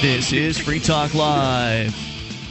This is Free Talk Live.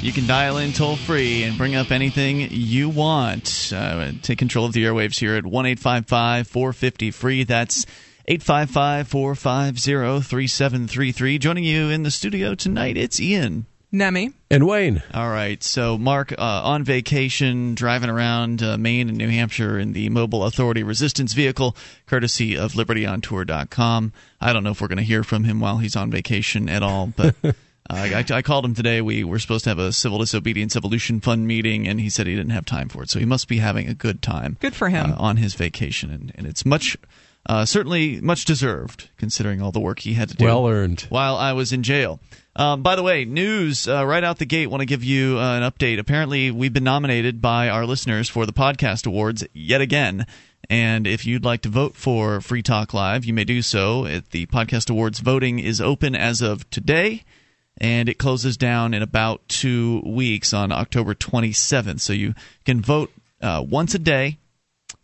You can dial in toll free and bring up anything you want. Uh, take control of the airwaves here at 1 450 free. That's 855 450 3733. Joining you in the studio tonight, it's Ian. Nemi. And Wayne. All right. So, Mark, uh, on vacation, driving around uh, Maine and New Hampshire in the Mobile Authority Resistance Vehicle, courtesy of LibertyOnTour.com. I don't know if we're going to hear from him while he's on vacation at all, but. Uh, I, I, called him today. We were supposed to have a Civil Disobedience Evolution Fund meeting, and he said he didn't have time for it. So he must be having a good time. Good for him uh, on his vacation, and, and it's much, uh, certainly much deserved, considering all the work he had to do. Well earned. While I was in jail. Um, by the way, news uh, right out the gate. Want to give you uh, an update. Apparently, we've been nominated by our listeners for the podcast awards yet again. And if you'd like to vote for Free Talk Live, you may do so. At the podcast awards voting is open as of today and it closes down in about two weeks on October 27th. So you can vote uh, once a day,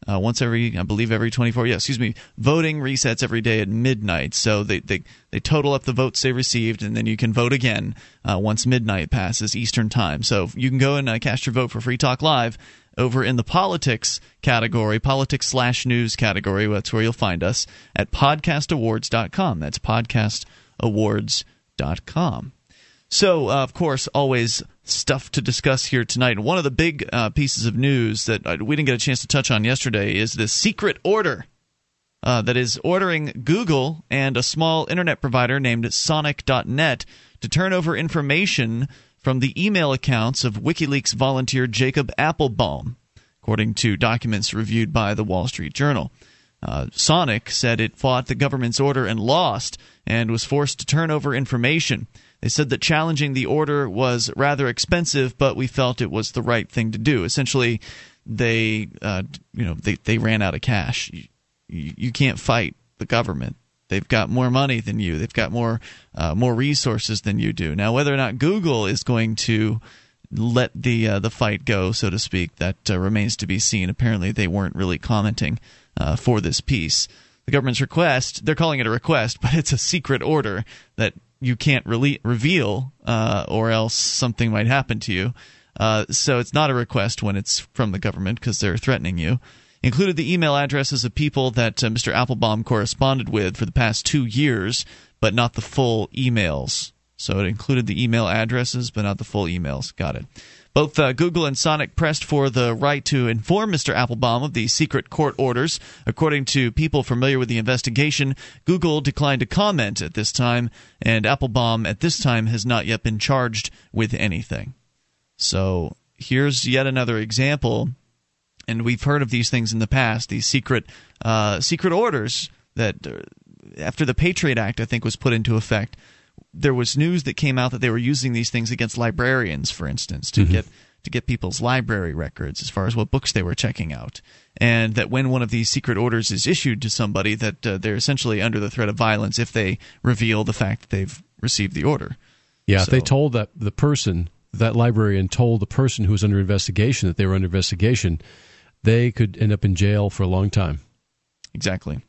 uh, once every, I believe, every 24. Yeah, excuse me. Voting resets every day at midnight. So they they, they total up the votes they received, and then you can vote again uh, once midnight passes Eastern time. So you can go and uh, cast your vote for Free Talk Live over in the politics category, politics slash news category. That's where you'll find us at podcastawards.com. That's podcastawards.com. So, uh, of course, always stuff to discuss here tonight. One of the big uh, pieces of news that uh, we didn't get a chance to touch on yesterday is the secret order uh, that is ordering Google and a small internet provider named Sonic.net to turn over information from the email accounts of WikiLeaks volunteer Jacob Appelbaum, according to documents reviewed by the Wall Street Journal. Uh, Sonic said it fought the government's order and lost and was forced to turn over information. They said that challenging the order was rather expensive, but we felt it was the right thing to do. Essentially, they uh, you know they, they ran out of cash. You, you, can't fight the government. They've got more money than you. They've got more uh, more resources than you do. Now, whether or not Google is going to let the uh, the fight go, so to speak, that uh, remains to be seen. Apparently, they weren't really commenting uh, for this piece. The government's request, they're calling it a request, but it's a secret order that you can't really reveal, uh, or else something might happen to you. Uh, so it's not a request when it's from the government because they're threatening you. Included the email addresses of people that uh, Mr. Appelbaum corresponded with for the past two years, but not the full emails. So it included the email addresses, but not the full emails. Got it. Both uh, Google and Sonic pressed for the right to inform Mr. Appelbaum of the secret court orders. According to people familiar with the investigation, Google declined to comment at this time, and Appelbaum at this time has not yet been charged with anything. So here's yet another example, and we've heard of these things in the past. These secret uh, secret orders that, uh, after the Patriot Act, I think was put into effect there was news that came out that they were using these things against librarians, for instance, to mm-hmm. get to get people's library records as far as what books they were checking out, and that when one of these secret orders is issued to somebody, that uh, they're essentially under the threat of violence if they reveal the fact that they've received the order. Yeah, so, if they told that the person, that librarian told the person who was under investigation that they were under investigation, they could end up in jail for a long time. Exactly.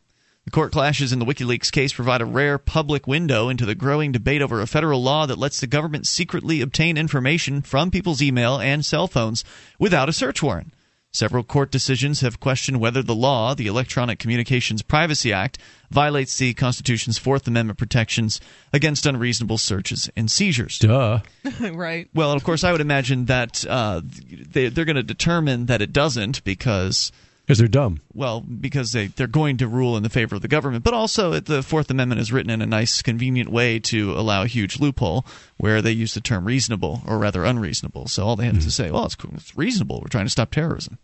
The court clashes in the WikiLeaks case provide a rare public window into the growing debate over a federal law that lets the government secretly obtain information from people's email and cell phones without a search warrant. Several court decisions have questioned whether the law, the Electronic Communications Privacy Act, violates the Constitution's Fourth Amendment protections against unreasonable searches and seizures. Duh. right. Well, of course, I would imagine that uh, they, they're going to determine that it doesn't because because they're dumb. Well, because they, they're going to rule in the favor of the government. But also, the Fourth Amendment is written in a nice, convenient way to allow a huge loophole where they use the term reasonable, or rather unreasonable. So all they have mm-hmm. to say, well, it's, it's reasonable. We're trying to stop terrorism.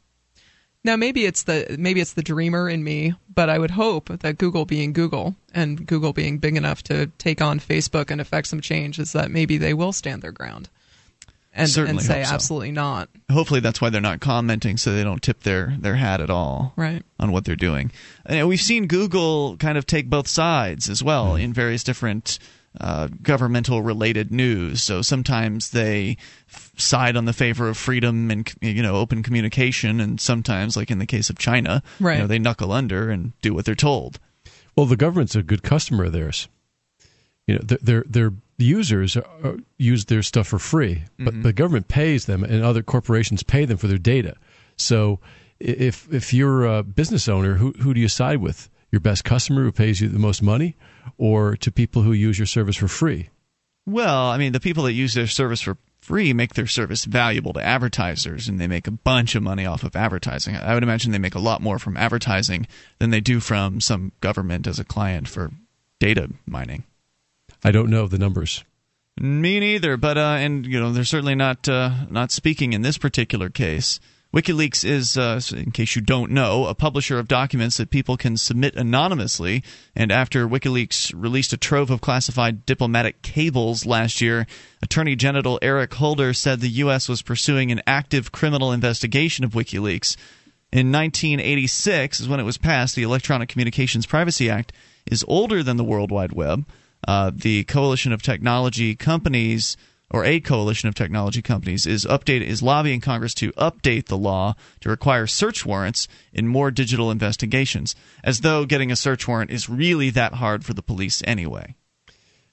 Now maybe it's the maybe it's the dreamer in me, but I would hope that Google being Google and Google being big enough to take on Facebook and affect some change is that maybe they will stand their ground and, Certainly and say so. absolutely not. Hopefully, that's why they're not commenting, so they don't tip their their hat at all right. on what they're doing. And we've seen Google kind of take both sides as well mm. in various different uh, governmental related news. So sometimes they f- side on the favor of freedom and you know open communication, and sometimes, like in the case of China, right. you know, they knuckle under and do what they're told. Well, the government's a good customer of theirs. You know, their their users are, use their stuff for free, but mm-hmm. the government pays them, and other corporations pay them for their data. So, if if you're a business owner, who who do you side with? Your best customer who pays you the most money, or to people who use your service for free? Well, I mean, the people that use their service for free make their service valuable to advertisers and they make a bunch of money off of advertising. I would imagine they make a lot more from advertising than they do from some government as a client for data mining. I don't know the numbers. Me neither, but uh, and you know they're certainly not uh, not speaking in this particular case. WikiLeaks is, uh, in case you don't know, a publisher of documents that people can submit anonymously. And after WikiLeaks released a trove of classified diplomatic cables last year, Attorney General Eric Holder said the U.S. was pursuing an active criminal investigation of WikiLeaks. In 1986 is when it was passed. The Electronic Communications Privacy Act is older than the World Wide Web. Uh, the Coalition of Technology Companies or a coalition of technology companies is update is lobbying Congress to update the law to require search warrants in more digital investigations, as though getting a search warrant is really that hard for the police anyway.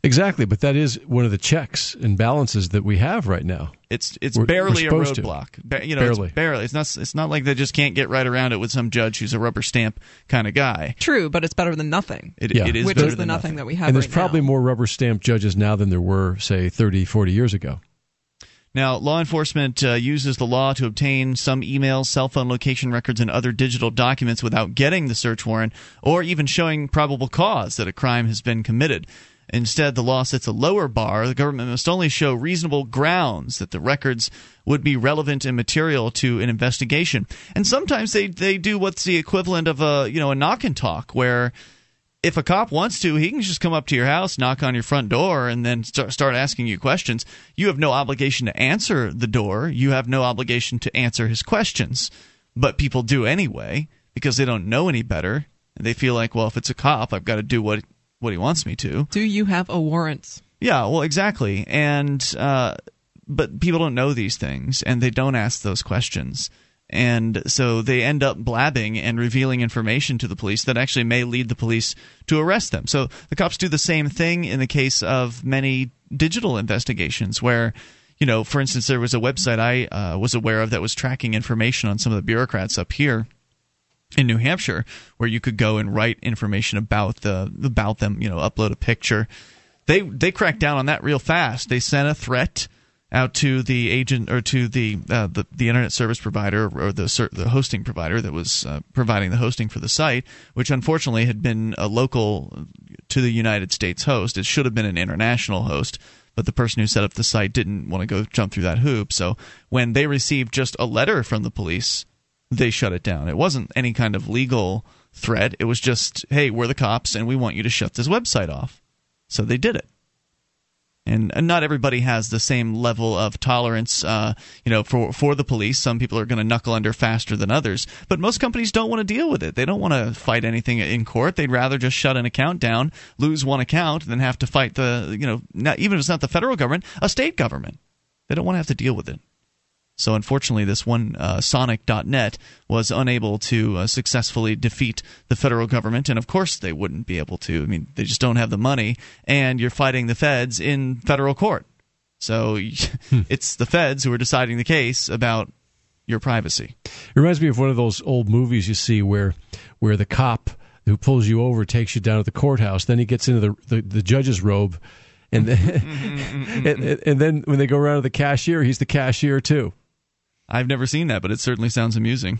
Exactly, but that is one of the checks and balances that we have right now. It's it's we're, barely we're a roadblock. Ba- you know, barely. It's barely. It's not. It's not like they just can't get right around it with some judge who's a rubber stamp kind of guy. True, but it's better than nothing. It, yeah. it is, which is the nothing, nothing, that we have. And there's right probably now. more rubber stamp judges now than there were, say, 30, 40 years ago. Now, law enforcement uh, uses the law to obtain some emails, cell phone location records, and other digital documents without getting the search warrant or even showing probable cause that a crime has been committed. Instead, the law sets a lower bar. The government must only show reasonable grounds that the records would be relevant and material to an investigation. And sometimes they, they do what's the equivalent of a you know a knock and talk, where if a cop wants to, he can just come up to your house, knock on your front door, and then start, start asking you questions. You have no obligation to answer the door. You have no obligation to answer his questions. But people do anyway because they don't know any better. They feel like, well, if it's a cop, I've got to do what what he wants me to. Do you have a warrant? Yeah, well, exactly. And uh, but people don't know these things, and they don't ask those questions. And so they end up blabbing and revealing information to the police that actually may lead the police to arrest them. So the cops do the same thing in the case of many digital investigations where you know, for instance, there was a website I uh, was aware of that was tracking information on some of the bureaucrats up here in New Hampshire where you could go and write information about the about them, you know, upload a picture. They they cracked down on that real fast. They sent a threat out to the agent or to the uh, the, the internet service provider or the the hosting provider that was uh, providing the hosting for the site, which unfortunately had been a local to the United States host. It should have been an international host. But the person who set up the site didn't want to go jump through that hoop. So when they received just a letter from the police they shut it down. It wasn't any kind of legal threat. It was just, hey, we're the cops and we want you to shut this website off. So they did it. And, not everybody has the same level of tolerance, uh, you know, for for the police. Some people are going to knuckle under faster than others, but most companies don't want to deal with it. They don't want to fight anything in court. They'd rather just shut an account down, lose one account, than have to fight the, you know, not, even if it's not the federal government, a state government. They don't want to have to deal with it. So unfortunately, this one uh, Sonic.net was unable to uh, successfully defeat the federal government, and of course they wouldn't be able to. I mean, they just don't have the money, and you're fighting the feds in federal court. So hmm. it's the feds who are deciding the case about your privacy. It reminds me of one of those old movies you see where where the cop who pulls you over takes you down to the courthouse, then he gets into the the, the judge's robe. And then, and, and then when they go around to the cashier, he's the cashier too. I've never seen that, but it certainly sounds amusing.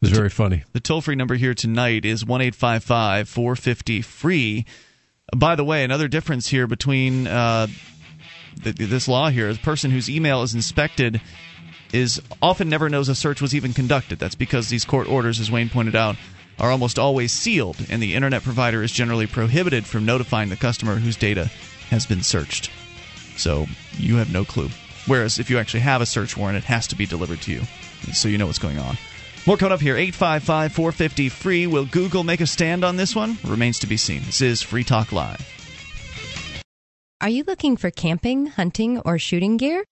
It's very funny. The toll free number here tonight is 1 855 450 free. By the way, another difference here between uh, this law here the person whose email is inspected is often never knows a search was even conducted. That's because these court orders, as Wayne pointed out, are almost always sealed, and the internet provider is generally prohibited from notifying the customer whose data has been searched. So you have no clue. Whereas if you actually have a search warrant, it has to be delivered to you, so you know what's going on. More coming up here 855 450 free. Will Google make a stand on this one? Remains to be seen. This is Free Talk Live. Are you looking for camping, hunting, or shooting gear?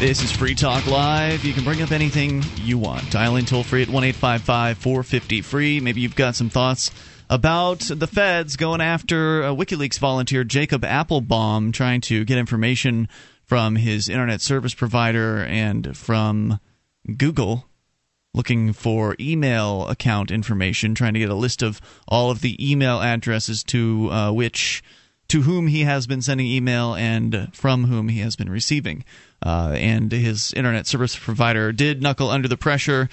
This is Free Talk Live. You can bring up anything you want. Dial in toll free at 1 450 free. Maybe you've got some thoughts about the feds going after a WikiLeaks volunteer, Jacob Appelbaum, trying to get information from his internet service provider and from Google looking for email account information, trying to get a list of all of the email addresses to uh, which to whom he has been sending email and from whom he has been receiving. Uh, and his internet service provider did knuckle under the pressure.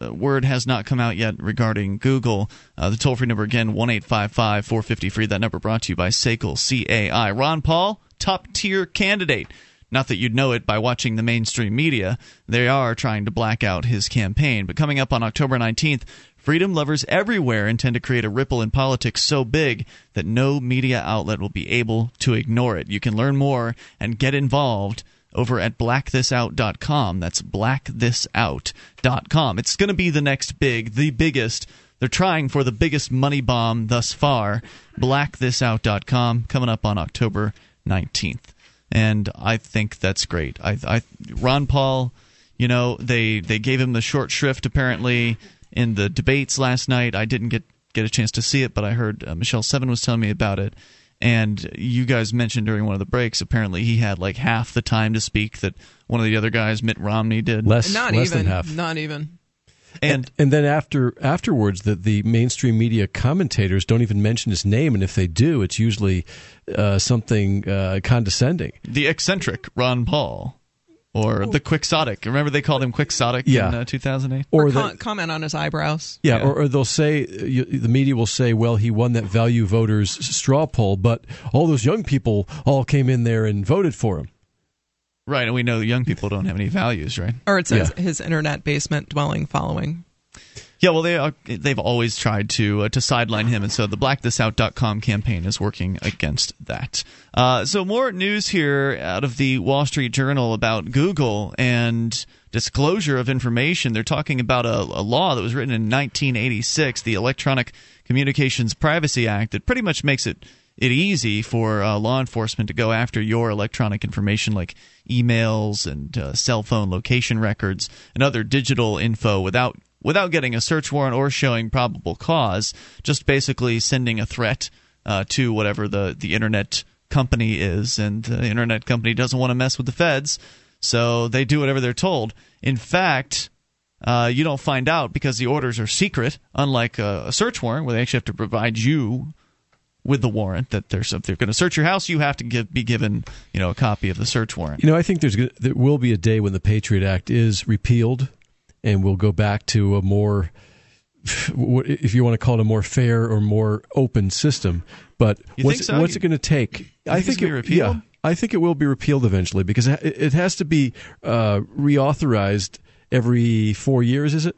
Uh, word has not come out yet regarding Google. Uh, the toll free number again, 1 450 free. That number brought to you by SACL CAI. Ron Paul, top tier candidate. Not that you'd know it by watching the mainstream media. They are trying to black out his campaign. But coming up on October 19th, Freedom lovers everywhere intend to create a ripple in politics so big that no media outlet will be able to ignore it. You can learn more and get involved over at blackthisout.com. That's blackthisout.com. It's going to be the next big, the biggest. They're trying for the biggest money bomb thus far. Blackthisout.com coming up on October 19th. And I think that's great. I, I Ron Paul, you know, they they gave him the short shrift apparently in the debates last night. I didn't get get a chance to see it, but I heard uh, Michelle Seven was telling me about it. And you guys mentioned during one of the breaks, apparently he had like half the time to speak that one of the other guys, Mitt Romney, did. Less, Not less even. than half. Not even. And and then after afterwards, the the mainstream media commentators don't even mention his name, and if they do, it's usually uh, something uh, condescending. the eccentric Ron Paul. Or the quixotic. Remember they called him quixotic Yeah. in uh, 2008? Or, Or com- the, comment on his eyebrows. yeah, Yeah. Or, or they'll say you, the media will say, "Well, he won that value voters straw poll, but all those young people all came in there and voted for him." Right, and we know young people don't have any values, right? Or it says Yeah. his internet basement dwelling following. Yeah, well, they are, they've always tried to uh, to sideline him, and so the blackthisout.com campaign is working against that. Uh, so more news here out of the Wall Street Journal about Google and disclosure of information. They're talking about a, a law that was written in 1986, the Electronic Communications Privacy Act, that pretty much makes it it easy for uh, law enforcement to go after your electronic information like emails and uh, cell phone location records and other digital info without without getting a search warrant or showing probable cause just basically sending a threat uh, to whatever the the internet company is. And the internet company doesn't want to mess with the feds so they do whatever they're told. In fact uh, you don't find out because the orders are secret, unlike a, a search warrant where they actually have to provide you with the warrant that there's if they're going to search your house, you have to give, be given you know a copy of the search warrant. You know, I think there's there will be a day when the Patriot Act is repealed, and we'll go back to a more, if you want to call it a more fair or more open system. But You what's think so? what's it going to take? I think think gonna it. Yeah, I think it will be repealed eventually because it it has to be uh, reauthorized every four years. Is it?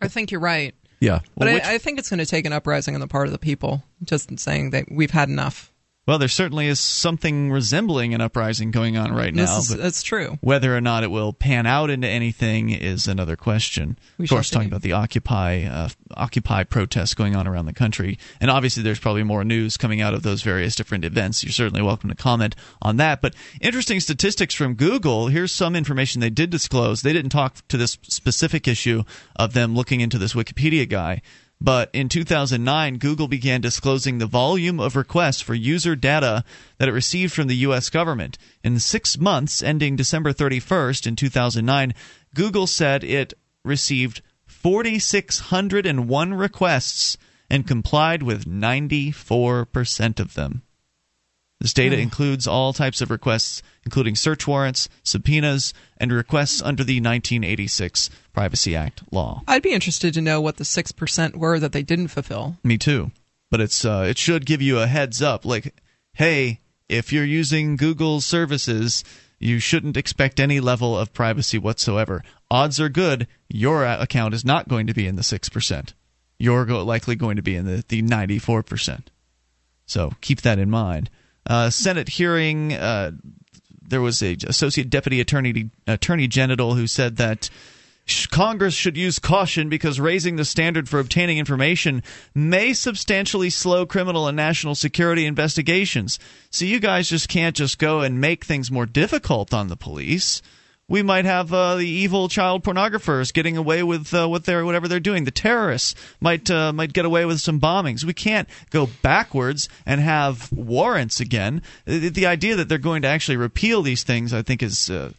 I think you're right. Yeah. But which- I, I think it's going to take an uprising on the part of the people, just saying that we've had enough. Well, there certainly is something resembling an uprising going on right now, is, that's true. whether or not it will pan out into anything is another question. We of course, talking about the Occupy uh, Occupy protests going on around the country, and obviously there's probably more news coming out of those various different events. You're certainly welcome to comment on that. But interesting statistics from Google. Here's some information they did disclose. They didn't talk to this specific issue of them looking into this Wikipedia guy. But in 2009, Google began disclosing the volume of requests for user data that it received from the U.S. government. In the six months ending December 31st in 2009, Google said it received 4,601 requests and complied with 94% of them. This data includes all types of requests, including search warrants, subpoenas, and requests under the 1986 Privacy Act law. I'd be interested to know what the 6% were that they didn't fulfill. Me too. But it's uh, it should give you a heads up like, hey, if you're using Google's services, you shouldn't expect any level of privacy whatsoever. Odds are good your account is not going to be in the 6%. You're go- likely going to be in the, the 94%. So keep that in mind. Uh, Senate hearing, uh, there was a associate deputy attorney attorney general who said that Congress should use caution because raising the standard for obtaining information may substantially slow criminal and national security investigations. So you guys just can't just go and make things more difficult on the police we might have uh, the evil child pornographers getting away with uh, what they're whatever they're doing. The terrorists might uh, might get away with some bombings. We can't go backwards and have warrants again. The, the idea that they're going to actually repeal these things, I think, is uh,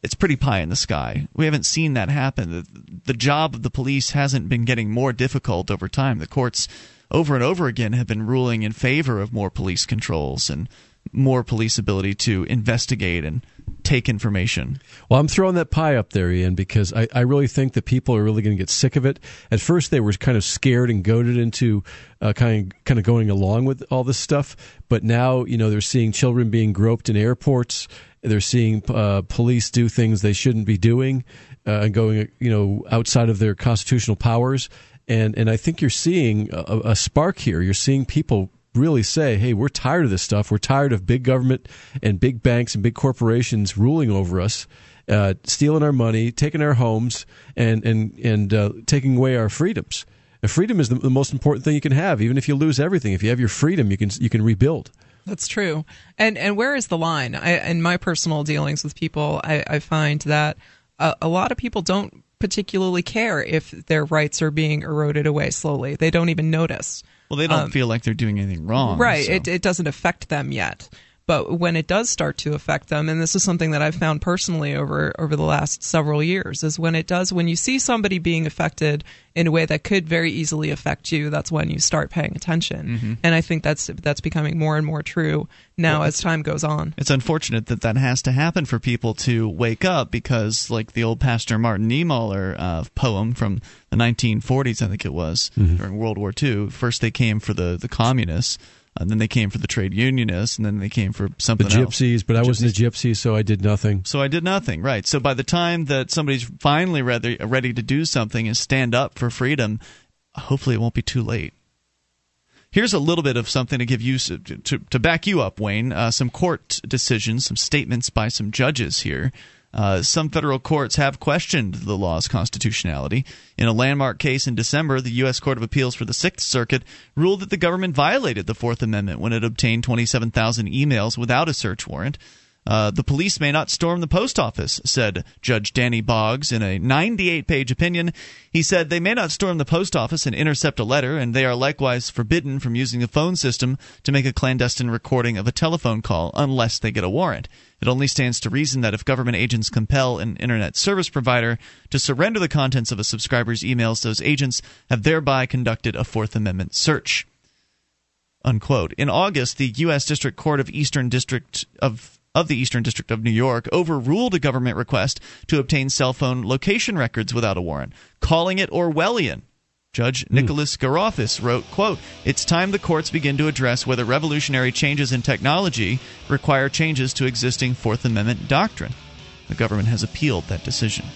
it's pretty pie in the sky. We haven't seen that happen. The, the job of the police hasn't been getting more difficult over time. The courts over and over again have been ruling in favor of more police controls and more police ability to investigate and take information. Well, I'm throwing that pie up there, Ian, because I, I really think that people are really going to get sick of it. At first, they were kind of scared and goaded into uh, kind of kind of going along with all this stuff, but now you know they're seeing children being groped in airports. They're seeing uh, police do things they shouldn't be doing uh, and going you know outside of their constitutional powers. And and I think you're seeing a, a spark here. You're seeing people really say, hey, we're tired of this stuff. We're tired of big government and big banks and big corporations ruling over us, uh, stealing our money, taking our homes, and and and uh, taking away our freedoms. And freedom is the, the most important thing you can have. Even if you lose everything, if you have your freedom, you can you can rebuild. That's true. And and where is the line? I, in my personal dealings with people, I, I find that a, a lot of people don't particularly care if their rights are being eroded away slowly. They don't even notice. Well, they don't um, feel like they're doing anything wrong. Right. So. It, it doesn't affect them yet. But when it does start to affect them, and this is something that I've found personally over over the last several years, is when it does when you see somebody being affected in a way that could very easily affect you, that's when you start paying attention. Mm-hmm. And I think that's that's becoming more and more true now well, as time goes on. It's unfortunate that that has to happen for people to wake up because, like the old Pastor Martin Niemöller uh, poem from the 1940s, I think it was mm-hmm. during World War II. First, they came for the the communists and then they came for the trade unionists, and then they came for something the gypsies, else. but I wasn't a gypsy, so I did nothing. So I did nothing, right? So by the time that somebody's finally ready, ready to do something and stand up for freedom, hopefully it won't be too late. Here's a little bit of something to give you to, to back you up, Wayne. Uh, some court decisions, some statements by some judges here. Uh, some federal courts have questioned the law's constitutionality. In a landmark case in December, the U.S. Court of Appeals for the Sixth Circuit ruled that the government violated the Fourth Amendment when it obtained 27,000 emails without a search warrant. Uh, the police may not storm the post office, said Judge Danny Boggs in a 98 page opinion. He said they may not storm the post office and intercept a letter, and they are likewise forbidden from using the phone system to make a clandestine recording of a telephone call unless they get a warrant. It only stands to reason that if government agents compel an internet service provider to surrender the contents of a subscriber's emails, those agents have thereby conducted a Fourth Amendment search. Unquote. In August, the U.S. District Court of Eastern District of of the Eastern District of New York overruled a government request to obtain cell phone location records without a warrant, calling it Orwellian. Judge hmm. Nicholas Garaufis wrote, quote, It's time the courts begin to address whether revolutionary changes in technology require changes to existing Fourth Amendment doctrine. The government has appealed that decision.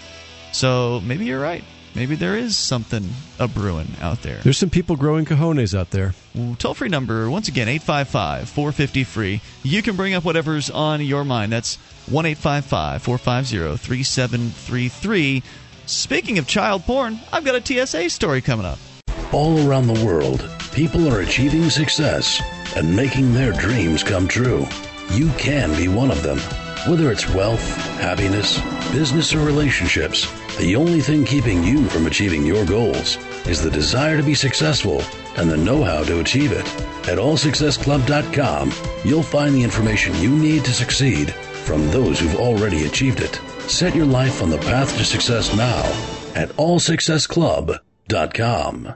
So maybe you're right. Maybe there is something a brewing out there. There's some people growing cojones out there. Toll free number, once again, 855 450 free. You can bring up whatever's on your mind. That's 1 855 450 3733. Speaking of child porn, I've got a TSA story coming up. All around the world, people are achieving success and making their dreams come true. You can be one of them. Whether it's wealth, happiness, business, or relationships, the only thing keeping you from achieving your goals is the desire to be successful and the know how to achieve it. At allsuccessclub.com, you'll find the information you need to succeed from those who've already achieved it. Set your life on the path to success now at allsuccessclub.com.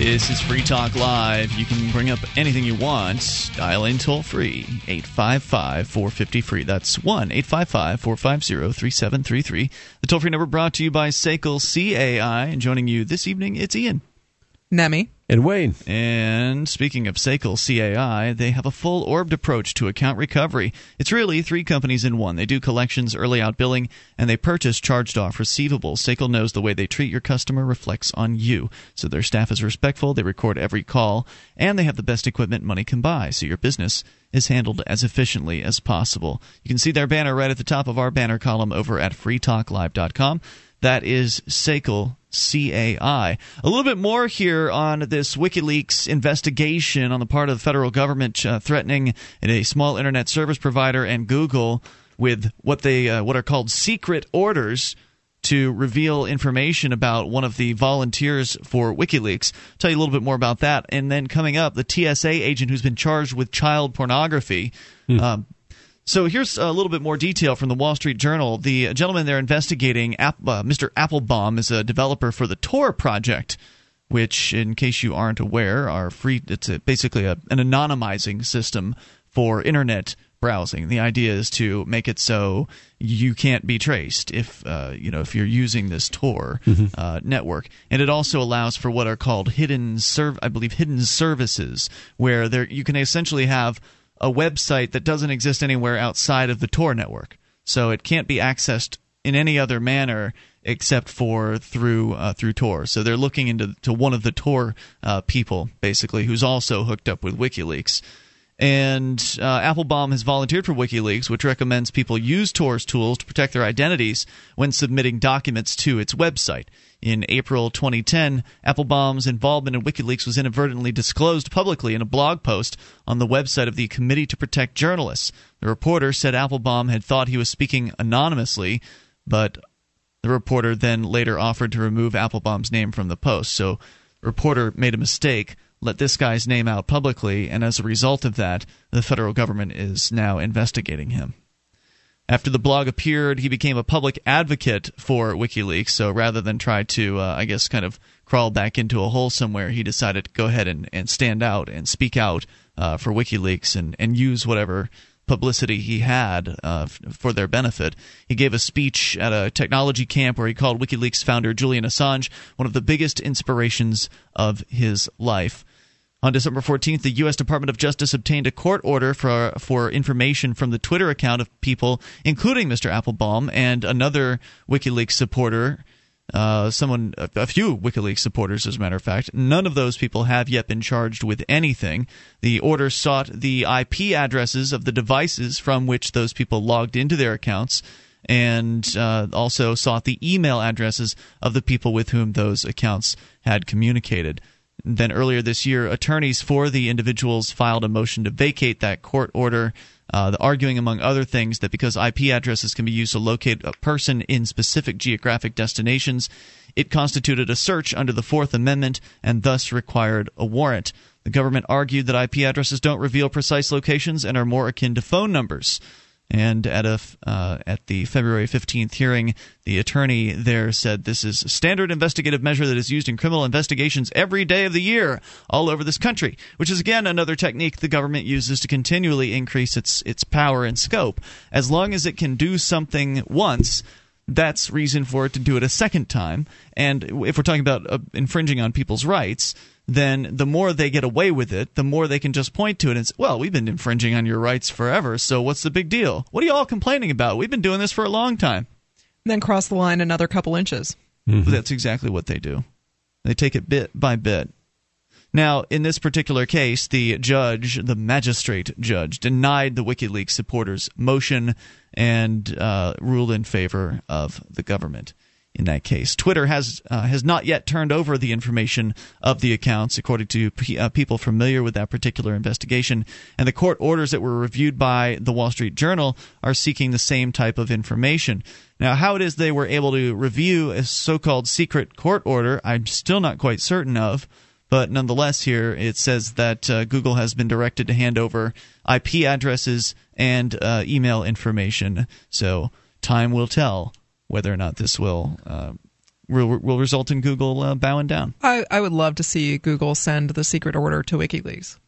This is Free Talk Live. You can bring up anything you want. Dial in toll free 855 450 free. That's 1 855 450 3733. The toll free number brought to you by SACL CAI. And joining you this evening, it's Ian. Nemi. And Wayne. And speaking of SACL CAI, they have a full orbed approach to account recovery. It's really three companies in one. They do collections, early out billing, and they purchase charged off receivables. SACL knows the way they treat your customer reflects on you. So their staff is respectful, they record every call, and they have the best equipment money can buy. So your business is handled as efficiently as possible. You can see their banner right at the top of our banner column over at freetalklive.com. That is SACL CAI. A little bit more here on this WikiLeaks investigation on the part of the federal government uh, threatening a small internet service provider and Google with what they uh, what are called secret orders to reveal information about one of the volunteers for WikiLeaks. Tell you a little bit more about that, and then coming up, the TSA agent who's been charged with child pornography. Hmm. Um, so here's a little bit more detail from the Wall Street Journal. The gentleman they're investigating, uh, Mr. Appelbaum, is a developer for the Tor project, which, in case you aren't aware, are free. It's a, basically a, an anonymizing system for internet browsing. The idea is to make it so you can't be traced if uh, you know if you're using this Tor mm-hmm. uh, network, and it also allows for what are called hidden serv- I believe hidden services, where there you can essentially have a website that doesn't exist anywhere outside of the Tor network. So it can't be accessed in any other manner except for through uh, through Tor. So they're looking into to one of the Tor uh, people, basically, who's also hooked up with WikiLeaks. And uh, Appelbaum has volunteered for WikiLeaks, which recommends people use Tor's tools to protect their identities when submitting documents to its website. In April 2010, Appelbaum's involvement in WikiLeaks was inadvertently disclosed publicly in a blog post on the website of the Committee to Protect Journalists. The reporter said Appelbaum had thought he was speaking anonymously, but the reporter then later offered to remove Appelbaum's name from the post. So, the reporter made a mistake, let this guy's name out publicly, and as a result of that, the federal government is now investigating him. After the blog appeared, he became a public advocate for WikiLeaks. So rather than try to, uh, I guess, kind of crawl back into a hole somewhere, he decided to go ahead and, and stand out and speak out uh, for WikiLeaks and, and use whatever publicity he had uh, for their benefit. He gave a speech at a technology camp where he called WikiLeaks founder Julian Assange one of the biggest inspirations of his life. On December 14th, the U.S. Department of Justice obtained a court order for, for information from the Twitter account of people, including Mr. Appelbaum and another WikiLeaks supporter. Uh, someone, a, few WikiLeaks supporters, as a matter of fact. None of those people have yet been charged with anything. The order sought the IP addresses of the devices from which those people logged into their accounts and uh, also sought the email addresses of the people with whom those accounts had communicated. Then earlier this year, attorneys for the individuals filed a motion to vacate that court order, uh, arguing, among other things, that because IP addresses can be used to locate a person in specific geographic destinations, it constituted a search under the Fourth Amendment and thus required a warrant. The government argued that IP addresses don't reveal precise locations and are more akin to phone numbers. And at a uh, at the February 15th hearing, the attorney there said this is a standard investigative measure that is used in criminal investigations every day of the year all over this country, which is again another technique the government uses to continually increase its its power and scope. As long as it can do something once, that's reason for it to do it a second time. And if we're talking about uh, infringing on people's rights, then the more they get away with it, the more they can just point to it and say, well, we've been infringing on your rights forever, so what's the big deal? What are you all complaining about? We've been doing this for a long time. And then cross the line another couple inches. Mm-hmm. That's exactly what they do. They take it bit by bit. Now, in this particular case, the judge, the magistrate judge, denied the WikiLeaks supporters' motion and uh, ruled in favor of the government in that case. Twitter has uh, has not yet turned over the information of the accounts, according to p- uh, people familiar with that particular investigation. And the court orders that were reviewed by the Wall Street Journal are seeking the same type of information. Now, how it is they were able to review a so-called secret court order, I'm still not quite certain of. But nonetheless, here it says that uh, Google has been directed to hand over IP addresses and uh, email information. So time will tell whether or not this will uh, will, will result in Google uh, bowing down. I, I would love to see Google send the secret order to WikiLeaks.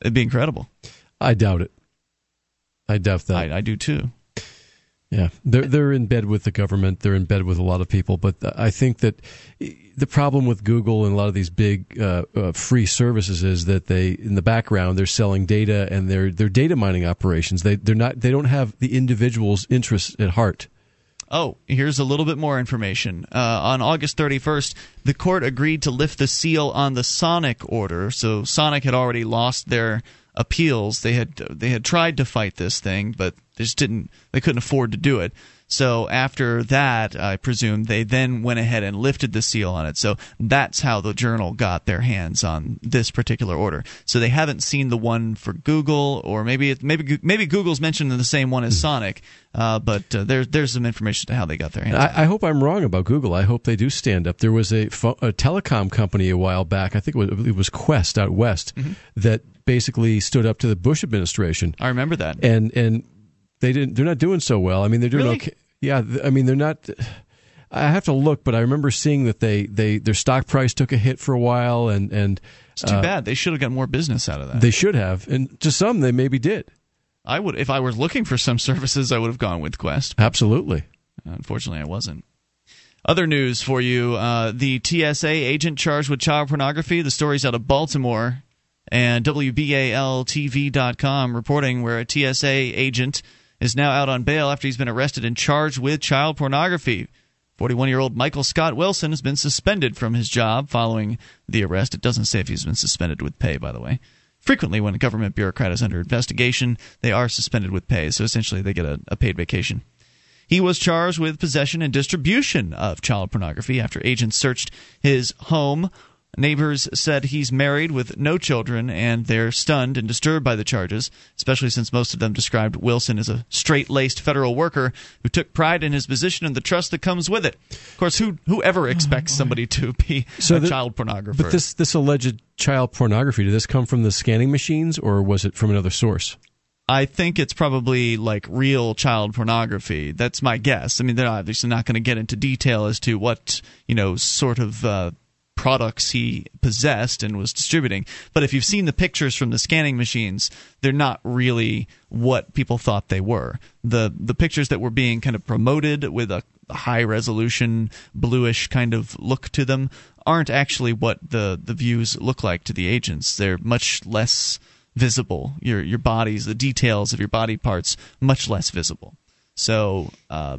It'd be incredible. I doubt it. I doubt that. I, I do too. Yeah, they're they're in bed with the government. They're in bed with a lot of people. But I think that the problem with Google and a lot of these big uh, uh, free services is that they, in the background, they're selling data and they're they're data mining operations. They they're not they don't have the individual's interests at heart. Oh, here's a little bit more information. Uh, on August 31st, the court agreed to lift the seal on the Sonic order. So Sonic had already lost their appeals. They had they had tried to fight this thing, but they just didn't. They couldn't afford to do it. So after that, I presume they then went ahead and lifted the seal on it. So that's how the journal got their hands on this particular order. So they haven't seen the one for Google, or maybe it, maybe maybe Google's mentioned in the same one as Sonic. Uh, but uh, there's there's some information to how they got their hands. I, I, hope I'm wrong about Google. I hope they do stand up. There was a, a telecom company a while back. I think it was, it was Qwest out west mm-hmm. that basically stood up to the Bush administration. I remember that. And and they didn't. They're not doing so well. I mean, they're doing really? okay. Yeah, I mean, they're not. I have to look, but I remember seeing that they, they their stock price took a hit for a while, and and it's too uh, bad. They should have got more business out of that. They should have, and to some, they maybe did. I would, if I were looking for some services, I would have gone with Qwest. Absolutely. Unfortunately, I wasn't. Other news for you: uh, the TSA agent charged with child pornography. The story's out of Baltimore, and WBALTV.com reporting where a TSA agent is now out on bail after he's been arrested and charged with child pornography. 41 year old Michael Scott Wilson has been suspended from his job following the arrest. It doesn't say if he's been suspended with pay, by the way. Frequently, when a government bureaucrat is under investigation, they are suspended with pay, so essentially they get a, a paid vacation. He was charged with possession and distribution of child pornography after agents searched his home Neighbors said he's married with no children, and they're stunned and disturbed by the charges, especially since most of them described Wilson as a straight laced federal worker who took pride in his position and the trust that comes with it. Of course, who whoever expects oh, somebody to be so a the, child pornographer? But this, this alleged child pornography, did this come from the scanning machines, or was it from another source? I think it's probably like real child pornography. That's my guess. I mean, they're obviously not going to get into detail as to what you know sort of uh, products he possessed and was distributing. But if you've seen the pictures from the scanning machines, they're not really what people thought they were. The the pictures that were being kind of promoted with a high resolution bluish kind of look to them aren't actually what the the views look like to the agents. They're much less visible. Your your bodies, the details of your body parts, much less visible. So uh,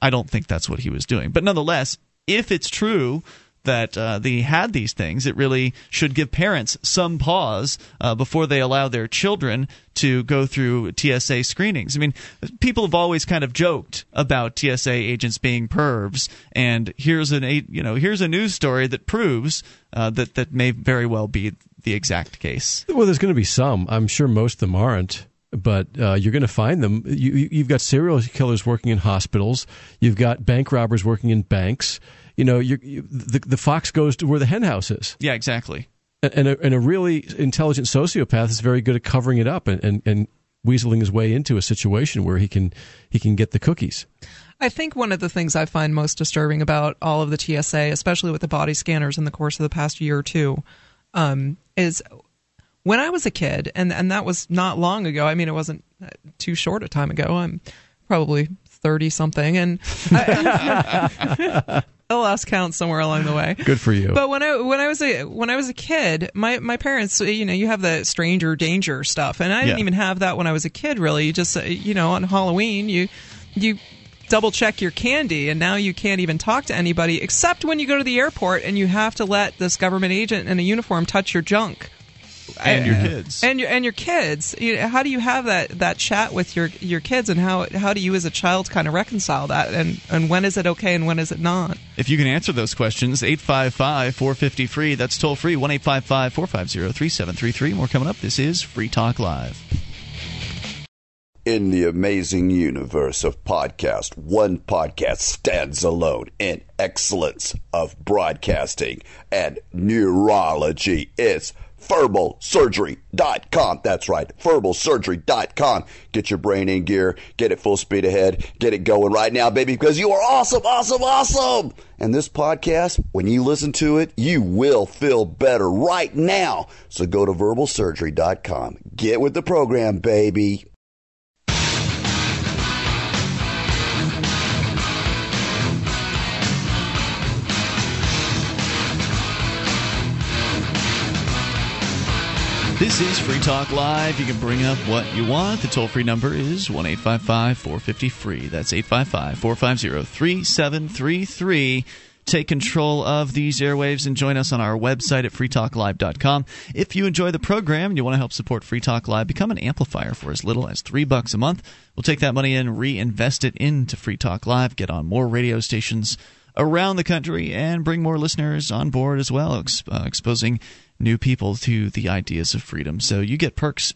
I don't think that's what he was doing. But nonetheless, if it's true that uh, they had these things, it really should give parents some pause uh, before they allow their children to go through TSA screenings. I mean, people have always kind of joked about TSA agents being pervs, and here's an you know here's a news story that proves uh, that that may very well be the exact case. Well, there's going to be some. I'm sure most of them aren't but uh, you're going to find them. You, have got serial killers working in hospitals. You've got bank robbers working in banks you know, you, the the fox goes to where the henhouse is. Yeah, exactly. And a, and a really intelligent sociopath is very good at covering it up and, and, and weaseling his way into a situation where he can he can get the cookies. I think one of the things I find most disturbing about all of the TSA, especially with the body scanners in the course of the past year or two, um, is when I was a kid, and and that was not long ago. I mean, it wasn't too short a time ago. I'm probably thirty something, and I, I lost count somewhere along the way. Good for you. But when I when I was a when I was a kid, my my parents, you know, you have the stranger danger stuff, and I didn't yeah. even have that when I was a kid. Really, you just you know on Halloween you you double check your candy and now you can't even talk to anybody except when you go to the airport and you have to let this government agent in a uniform touch your junk and your kids and your and your kids. How do you have that that chat with your your kids, and how how do you as a child kind of reconcile that, and and when is it okay and when is it not? If you can answer those questions, 855 450 free. That's toll free one eight five five four five zero three seven three three. More coming up. This is Free Talk Live. In the amazing universe of podcast, one podcast stands alone in excellence of broadcasting and neurology. It's verbalsurgery.com. That's right, verbalsurgery.com. Get your brain in gear, get it full speed ahead, get it going right now, baby, because you are awesome, awesome, awesome. And this podcast, when you listen to it, you will feel better right now. So go to verbalsurgery.com. Get with the program, baby. This is Free Talk Live. You can bring up what you want. The toll free number is 1 855 450 free. That's 855 450 3733. Take control of these airwaves and join us on our website at freetalklive.com. If you enjoy the program and you want to help support Free Talk Live, become an amplifier for as little as three bucks a month. We'll take that money and reinvest it into Free Talk Live, get on more radio stations around the country, and bring more listeners on board as well, ex- uh, exposing new people to the ideas of freedom. So you get perks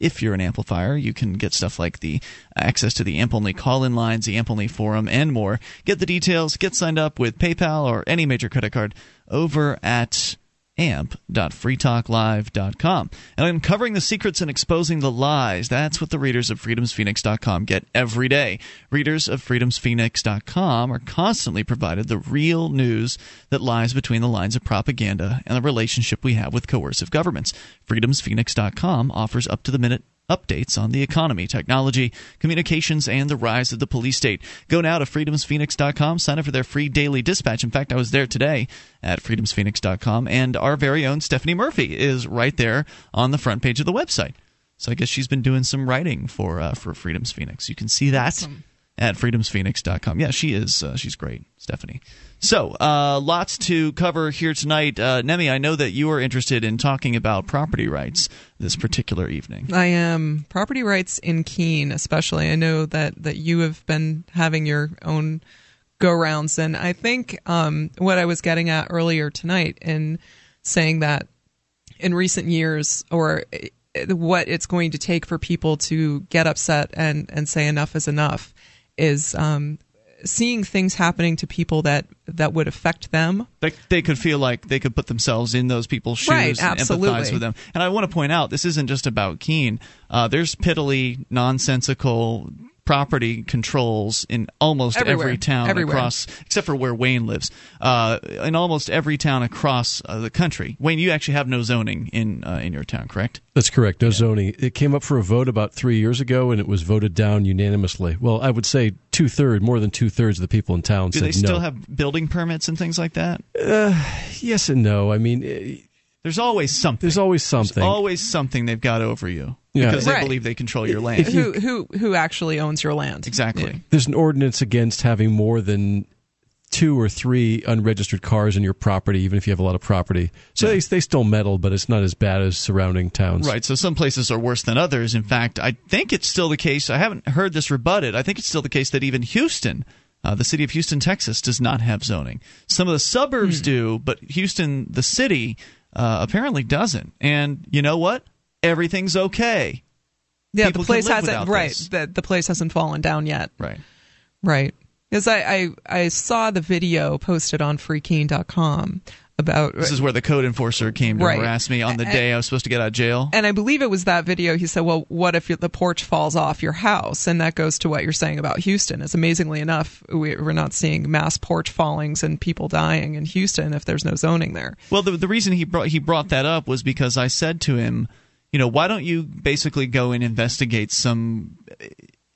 if you're an amplifier. You can get stuff like the access to the AMP only call in lines, the AMP only forum, and more. Get the details, get signed up with PayPal or any major credit card over at amp.freetalklive.com. And uncovering the secrets and exposing the lies. That's what the readers of freedomsphoenix.com get every day. Readers of freedomsphoenix.com are constantly provided the real news that lies between the lines of propaganda and the relationship we have with coercive governments. freedomsphoenix.com offers up to the minute updates on the economy, technology, communications, and the rise of the police state. Go now to freedomsphoenix.com, sign up for their free daily dispatch. In fact, I was there today at freedomsphoenix.com, and our very own Stephanie Murphy is right there on the front page of the website. So I guess she's been doing some writing for uh, for Freedom's Phoenix. You can see that Awesome. At freedomsphoenix.com. Yeah, she is. Uh, she's great, Stephanie. So, uh, lots to cover here tonight. Uh, Nemi, I know that you are interested in talking about property rights this particular evening. I am property rights in Keene, especially. I know that that you have been having your own go rounds, and I think um, what I was getting at earlier tonight in saying that in recent years, or eh, what it's going to take for people to get upset and and say enough is enough, is um, seeing things happening to people that that would affect them. They, they could feel like they could put themselves in those people's shoes Right, and empathize with them. And I want to point out, this isn't just about Keene. Uh, there's piddly, nonsensical property controls in almost Everywhere. every town Everywhere. across, except for where Wayne lives. Uh, in almost every town across uh, the country. Wayne, you actually have no zoning in uh, in your town, correct? That's correct. No zoning. It came up for a vote about three years ago, and it was voted down unanimously. Well, I would say two third, more than two thirds of the people in town Do said they still no. have building permits and things like that? yes and no. I mean, eh, There's always something. there's always something. There's always something they've got over you Yeah. because they Right. believe they control your land. who who who actually owns your land? exactly. there's an ordinance against having more than two or three unregistered cars in your property, even if you have a lot of property. So they, they still meddle, but it's not as bad as surrounding towns. Right. So some places are worse than others. In fact, I think it's still the case. I haven't heard this rebutted. I think it's still the case that even Houston, uh, the city of Houston, Texas, does not have zoning. Some of the suburbs do, but Houston, the city, uh, apparently doesn't. And you know what? Everything's okay. Yeah, People the place hasn't right. this. The, the place hasn't fallen down yet. Right. Right. Because I, I I saw the video posted on freekeene.com about This is where the code enforcer came to Right. harass me on the And- day I was supposed to get out of jail. and I believe it was that video. He said, "Well, what if the porch falls off your house?" And that goes to what you're saying about Houston. Is amazingly enough, we, we're not seeing mass porch fallings and people dying in Houston if there's no zoning there. Well, the the reason he brought he brought that up was because I said to him, you know, why don't you basically go and investigate some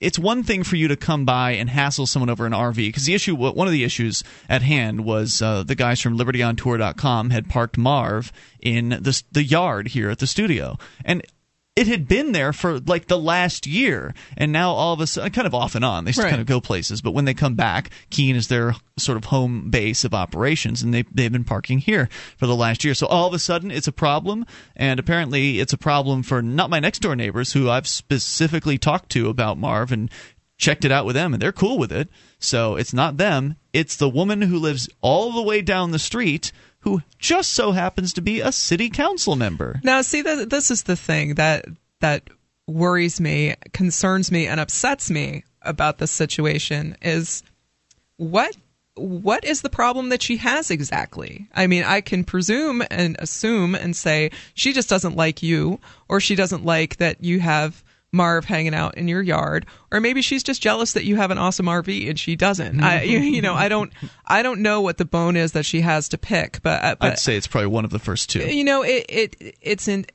it's one thing for you to come by and hassle someone over an RV because the issue, one of the issues at hand was uh, the guys from LibertyOnTour.com had parked Marv in the the yard here at the studio, and it had been there for like the last year, and now all of a sudden, kind of off and on, they just Right. kind of go places. But when they come back, Keene is their sort of home base of operations, and they they've been parking here for the last year. So all of a sudden, it's a problem, and apparently, it's a problem for not my next door neighbors, who I've specifically talked to about Marv and checked it out with them, and they're cool with it. So it's not them; it's the woman who lives all the way down the street. Who just so happens to be a city council member. Now, see, th- this is the thing that that worries me, concerns me, and upsets me about this situation is what what is the problem that she has exactly? I mean, I can presume and assume and say she just doesn't like you, or she doesn't like that you have Marv hanging out in your yard, or maybe she's just jealous that you have an awesome RV and she doesn't. I, you, you know, I don't, I don't know what the bone is that she has to pick, but, uh, but I'd say it's probably one of the first two. you know, it, it it's in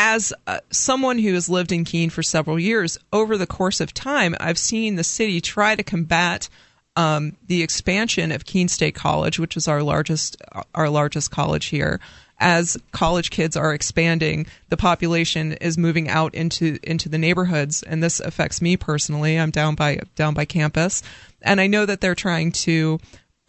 as uh, someone who has lived in Keene for several years, over the course of time, I've seen the city try to combat um, the expansion of Keene State College, which is our largest our largest college here. As college kids are expanding, the population is moving out into into the neighborhoods, and this affects me personally. I'm down by down by campus, and I know that they're trying to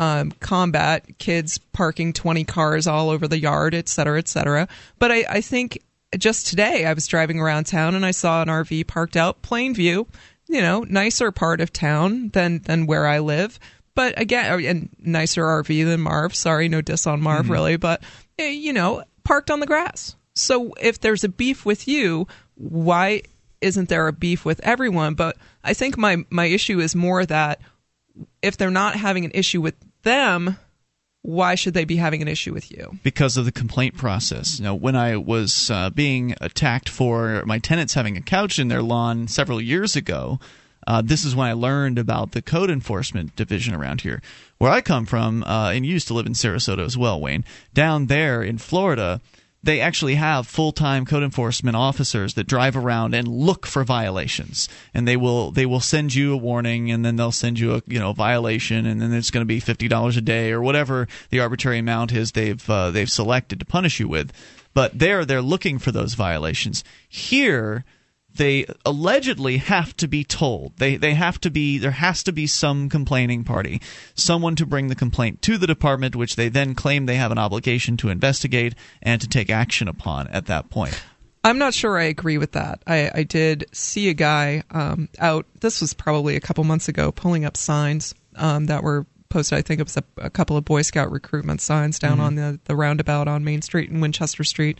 um, combat kids parking 20 cars all over the yard, et cetera, et cetera. But I, I think just today I was driving around town and I saw an RV parked out Plainview, you know, nicer part of town than than where I live. But again, uh, and nicer RV than Marv. Sorry, no diss on Marv really, but you know, parked on the grass. So if there's a beef with you, why isn't there a beef with everyone? But I think my my issue is more that if they're not having an issue with them, why should they be having an issue with you? because of the complaint process. You know, when I was uh, being attacked for my tenants having a couch in their lawn several years ago, uh, this is when I learned about the code enforcement division around here. Where I come from, uh, and used to live in Sarasota as well, Wayne. Down there in Florida, they actually have full-time code enforcement officers that drive around and look for violations and they will they will send you a warning and then they'll send you a you know violation and then it's going to be $50 a day or whatever the arbitrary amount is they've uh, they've selected to punish you with but there they're looking for those violations here they allegedly have to be told. They they have to be there has to be some complaining party, someone to bring the complaint to the department, which they then claim they have an obligation to investigate and to take action upon at that point. I'm not sure I agree with that. I, I did see a guy um, out, this was probably a couple months ago, pulling up signs um, that were posted. I think it was a, a couple of Boy Scout recruitment signs down on the, the roundabout on Main Street and Winchester Street.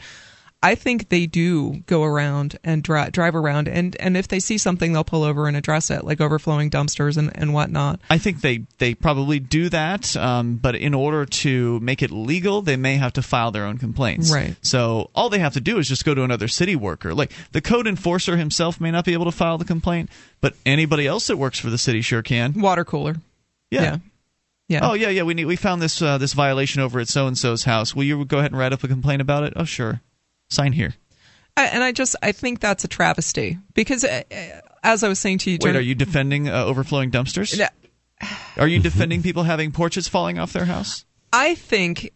I think they do go around and dri- drive around, and, and if they see something, they'll pull over and address it, like overflowing dumpsters and, and whatnot. I think they, they probably do that, um, but in order to make it legal, they may have to file their own complaints. Right. So all they have to do is just go to another city worker. Like the code enforcer himself may not be able to file the complaint, but anybody else that works for the city sure can. Water cooler. Yeah. Yeah. Yeah. Oh yeah, yeah. We need, we found this uh, this violation over at so and so's house. Will you go ahead and write up a complaint about it? Oh sure. Sign here. And I just I think that's a travesty because, uh, uh, as I was saying to you, Wait, are you defending uh, overflowing dumpsters? Are you defending people having porches falling off their house? I think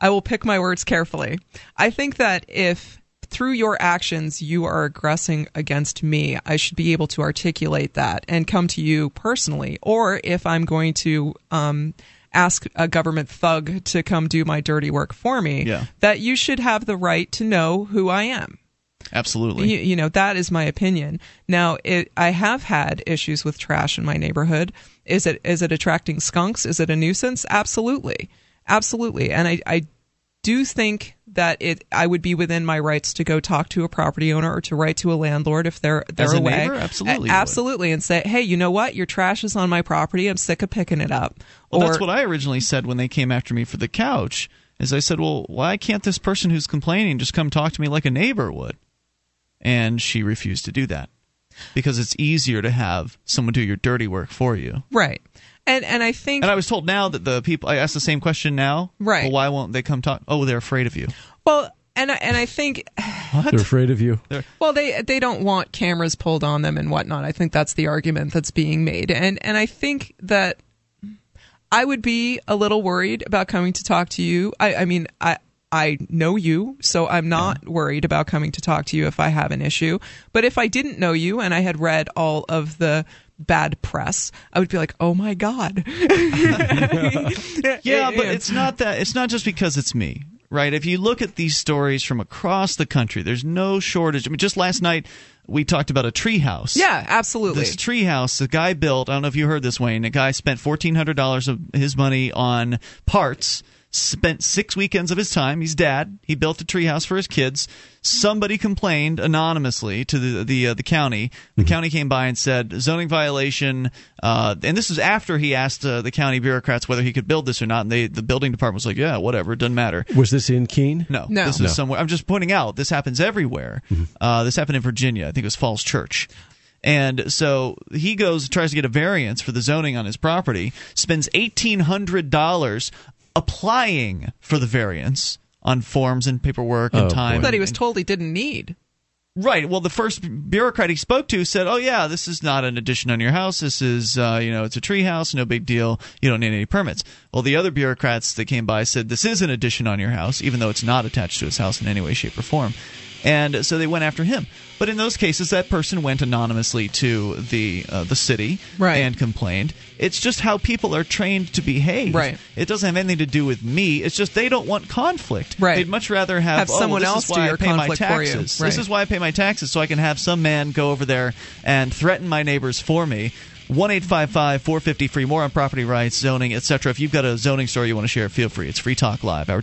I will pick my words carefully. I think that if through your actions you are aggressing against me, I should be able to articulate that and come to you personally. Or if I'm going to um, ask a government thug to come do my dirty work for me, Yeah. that you should have the right to know who I am. Absolutely. You, you know, that is my opinion. Now, it, I have had issues with trash in my neighborhood. Is it is it attracting skunks? Is it a nuisance? Absolutely, absolutely. And I, I do think that it I would be within my rights to go talk to a property owner or to write to a landlord if they're they're As a away. neighbor? Absolutely would. absolutely, and say, hey, you know what? Your trash is on my property. I'm sick of picking it up. Well, or, that's what I originally said when they came after me for the couch. Is I said, well, why can't this person who's complaining just come talk to me like a neighbor would? And she refused to do that because it's easier to have someone do your dirty work for you. right. And and I think And I was told now that the people I asked the same question now. Right. Well, why won't they come talk? Oh, they're afraid of you. well, and I, and I think They're afraid of you. Well, they they don't want cameras pulled on them and whatnot. I think that's the argument that's being made, and and I think that I would be a little worried about coming to talk to you. I, I mean, I I know you, so I'm not worried about coming to talk to you if I have an issue. But if I didn't know you and I had read all of the bad press, I would be like, oh my god. Yeah, but it's not that. It's not just because it's me, right? If you look at these stories from across the country, there's no shortage. I mean, just last night we talked about a tree house. yeah, absolutely. This tree house, the guy built. I don't know if you heard this, Wayne. A guy spent fourteen hundred dollars of his money on parts spent six weekends of his time. He's dad. He built a treehouse for his kids. Somebody complained anonymously to the the uh, the county. The county came by and said zoning violation. Uh, and this was after he asked uh, the county bureaucrats whether he could build this or not. And they the building department was like, yeah, whatever, it doesn't matter. Was this in Keene? No, No. this was No. somewhere. I'm just pointing out this happens everywhere. Uh, this happened in Virginia. I think it was Falls Church. And so he goes, tries to get a variance for the zoning on his property, spends $1,800 applying for the variance on forms and paperwork and Oh, time. boy. that he was told he didn't need. Right. Well, the first bureaucrat he spoke to said, "Oh yeah, this is not an addition on your house. This is, uh, you know, it's a tree house. No big deal. You don't need any permits." Well, the other bureaucrats that came by said, "This is an addition on your house, even though it's not attached to his house in any way, shape, or form." And so they went after him. But in those cases, that person went anonymously to the uh, the city Right. and complained. It's just how people are trained to behave. Right. It doesn't have anything to do with me. It's just they don't want conflict. Right. They'd much rather have, Have "Oh, well, someone is else do I your pay my conflict for you." taxes. Right. This is why I pay my taxes, so I can have some man go over there and threaten my neighbors for me. One eight five five four fifty free. More on property rights, zoning, etc. If you've got a zoning story you want to share, feel free. It's Free Talk Live. Our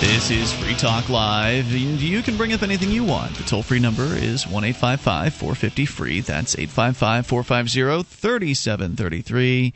This is Free Talk Live. and You can bring up anything you want. The toll free number is 1 450 free. That's 855 450 3733.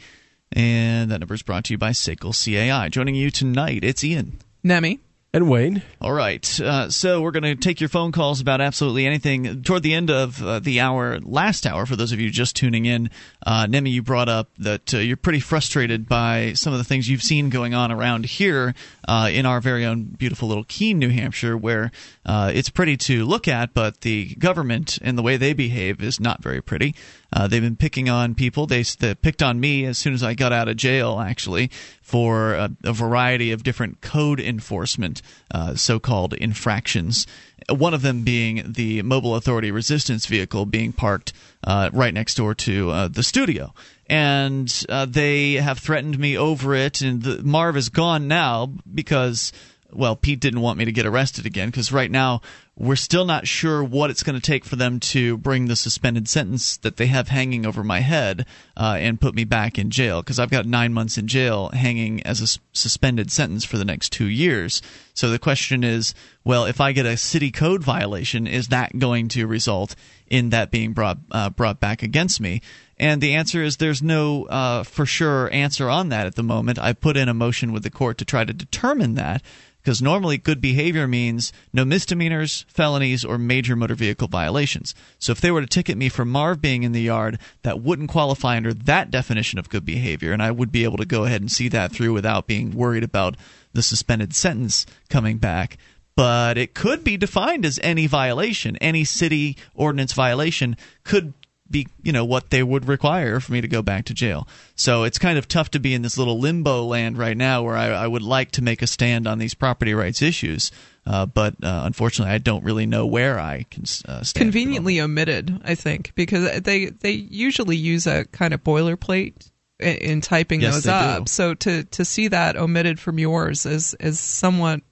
And that number is brought to you by Sekel CAI. Joining you tonight, it's Ian. Nemi. And Wayne? All right. Uh, so we're going to take your phone calls about absolutely anything. Toward the end of uh, the hour, last hour, for those of you just tuning in, uh, Nemi, you brought up that uh, you're pretty frustrated by some of the things you've seen going on around here uh, in our very own beautiful little Keene, New Hampshire, where uh, it's pretty to look at, but the government and the way they behave is not very pretty. Uh, they've been picking on people. They, they picked on me as soon as I got out of jail, actually, for a, a variety of different code enforcement, uh, so-called infractions. One of them being the mobile authority resistance vehicle being parked uh, right next door to uh, the studio. And uh, they have threatened me over it. And the, Marv is gone now because well, Pete didn't want me to get arrested again because right now we're still not sure what it's going to take for them to bring the suspended sentence that they have hanging over my head uh, and put me back in jail because I've got nine months in jail hanging as a suspended sentence for the next two years. So the question is, well, if I get a city code violation, is that going to result in that being brought uh, brought back against me? And the answer is there's no uh, for sure answer on that at the moment. I put in a motion with the court to try to determine that because normally good behavior means no misdemeanors, felonies, or major motor vehicle violations. So if they were to ticket me for Marv being in the yard, that wouldn't qualify under that definition of good behavior, and I would be able to go ahead and see that through without being worried about the suspended sentence coming back. But it could be defined as any violation. Any city ordinance violation could be you know what they would require for me to go back to jail. So it's kind of tough to be in this little limbo land right now where I, I would like to make a stand on these property rights issues, uh, but uh, unfortunately I don't really know where I can uh. Conveniently omitted, I think, because they they usually use a kind of boilerplate i- in typing Yes, those they do. up. So to to see that omitted from yours is is somewhat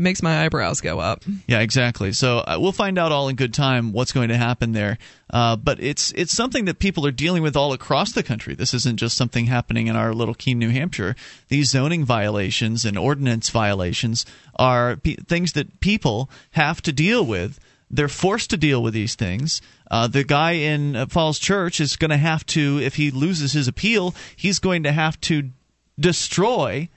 makes my eyebrows go up. Yeah, exactly. So uh, we'll find out all in good time what's going to happen there. Uh, but it's it's something that people are dealing with all across the country. This isn't just something happening in our little Keene, New Hampshire. These zoning violations and ordinance violations are pe- things that people have to deal with. They're forced to deal with these things. Uh, the guy in uh, Falls Church is going to have to, if he loses his appeal, he's going to have to destroy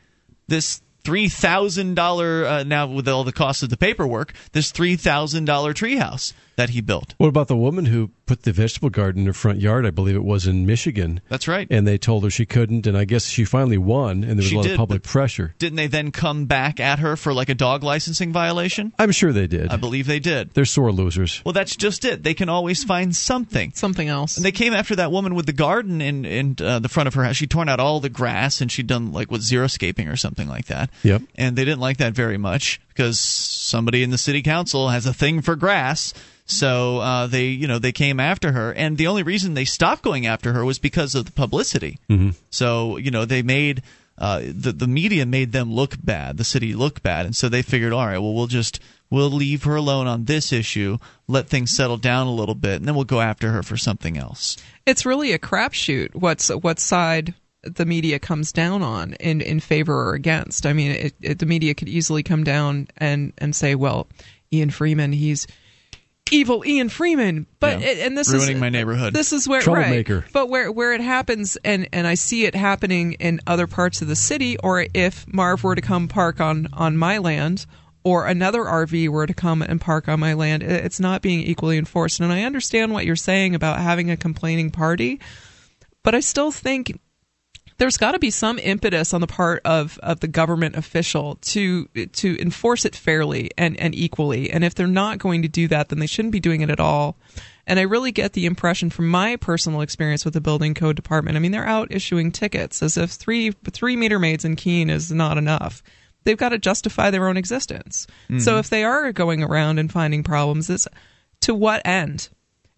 this three thousand dollar uh, now with all the cost of the paperwork this three thousand dollar treehouse that he built. What about the woman who put the vegetable garden in her front yard? I believe it was in Michigan. That's right. And they told her she couldn't, and I guess she finally won, and there was She a lot did, of public pressure. Didn't they then come back at her for like a dog licensing violation? I'm sure they did. I believe they did. They're sore losers. Well, that's just it. They can always find something. Something else. And they came after that woman with the garden in in uh, the front of her house. She'd torn out all the grass and she'd done like with xeriscaping or something like that. Yep. And they didn't like that very much because somebody in the city council has a thing for grass. So uh, they, you know, they came after her, and the only reason they stopped going after her was because of the publicity. Mm-hmm. So you know, they made uh, the the media made them look bad, the city look bad, and so they figured, all right, well, we'll just we'll leave her alone on this issue, let things settle down a little bit, and then we'll go after her for something else. it's really a crapshoot. What's what side the media comes down on in in favor or against? I mean, it, it, the media could easily come down and and say, well, Ian Freeman, he's evil Ian Freeman. But Yeah. it, and this Ruining is my neighborhood. This is where Troublemaker. right. But where where it happens, and and I see it happening in other parts of the city, or if Marv were to come park on on my land. Or another RV were to come and park on my land, it's not being equally enforced. And I understand what you're saying about having a complaining party, but I still think there's got to be some impetus on the part of, of the government official to to enforce it fairly and, and equally. And if they're not going to do that, then they shouldn't be doing it at all. And I really get the impression from my personal experience with the building code department. I mean, they're out issuing tickets as if three three meter maids in Keene is not enough. They've got to justify their own existence. So mm-hmm. if they are going around and finding problems, it's to what end?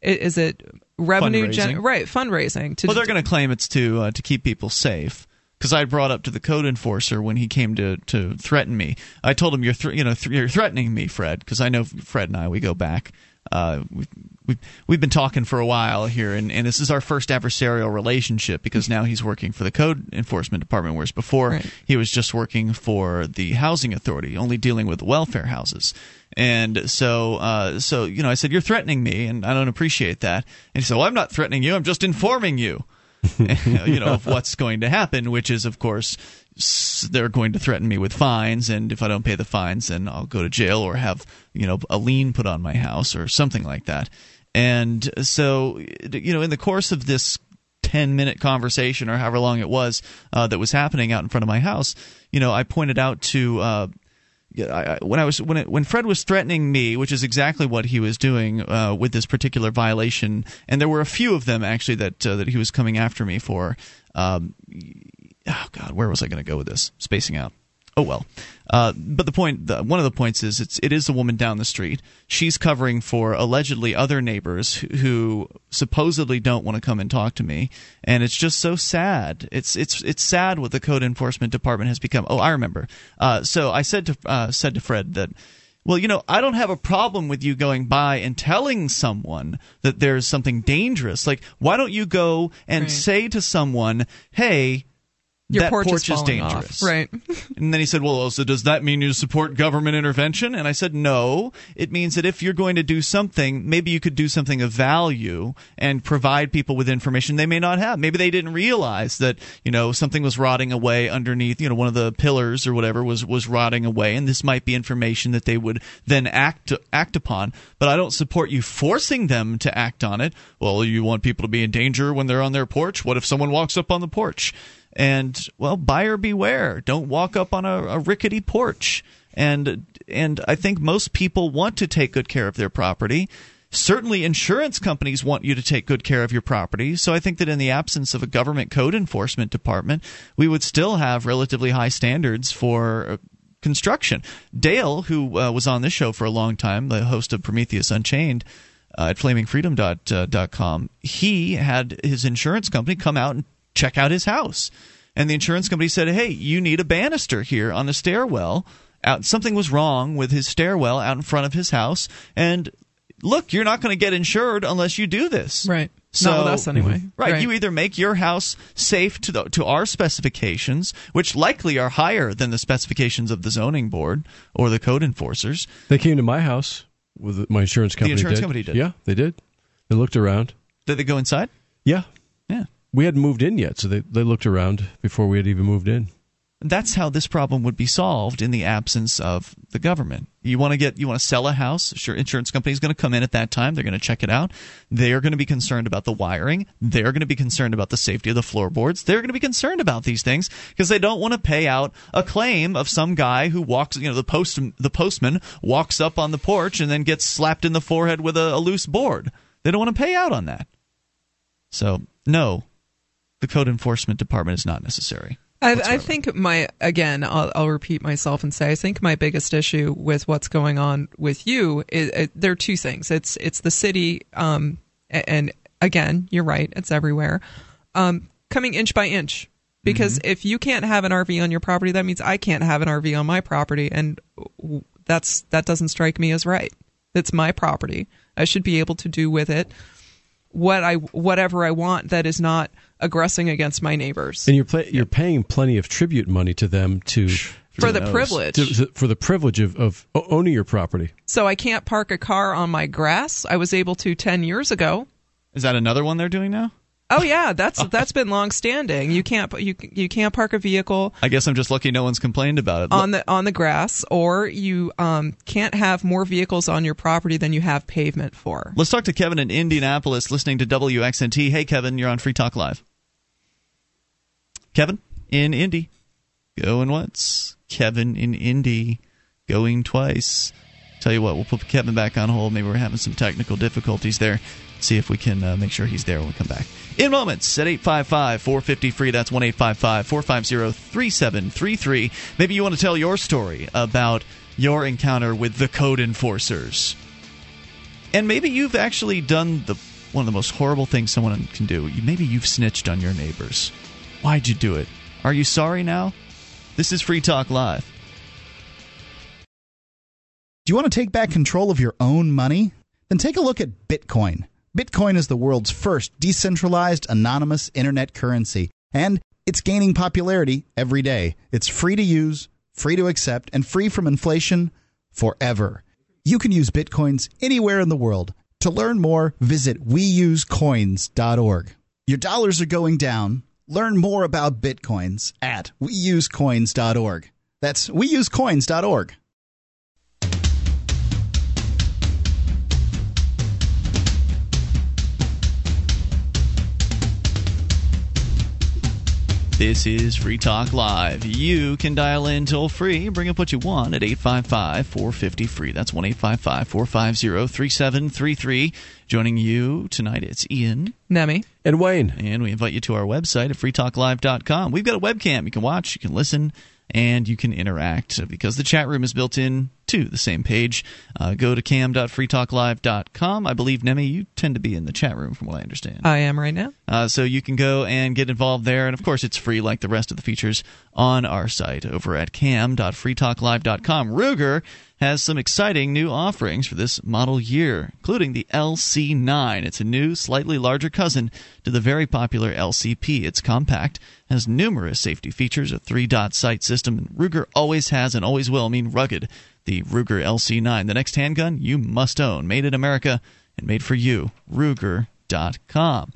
Is it revenue gen- right fundraising to Well, they're going to claim it's to uh, to keep people safe. Because I brought up to the code enforcer when he came to, to threaten me. I told him you're thr you know th- you're threatening me, Fred, because I know Fred and I we go back. Uh, we, we we've been talking for a while here, and, and this is our first adversarial relationship because now he's working for the code enforcement department, whereas before Right. he was just working for the housing authority, only dealing with welfare houses. And so, uh, so you know, I said you're threatening me, and I don't appreciate that. And he said, "Well, I'm not threatening you. I'm just informing you." you know of what's going to happen which is of course they're going to threaten me with fines and if i don't pay the fines then i'll go to jail or have you know a lien put on my house or something like that and so you know in the course of this 10 minute conversation or however long it was uh, that was happening out in front of my house you know i pointed out to uh, I, when I was when it, when Fred was threatening me, which is exactly what he was doing uh, with this particular violation, and there were a few of them actually that uh, that he was coming after me for. Um, oh God, where was I going to go with this? Spacing out. Oh well. Uh, but the point, the, one of the points is, it's it is the woman down the street. She's covering for allegedly other neighbors who, who supposedly don't want to come and talk to me, and it's just so sad. It's it's it's sad what the code enforcement department has become. Oh, I remember. Uh, so I said to uh, said to Fred that. Well, you know, I don't have a problem with you going by and telling someone that there's something dangerous. Like, why don't you go and Right. say to someone, "Hey, your that porch, porch, is, is dangerous." off. right And then he said, Well, so does that mean you support government intervention? And I said, No. It means that if you're going to do something, maybe you could do something of value and provide people with information they may not have. Maybe they didn't realize that, you know, something was rotting away underneath, you know, one of the pillars or whatever was, was rotting away. And this might be information that they would then act, act upon. But I don't support you forcing them to act on it. Well, you want people to be in danger when they're on their porch? What if someone walks up on the porch? And well buyer beware. Don't walk up on a, a rickety porch. And and i think most people want to take good care of their property. Certainly insurance companies want you to take good care of your property. So i think that in the absence of a government code enforcement department we would still have relatively high standards for uh, construction. Dale who uh, was on this show for a long time the host of prometheus unchained uh, at flamingfreedom.com, he had his insurance company come out and check out his house. And the insurance company said, "Hey, you need a banister here on the stairwell. Out something was wrong with his stairwell out in front of his house, and look, you're not going to get insured unless you do this." right So, not with us anyway Right, you either make your house safe to the, to our specifications, which likely are higher than the specifications of the zoning board or the code enforcers. They came to my house with my insurance company. The insurance did. company did. Yeah, they did. They looked around. Did they go inside? Yeah, Yeah. We hadn't moved in yet, so they they looked around before we had even moved in. That's how this problem would be solved in the absence of the government. You want to get you want to sell a house, sure insurance company is going to come in at that time, they're going to check it out. They're going to be concerned about the wiring, they're going to be concerned about the safety of the floorboards. They're going to be concerned about these things because they don't want to pay out a claim of some guy who walks, you know, the post the postman walks up on the porch and then gets slapped in the forehead with a, a loose board. They don't want to pay out on that. So, no, the code enforcement department is not necessary. I, I, think my again, I'll, I'll, repeat myself and say I think my biggest issue with what's going on with you is it, there are two things. It's it's the city, um, and again, you're right. It's everywhere, um, coming inch by inch. Because mm-hmm. if you can't have an RV on your property, that means I can't have an RV on my property, and that's that doesn't strike me as right. It's my property. I should be able to do with it what I whatever I want that is not aggressing against my neighbors. And you're play, you're paying plenty of tribute money to them to for the privilege to, for the privilege of, of owning your property. So I can't park a car on my grass. I was able to ten years ago. Is that another one they're doing now? Oh yeah, that's that's been long standing. You can't you you can't park a vehicle. I guess I'm just lucky no one's complained about it. On the on the grass, or you um, can't have more vehicles on your property than you have pavement for. Let's talk to Kevin in Indianapolis, listening to WXNT. Hey, Kevin, you're on Free Talk Live. Kevin in Indy, going once. Kevin in Indy, going twice. Tell you what, we'll put Kevin back on hold. Maybe we're having some technical difficulties there. See if we can uh, make sure he's there when we come back. In moments at 855 450 free. That's 1 450 3733. Maybe you want to tell your story about your encounter with the code enforcers. And maybe you've actually done the one of the most horrible things someone can do. Maybe you've snitched on your neighbors. Why'd you do it? Are you sorry now? This is Free Talk Live. Do you want to take back control of your own money? Then take a look at Bitcoin. Bitcoin is the world's first decentralized, anonymous internet currency, and it's gaining popularity every day. It's free to use, free to accept, and free from inflation forever. You can use Bitcoins anywhere in the world. To learn more, visit weusecoins.org. Your dollars are going down. Learn more about Bitcoins at weusecoins.org. That's weusecoins.org. This is Free Talk Live. You can dial in toll free. Bring up what you want at 855 450 free. That's 1 855 450 3733. Joining you tonight, it's Ian. Nemi. And Wayne. And we invite you to our website at freetalklive.com. We've got a webcam. You can watch, you can listen, and you can interact because the chat room is built in to the same page. Uh, go to cam.freetalklive.com. I believe, Nemi, you tend to be in the chat room from what I understand. I am right now. Uh, so you can go and get involved there. And of course, it's free like the rest of the features on our site over at cam.freetalklive.com. Ruger has some exciting new offerings for this model year, including the LC9. It's a new, slightly larger cousin to the very popular LCP. It's compact, has numerous safety features, a three dot sight system, and Ruger always has and always will mean rugged. The Ruger LC9, the next handgun you must own, made in America and made for you. Ruger.com.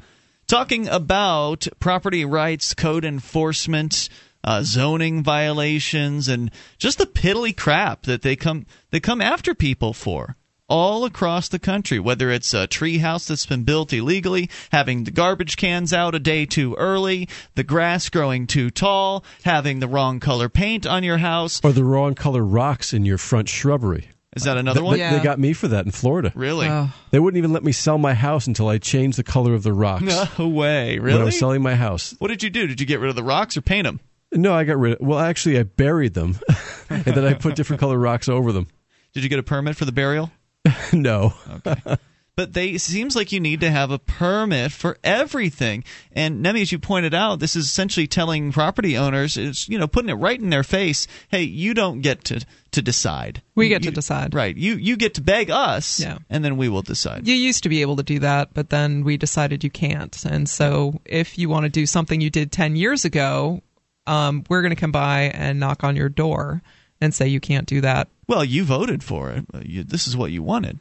Talking about property rights, code enforcement, uh, zoning violations, and just the piddly crap that they come they come after people for all across the country, whether it's a tree house that's been built illegally, having the garbage cans out a day too early, the grass growing too tall, having the wrong color paint on your house, or the wrong color rocks in your front shrubbery. Is that another one? They, yeah. they got me for that in Florida. Really? Oh. They wouldn't even let me sell my house until I changed the color of the rocks. No way. Really? When I was selling my house. What did you do? Did you get rid of the rocks or paint them? No, I got rid of. Well, actually, I buried them, and then I put different color rocks over them. Did you get a permit for the burial? no. okay. But they seems like you need to have a permit for everything. And Nemi, as you pointed out, this is essentially telling property owners, it's you know, putting it right in their face. Hey, you don't get to to decide. We get you, to decide. Right. You you get to beg us, yeah. and then we will decide. You used to be able to do that, but then we decided you can't. And so, if you want to do something you did ten years ago, um, we're going to come by and knock on your door and say you can't do that. Well, you voted for it. You, this is what you wanted.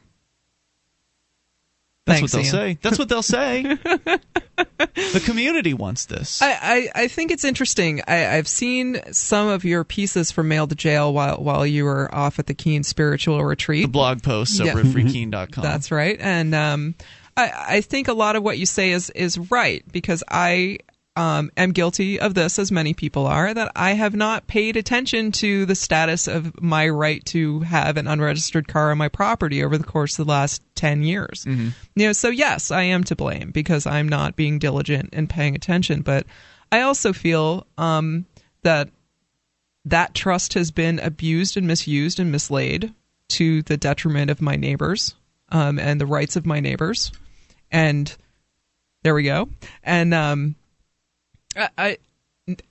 That's Thanks, what they'll Ian. say. That's what they'll say. the community wants this. I, I, I think it's interesting. I, I've seen some of your pieces from Mail to Jail while while you were off at the Keene Spiritual Retreat. The blog posts Yeah. over at freekeene.com. That's right. And um, I, I think a lot of what you say is is right because I um, am guilty of this, as many people are, that I have not paid attention to the status of my right to have an unregistered car on my property over the course of the last ten years. You know, so yes, I am to blame because I'm not being diligent and paying attention. But I also feel um, that that trust has been abused and misused and mislaid to the detriment of my neighbors um, and the rights of my neighbors. And there we go. And um, I, I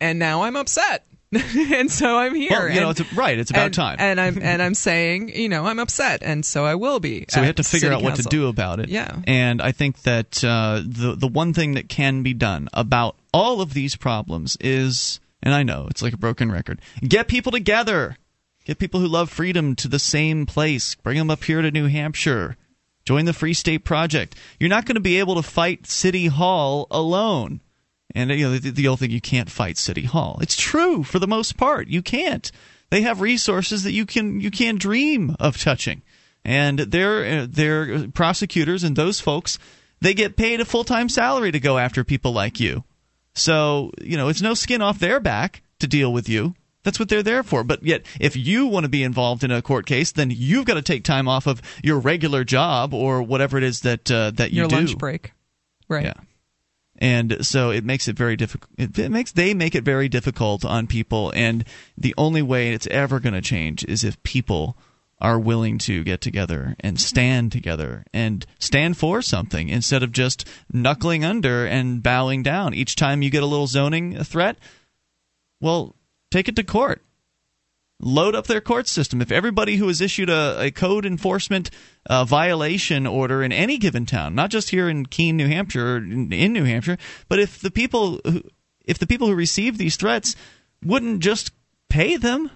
and now I'm upset. and so I'm here. Well, you know, and- it's right. It's about and, time. And I'm and I'm saying, you know, I'm upset, and so I will be. So we have to figure out what to do about it. Yeah. And I think that uh, the the one thing that can be done about all of these problems is, and I know it's like a broken record, get people together, get people who love freedom to the same place, bring them up here to New Hampshire. Join the Free State Project. You're not going to be able to fight City Hall alone. And you know the, the old thing, you can't fight City Hall. It's true for the most part. You can't. They have resources that you can you can't dream of touching, and their their prosecutors and those folks they get paid a full time salary to go after people like you. So you know it's no skin off their back to deal with you. That's what they're there for. But yet, if you want to be involved in a court case, then you've got to take time off of your regular job or whatever it is that uh, that you Your do. lunch break, right? Yeah. And so it makes it very difficult. It, makes they make it very difficult on people, and the only way it's ever going to change is if people are willing to get together and mm-hmm. stand together and stand for something instead of just knuckling under and bowing down each time you get a little zoning threat. Well, take it to court load up their court system. If everybody who has issued a, a code enforcement uh, violation order in any given town, not just here in Keene, New Hampshire, in, in New Hampshire, but if the people who, if the people who receive these threats wouldn't just pay them,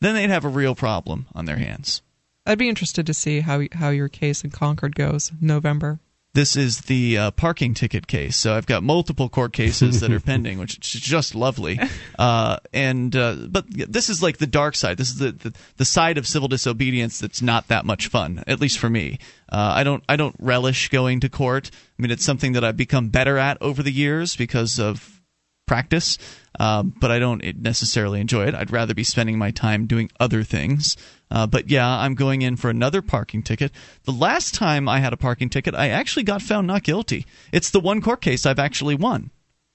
then they'd have a real problem on their hands. I'd be interested to see how how your case in Concord goes in November. This is the uh, parking ticket case. So I've got multiple court cases that are pending, which is just lovely. Uh, and uh, but this is like the dark side. This is the, the the side of civil disobedience that's not that much fun, at least for me. Uh, I don't I don't relish going to court. I mean, it's something that I've become better at over the years because of practice, um, but I don't necessarily enjoy it. I'd rather be spending my time doing other things. Uh, but yeah, I'm going in for another parking ticket. The last time I had a parking ticket, I actually got found not guilty. It's the one court case I've actually won.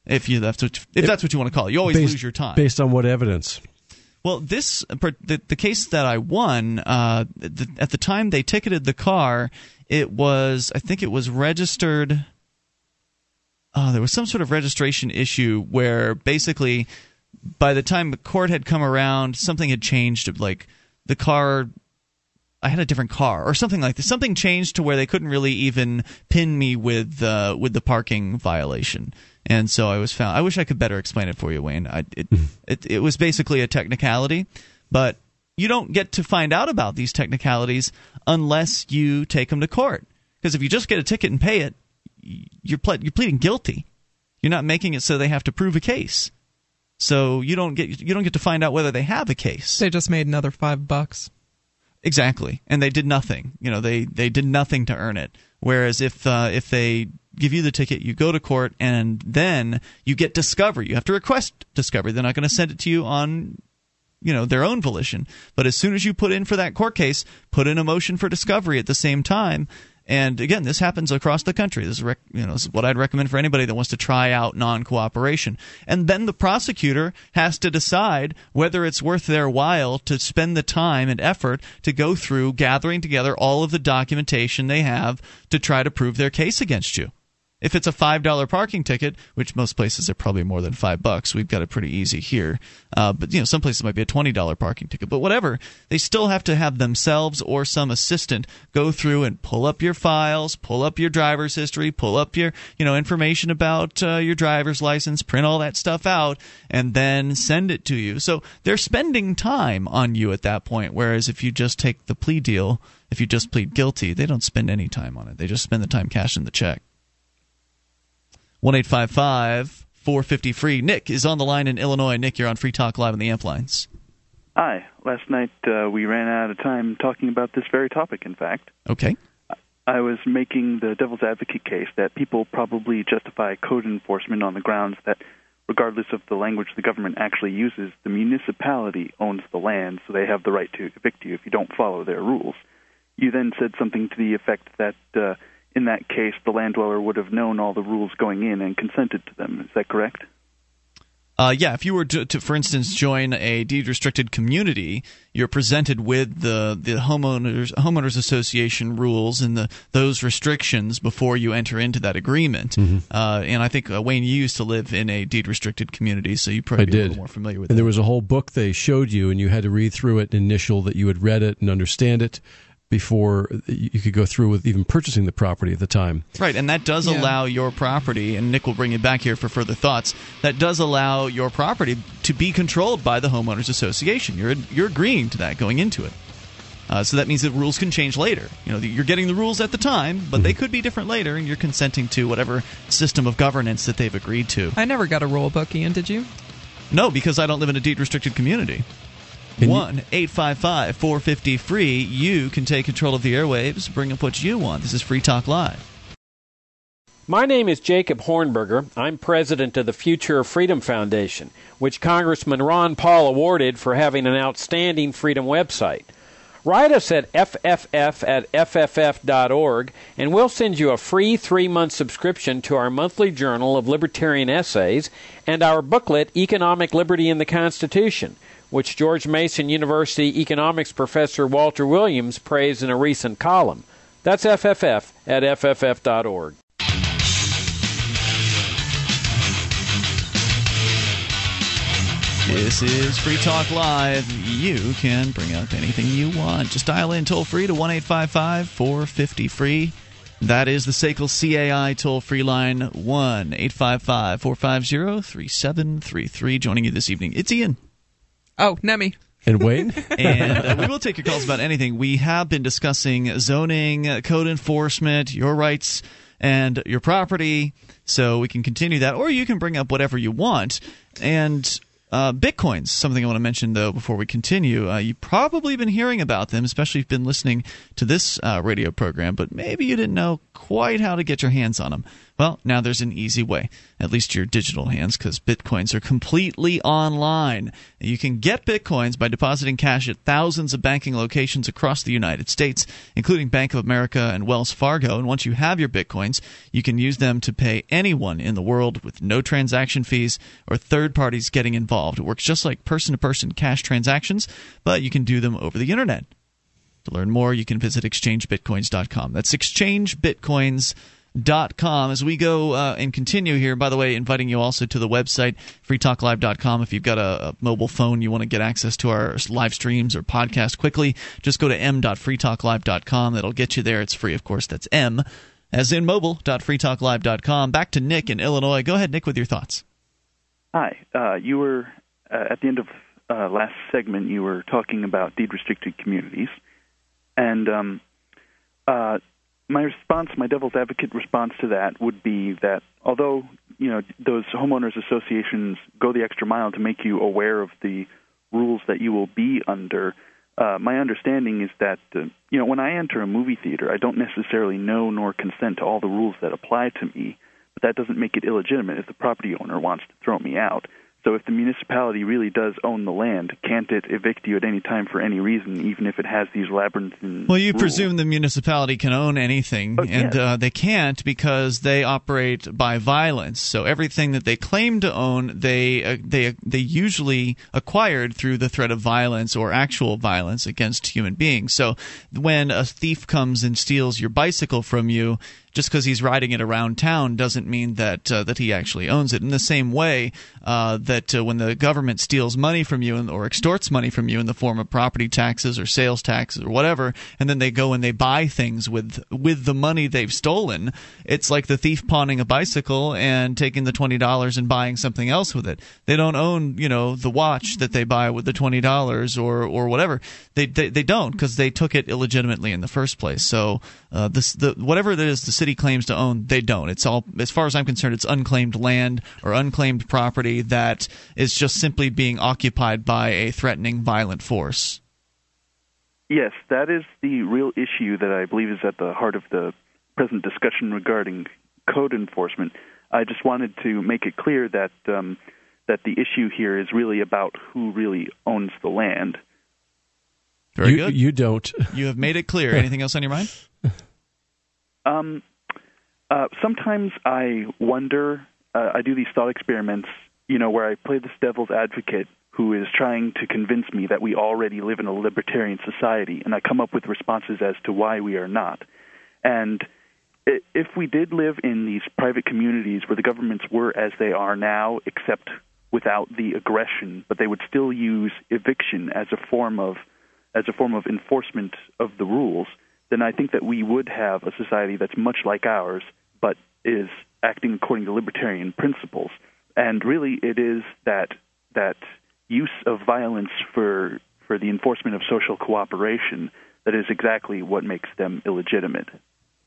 If you that's what, if that's what you want to call it, you always based, lose your time. Based on what evidence? Well, this the, the case that I won uh, the, at the time they ticketed the car. It was I think it was registered. Uh, there was some sort of registration issue where basically by the time the court had come around, something had changed. Like the car I had a different car or something like this. Something changed to where they couldn't really even pin me with uh, with the parking violation, and so I was found. I wish I could better explain it for you, Wayne. I, it, it it was basically a technicality, but you don't get to find out about these technicalities unless you take them to court. Because if you just get a ticket and pay it, you're ple- you're pleading guilty. You're not making it so they have to prove a case. So you don't get you don't get to find out whether they have a case. They just made another five bucks. Exactly, and they did nothing. You know, they they did nothing to earn it. Whereas if uh, if they give you the ticket, you go to court, and then you get discovery. You have to request discovery. They're not going to send it to you on you know their own volition. But as soon as you put in for that court case, put in a motion for discovery at the same time. And again, this happens across the country. This is, rec- you know, this is what I'd recommend for anybody that wants to try out non-cooperation. And then the prosecutor has to decide whether it's worth their while to spend the time and effort to go through gathering together all of the documentation they have to try to prove their case against you. If it's a five dollar parking ticket, which most places are probably more than five bucks, we've got it pretty easy here. Uh, but you know, some places might be a twenty dollar parking ticket. But whatever, they still have to have themselves or some assistant go through and pull up your files, pull up your driver's history, pull up your you know information about uh, your driver's license, print all that stuff out, and then send it to you. So they're spending time on you at that point. Whereas if you just take the plea deal, if you just plead guilty, they don't spend any time on it. They just spend the time cashing the check. 1 450 free. Nick is on the line in Illinois. Nick, you're on Free Talk Live on the Amp Lines. Hi. Last night uh, we ran out of time talking about this very topic, in fact. Okay. I was making the devil's advocate case that people probably justify code enforcement on the grounds that, regardless of the language the government actually uses, the municipality owns the land, so they have the right to evict you if you don't follow their rules. You then said something to the effect that, uh, in that case, the land dweller would have known all the rules going in and consented to them. Is that correct? Uh, yeah, if you were to, to, for instance, join a deed restricted community, you're presented with the, the homeowners homeowners association rules and the those restrictions before you enter into that agreement. Mm-hmm. Uh, and I think uh, Wayne, you used to live in a deed restricted community, so you probably I did. a little more familiar with. And that. there was a whole book they showed you, and you had to read through it, initial that you had read it and understand it before you could go through with even purchasing the property at the time. Right, and that does yeah. allow your property, and Nick will bring it back here for further thoughts. That does allow your property to be controlled by the homeowners association. You're you're agreeing to that going into it. Uh, so that means that rules can change later. You know, you're getting the rules at the time, but mm-hmm. they could be different later, and you're consenting to whatever system of governance that they've agreed to. I never got a rule book, Ian. Did you? No, because I don't live in a deed restricted community. 1 855 450 free. You can take control of the airwaves, bring up what you want. This is Free Talk Live. My name is Jacob Hornberger. I'm president of the Future of Freedom Foundation, which Congressman Ron Paul awarded for having an outstanding freedom website. Write us at fff at fff.org, and we'll send you a free three month subscription to our monthly journal of libertarian essays and our booklet, Economic Liberty in the Constitution which George Mason University economics professor Walter Williams praised in a recent column. That's FFF at FFF.org. This is Free Talk Live. You can bring up anything you want. Just dial in toll free to 1 855 450 free. That is the SACL CAI toll free line 1 855 450 3733. Joining you this evening, it's Ian. Oh, Nemi. And Wayne? and uh, we will take your calls about anything. We have been discussing zoning, code enforcement, your rights, and your property. So we can continue that, or you can bring up whatever you want. And uh, Bitcoins, something I want to mention though before we continue. Uh, you've probably been hearing about them, especially if you've been listening to this uh, radio program, but maybe you didn't know quite how to get your hands on them. Well, now there's an easy way, at least your digital hands, because bitcoins are completely online. You can get bitcoins by depositing cash at thousands of banking locations across the United States, including Bank of America and Wells Fargo. And once you have your bitcoins, you can use them to pay anyone in the world with no transaction fees or third parties getting involved. It works just like person to person cash transactions, but you can do them over the internet. To learn more, you can visit exchangebitcoins.com. That's exchangebitcoins.com dot com. As we go uh, and continue here by the way inviting you also to the website freetalklive.com if you've got a, a mobile phone you want to get access to our live streams or podcast quickly just go to m.freetalklive.com that'll get you there. It's free of course. That's m as in mobile.freetalklive.com back to nick in illinois. Go ahead nick with your thoughts. Hi. Uh, you were uh, at the end of uh, last segment you were talking about deed restricted communities. And um, uh, my response, my devil's advocate response to that would be that although you know those homeowners associations go the extra mile to make you aware of the rules that you will be under, uh, my understanding is that uh, you know when I enter a movie theater, I don't necessarily know nor consent to all the rules that apply to me, but that doesn't make it illegitimate if the property owner wants to throw me out. So if the municipality really does own the land, can't it evict you at any time for any reason, even if it has these labyrinthine? Well, you rules? presume the municipality can own anything, oh, and uh, they can't because they operate by violence. So everything that they claim to own, they uh, they they usually acquired through the threat of violence or actual violence against human beings. So when a thief comes and steals your bicycle from you, just because he's riding it around town doesn't mean that uh, that he actually owns it. In the same way, uh, that uh, when the government steals money from you or extorts money from you in the form of property taxes or sales taxes or whatever, and then they go and they buy things with with the money they've stolen, it's like the thief pawning a bicycle and taking the twenty dollars and buying something else with it. They don't own, you know, the watch that they buy with the twenty dollars or or whatever. They they, they don't because they took it illegitimately in the first place. So uh, this the whatever it is the city claims to own, they don't. It's all as far as I'm concerned, it's unclaimed land or unclaimed property that is just simply being occupied by a threatening, violent force. Yes, that is the real issue that I believe is at the heart of the present discussion regarding code enforcement. I just wanted to make it clear that um, that the issue here is really about who really owns the land. Very you, good. You don't. You have made it clear. Anything else on your mind? Um, uh, sometimes I wonder. Uh, I do these thought experiments, you know, where I play this devil's advocate who is trying to convince me that we already live in a libertarian society, and I come up with responses as to why we are not. And if we did live in these private communities where the governments were as they are now, except without the aggression, but they would still use eviction as a form of as a form of enforcement of the rules, then I think that we would have a society that's much like ours, but is acting according to libertarian principles. And really, it is that that use of violence for for the enforcement of social cooperation that is exactly what makes them illegitimate.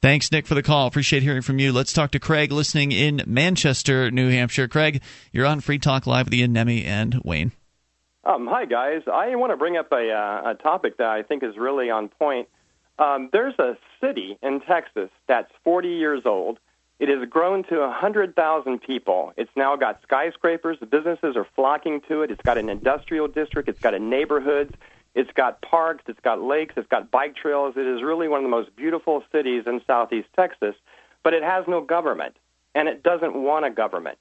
Thanks, Nick, for the call. Appreciate hearing from you. Let's talk to Craig, listening in Manchester, New Hampshire. Craig, you're on Free Talk Live with Ian Nemi and Wayne. Um, hi, guys. I want to bring up a, uh, a topic that I think is really on point. Um, there's a city in Texas that's 40 years old. It has grown to 100,000 people. It's now got skyscrapers. The businesses are flocking to it. It's got an industrial district. It's got a neighborhoods. It's got parks. It's got lakes. It's got bike trails. It is really one of the most beautiful cities in southeast Texas, but it has no government, and it doesn't want a government.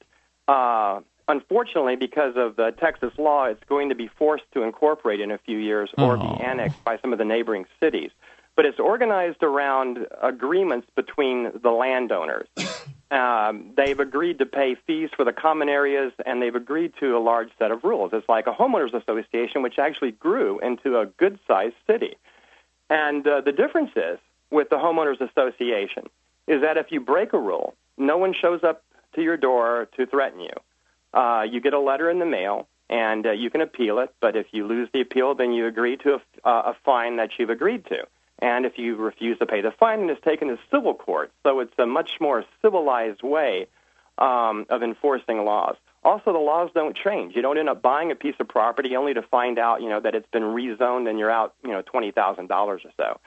Uh, unfortunately, because of the Texas law, it's going to be forced to incorporate in a few years or Oh. be annexed by some of the neighboring cities. But it's organized around agreements between the landowners. Um, they've agreed to pay fees for the common areas, and they've agreed to a large set of rules. It's like a homeowners association, which actually grew into a good-sized city. And uh, the difference is with the homeowners association is that if you break a rule, no one shows up to your door to threaten you. Uh, you get a letter in the mail, and uh, you can appeal it. But if you lose the appeal, then you agree to a, uh, a fine that you've agreed to. And if you refuse to pay the fine, it's taken to civil court. So it's a much more civilized way um, of enforcing laws. Also, the laws don't change. You don't end up buying a piece of property only to find out, you know, that it's been rezoned and you're out, you know, twenty thousand dollars or so.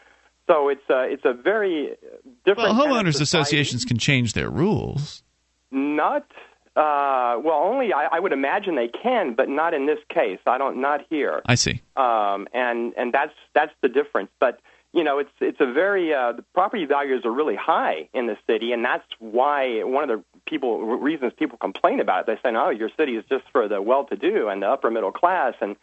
So it's a it's a very different. Well, homeowners associations can change their rules. Not uh, well. Only I, I would imagine they can, but not in this case. I don't. Not here. I see. Um, and and that's that's the difference. But you know, it's it's a very uh, the property values are really high in the city, and that's why one of the people reasons people complain about it. They say, "Oh, your city is just for the well-to-do and the upper middle class and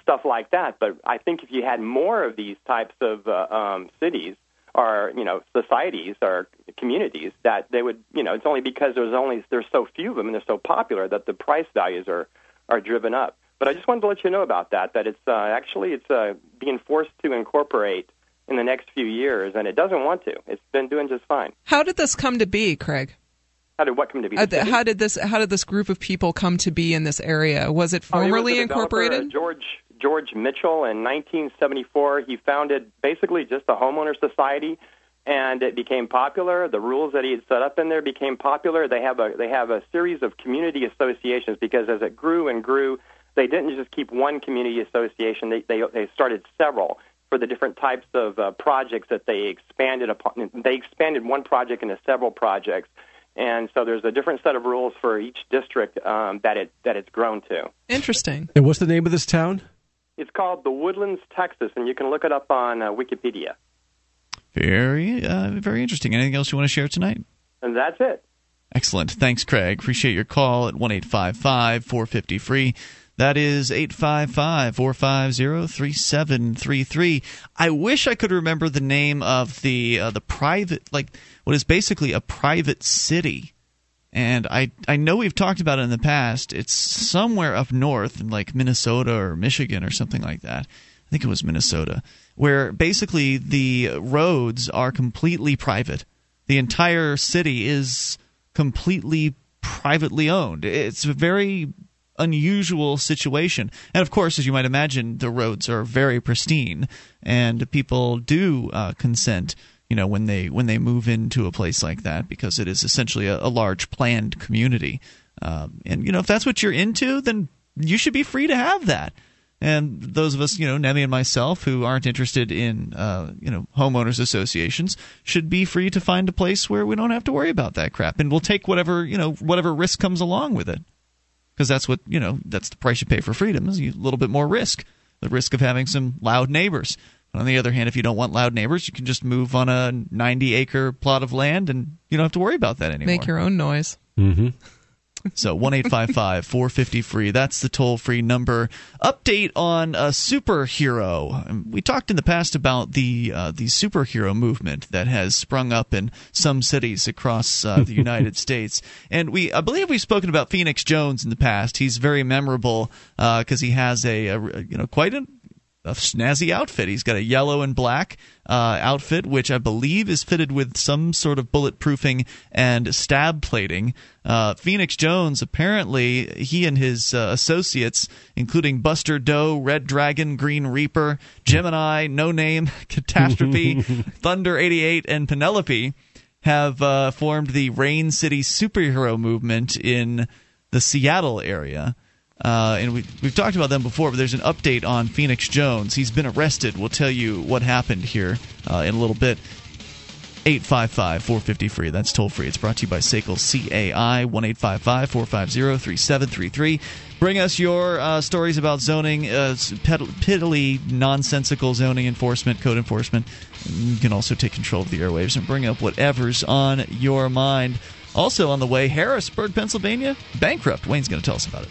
stuff like that." But I think if you had more of these types of uh, um, cities or you know societies or communities, that they would you know it's only because there's only there's so few of them and they're so popular that the price values are are driven up. But I just wanted to let you know about that. That it's uh, actually it's uh, being forced to incorporate in the next few years, and it doesn't want to. It's been doing just fine. How did this come to be, Craig? How did what come to be? Uh, how did this how did this group of people come to be in this area? Was it Oh, he was formerly incorporated? George George Mitchell in 1974. He founded basically just a homeowner society, and it became popular. The rules that he had set up in there became popular. They have a they have a series of community associations because as it grew and grew, they didn't just keep one community association. They they, they started several for the different types of uh, projects that they expanded upon. They expanded one project into several projects. And so there's a different set of rules for each district um, that it that it's grown to. Interesting. And what's the name of this town? It's called the Woodlands, Texas, and you can look it up on uh, Wikipedia. Very, uh, very interesting. Anything else you want to share tonight? And that's it. Excellent. Thanks, Craig. Appreciate your call at one eight five five four fifty free. That is 855 450 3733. I wish I could remember the name of the uh, the private, like what is basically a private city and I I know we've talked about it in the past. It's somewhere up north in like Minnesota or Michigan or something like that. I think it was Minnesota, where basically the roads are completely private. The entire city is completely privately owned. It's very unusual situation. And of course, as you might imagine, the roads are very pristine, and people do uh, consent. You know, when they when they move into a place like that, because it is essentially a, a large planned community. Um, and you know, if that's what you're into, then you should be free to have that. And those of us, you know, Nemi and myself, who aren't interested in, uh, you know, homeowners associations, should be free to find a place where we don't have to worry about that crap, and we'll take whatever, you know, whatever risk comes along with it because that's what you know that's the price you pay for freedom is a little bit more risk the risk of having some loud neighbors but on the other hand if you don't want loud neighbors you can just move on a 90 acre plot of land and you don't have to worry about that anymore Make your own noise. Mm-hmm. So one eight five five four fifty free. That's the toll free number. Update on a superhero. Um, We talked in the past about the uh, the superhero movement that has sprung up in some cities across uh, the United States, and we I believe we've spoken about Phoenix Jones in the past. He's very memorable because he has a, a you know quite a a snazzy outfit. He's got a yellow and black uh, outfit, which I believe is fitted with some sort of bulletproofing and stab plating. Uh, Phoenix Jones, apparently, he and his uh, associates, including Buster Doe, Red Dragon, Green Reaper, Gemini, No Name, Catastrophe, Thunder 88, and Penelope, have uh, formed the Rain City superhero movement in the Seattle area. Uh, and we, we've talked about them before, but there's an update on Phoenix Jones. He's been arrested. We'll tell you what happened here uh, in a little bit. 855 450 free. That's toll free. It's brought to you by SACL CAI 1 855 450 3733. Bring us your uh, stories about zoning, uh, piddly, nonsensical zoning enforcement, code enforcement. You can also take control of the airwaves and bring up whatever's on your mind. Also on the way, Harrisburg, Pennsylvania, bankrupt. Wayne's going to tell us about it.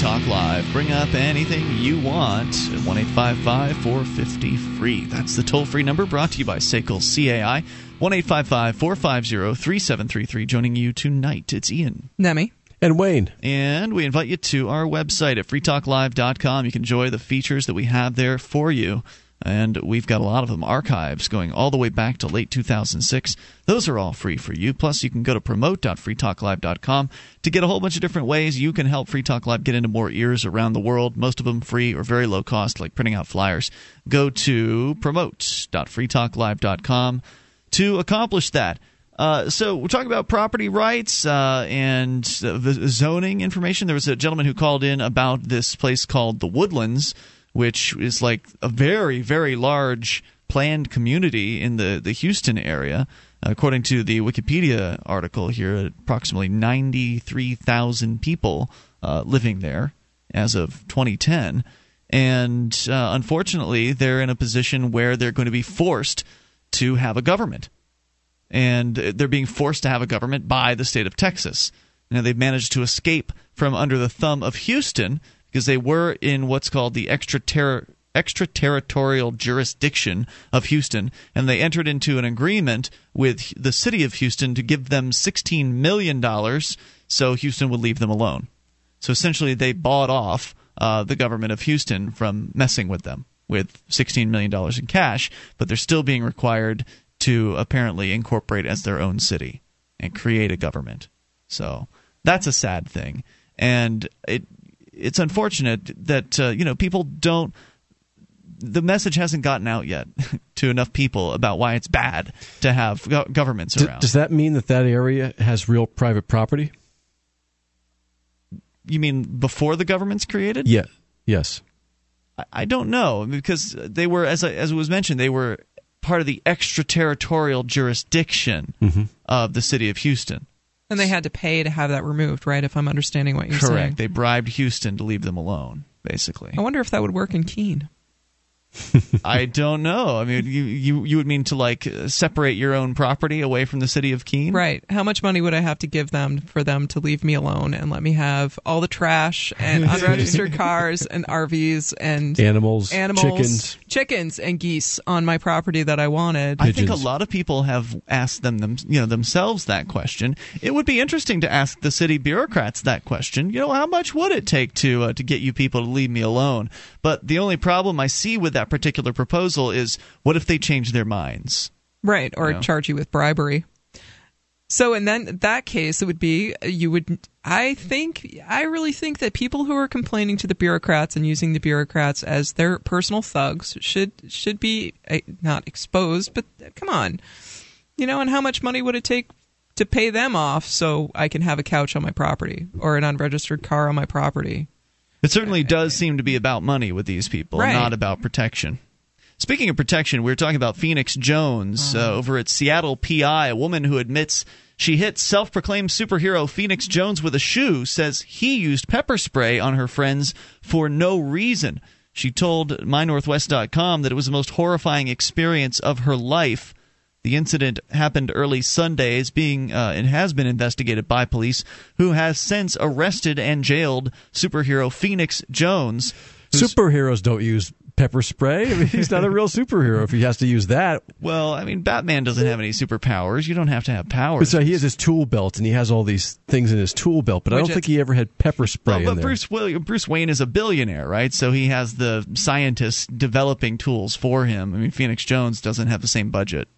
Talk Live. Bring up anything you want at 1 855 450 free. That's the toll free number brought to you by SACL CAI. 1 855 450 3733. Joining you tonight, it's Ian. Nemi. And Wayne. And we invite you to our website at freetalklive.com. You can enjoy the features that we have there for you. And we've got a lot of them archives going all the way back to late 2006. Those are all free for you. Plus, you can go to promote.freetalklive.com to get a whole bunch of different ways you can help Free Talk Live get into more ears around the world, most of them free or very low cost, like printing out flyers. Go to promote.freetalklive.com to accomplish that. Uh, so we're talking about property rights uh, and the zoning information. There was a gentleman who called in about this place called the Woodlands, which is like a very, very large planned community in the, the Houston area. According to the Wikipedia article here, approximately 93,000 people uh, living there as of 2010. And uh, unfortunately, they're in a position where they're going to be forced to have a government. And they're being forced to have a government by the state of Texas. Now, they've managed to escape from under the thumb of Houston because they were in what's called the extraterritorial extraterritorial jurisdiction of Houston, and they entered into an agreement with the city of Houston to give them $16 million so Houston would leave them alone. So essentially, they bought off uh, the government of Houston from messing with them with $16 million in cash, but they're still being required to apparently incorporate as their own city and create a government. So that's a sad thing. And it it's unfortunate that uh, you know people don't the message hasn't gotten out yet to enough people about why it's bad to have go- governments D- around. does that mean that that area has real private property? you mean before the government's created? Yeah. Yes. I, I don't know because they were, as I, as was mentioned, they were part of the extraterritorial jurisdiction Mm-hmm. of the city of Houston. And they had to pay to have that removed, right? If I'm understanding what you're Correct. saying. Correct. They bribed Houston to leave them alone, basically. I wonder if that would work in Keene. I don't know. I mean, you, you you would mean to like uh, separate your own property away from the city of Keene? Right. How much money would I have to give them for them to leave me alone and let me have all the trash and unregistered cars and RVs and Animals, animals, chickens. chickens and geese on my property that I wanted? I think a lot of people have asked them, them, you know, themselves that question. It would be interesting to ask the city bureaucrats that question. You know, how much would it take to uh, to get you people to leave me alone? But the only problem I see with that particular proposal is, what if they change their minds? Right, or Yeah. charge you with bribery. So in then that case, it would be you would. I think I really think that people who are complaining to the bureaucrats and using the bureaucrats as their personal thugs should should be uh, not exposed. But come on, you know. And how much money would it take to pay them off so I can have a couch on my property or an unregistered car on my property? It certainly does seem to be about money with these people, Right. not about protection. Speaking of protection, we were talking about Phoenix Jones uh, over at Seattle PI, a woman who admits she hit self proclaimed superhero Phoenix Jones with a shoe, says he used pepper spray on her friends for no reason. She told MyNorthwest.com that it was the most horrifying experience of her life. The incident happened early Sunday. It's being uh, it has been investigated by police, who has since arrested and jailed superhero Phoenix Jones. Superheroes don't use pepper spray. I mean, he's not a real superhero if he has to use that. Well, I mean, Batman doesn't have any superpowers. You don't have to have powers. So he has his tool belt and he has all these things in his tool belt, but I don't think he ever had pepper spray Well, in but. Bruce William, Bruce Wayne is a billionaire, right? So he has the scientists developing tools for him. I mean, Phoenix Jones doesn't have the same budget,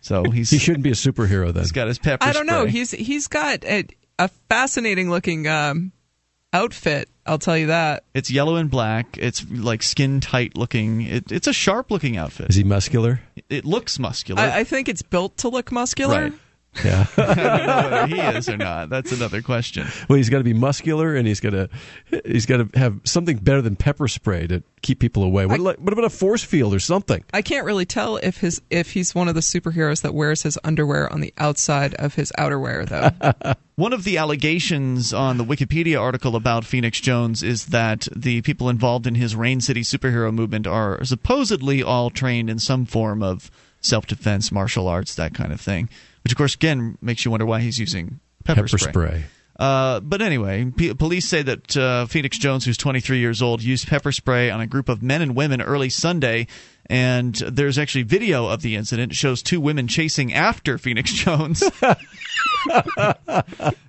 so he's he shouldn't be a superhero then. he's got his pepper. I don't know. He's he's got a, a fascinating looking um, outfit. I'll tell you that. It's yellow and black. It's like skin tight looking. It, it's a sharp looking outfit. Is he muscular? It looks muscular. I, I think it's built to look muscular. Right. Yeah. I don't know whether he is or not. That's another question. well, he's got to be muscular and he's got to he's got to have something better than pepper spray to keep people away. What, like, what about a force field or something? I can't really tell if his if he's one of the superheroes that wears his underwear on the outside of his outerwear, though. One of the allegations on the Wikipedia article about Phoenix Jones is that the people involved in his Rain City superhero movement are supposedly all trained in some form of self defense, martial arts, that kind of thing. Which, of course, again makes you wonder why he's using pepper, Pepper spray. Uh, but anyway, p- police say that uh, Phoenix Jones, who's 23 years old, used pepper spray on a group of men and women early Sunday. And there's actually video of the incident. It shows two women chasing after Phoenix Jones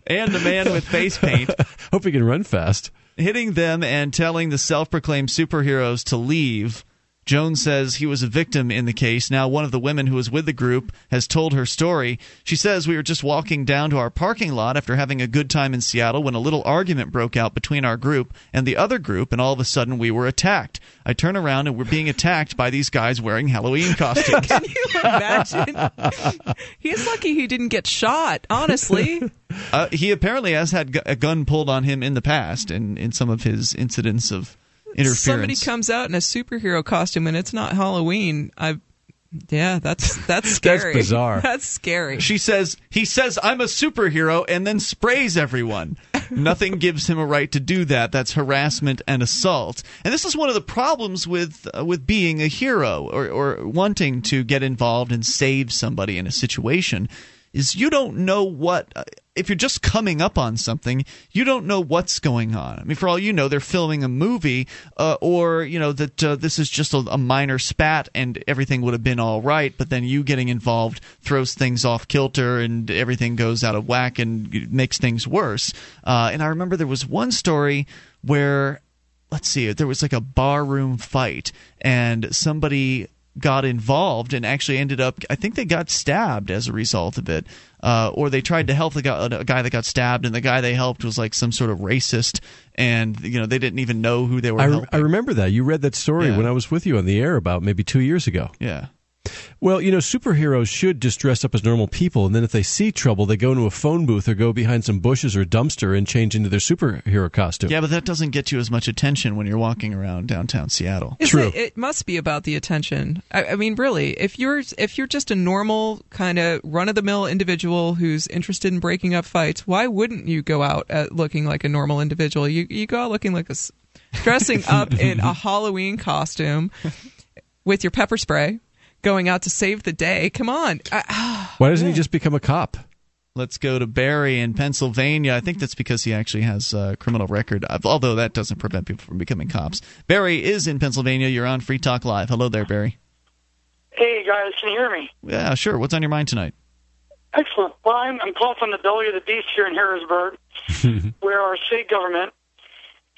and a man with face paint Hope he can run fast. hitting them and telling the self proclaimed superheroes to leave. Jones says he was a victim in the case. Now, one of the women who was with the group has told her story. She says, We were just walking down to our parking lot after having a good time in Seattle when a little argument broke out between our group and the other group, and all of a sudden we were attacked. I turn around and we're being attacked by these guys wearing Halloween costumes. Can you imagine? He's lucky he didn't get shot. Honestly, uh, he apparently has had a gun pulled on him in the past in, in some of his incidents of interference. somebody comes out in a superhero costume and it's not Halloween. I, yeah, that's that's scary. that's bizarre. That's scary. She says he says I'm a superhero and then sprays everyone. Nothing gives him a right to do that. That's harassment and assault. And this is one of the problems with uh, with being a hero or or wanting to get involved and save somebody in a situation is you don't know what uh, if you're just coming up on something, you don't know what's going on. I mean, for all you know, they're filming a movie, uh, or you know that uh, this is just a, a minor spat and everything would have been all right. But then you getting involved throws things off kilter and everything goes out of whack and makes things worse. Uh, and I remember there was one story where let's see, there was like a barroom fight, and somebody got involved and actually ended up I think they got stabbed as a result of it uh, or they tried to help the guy, a guy that got stabbed and the guy they helped was like some sort of racist and you know they didn't even know who they were I, helping. I remember that. You read that story Yeah. when I was with you on the air about maybe two years ago. yeah Well, you know, superheroes should just dress up as normal people, and then if they see trouble, they go into a phone booth or go behind some bushes or dumpster and change into their superhero costume. yeah but that doesn't get you as much attention when you're walking around downtown Seattle Is True. It, it must be about the attention. I, I mean, really, if you're if you're just a normal kind of run of the mill individual who's interested in breaking up fights, why wouldn't you go out at looking like a normal individual? You you go out looking like a dressing up in a Halloween costume with your pepper spray, going out to save the day. Come on, I, Why doesn't he just become a cop? Let's go to Barry in Pennsylvania. I think that's because he actually has a criminal record, although that doesn't prevent people from becoming cops. Barry is in Pennsylvania. You're on Free Talk Live. Hello there, Barry. Hey guys, can you hear me? Yeah, sure. What's on your mind tonight? Excellent. Well, I'm, I'm calling from the belly of the beast here in Harrisburg, where our state government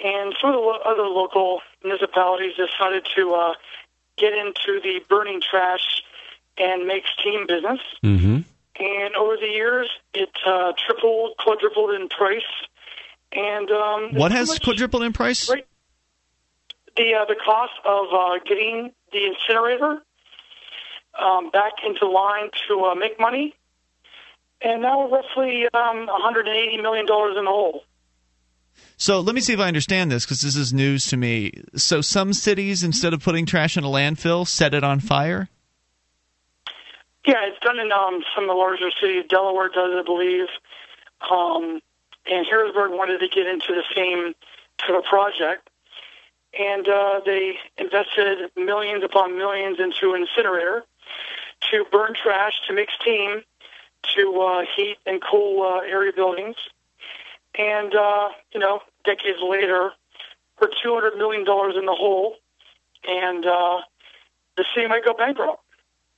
and some of the lo- other local municipalities decided to uh, get into the burning trash and makes team business. Mm-hmm. And over the years, it uh, tripled, quadrupled in price. And um, What has quadrupled in price? Right. the uh, the cost of uh, getting the incinerator um, back into line to uh, make money, and now we're roughly um, 180 million dollars in the hole. So let me see if I understand this because this is news to me. So some cities, instead of putting trash in a landfill, set it on fire. Yeah, it's done in um, some of the larger cities. Delaware does, I believe. Um, and Harrisburg wanted to get into the same sort of project. And uh, they invested millions upon millions into an incinerator to burn trash, to make steam, to uh, heat and cool uh, area buildings. And, uh, you know, decades later, we're $200 million in the hole, and uh, the city might go bankrupt.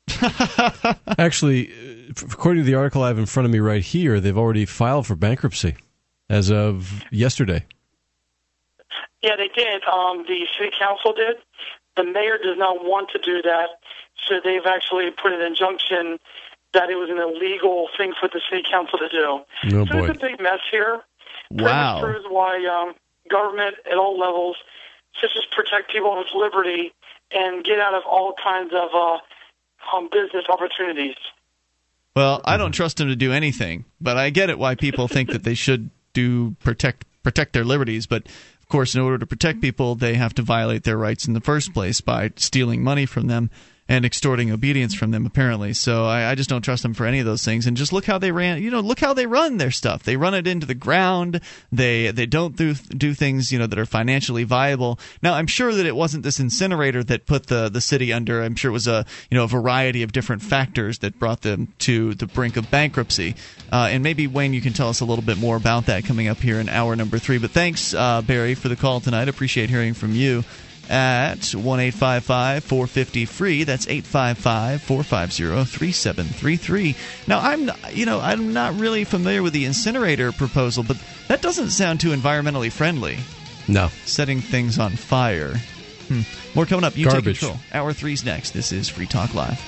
Actually, uh, according to the article I have in front of me right here, they've already filed for bankruptcy as of yesterday. Yeah, they did. Um, the city council did. The mayor does not want to do that, so they've actually put an injunction that it was an illegal thing for the city council to do. Oh, so boy. it's a big mess here. Wow. Proves why um, government at all levels should just protect people's liberty and get out of all kinds of uh, um, business opportunities. Well, I don't trust them to do anything, but I get it why people think that they should do protect protect their liberties. But of course, in order to protect people, they have to violate their rights in the first place by stealing money from them and extorting obedience from them. Apparently, so I, I just don't trust them for any of those things. And just look how they ran. You know, look how they run their stuff. They run it into the ground. They they don't do do things you know that are financially viable. Now, I'm sure that it wasn't this incinerator that put the the city under. I'm sure it was a you know a variety of different factors that brought them to the brink of bankruptcy. Uh, and maybe Wayne, you can tell us a little bit more about that coming up here in hour number three. But thanks, uh, Barry, for the call tonight. Appreciate hearing from you at 1 450 free. That's 855 450 3733. Now, I'm, you know, I'm not really familiar with the incinerator proposal, but that doesn't sound too environmentally friendly. No. Setting things on fire. Hmm. More coming up. You Garbage. take control. Hour three's next. This is Free Talk Live.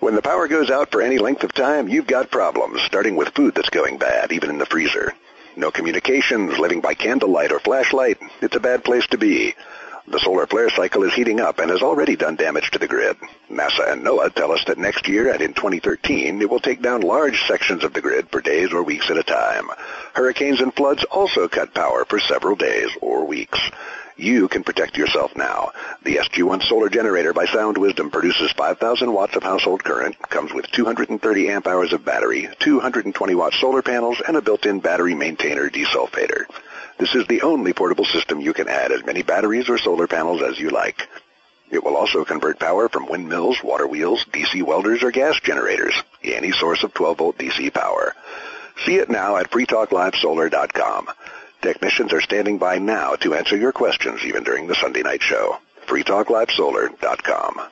When the power goes out for any length of time, you've got problems, starting with food that's going bad, even in the freezer. No communications, living by candlelight or flashlight. It's a bad place to be. The solar flare cycle is heating up and has already done damage to the grid. NASA and NOAA tell us that next year and in 2013, it will take down large sections of the grid for days or weeks at a time. Hurricanes and floods also cut power for several days or weeks. You can protect yourself now. The SG1 solar generator by Sound Wisdom produces 5,000 watts of household current, comes with 230 amp hours of battery, 220 watt solar panels, and a built-in battery maintainer desulfator. This is the only portable system you can add as many batteries or solar panels as you like. It will also convert power from windmills, water wheels, DC welders, or gas generators, any source of 12 volt DC power. See it now at freetalklivesolar.com. Technicians are standing by now to answer your questions even during the Sunday night show. freetalklivesolar.com.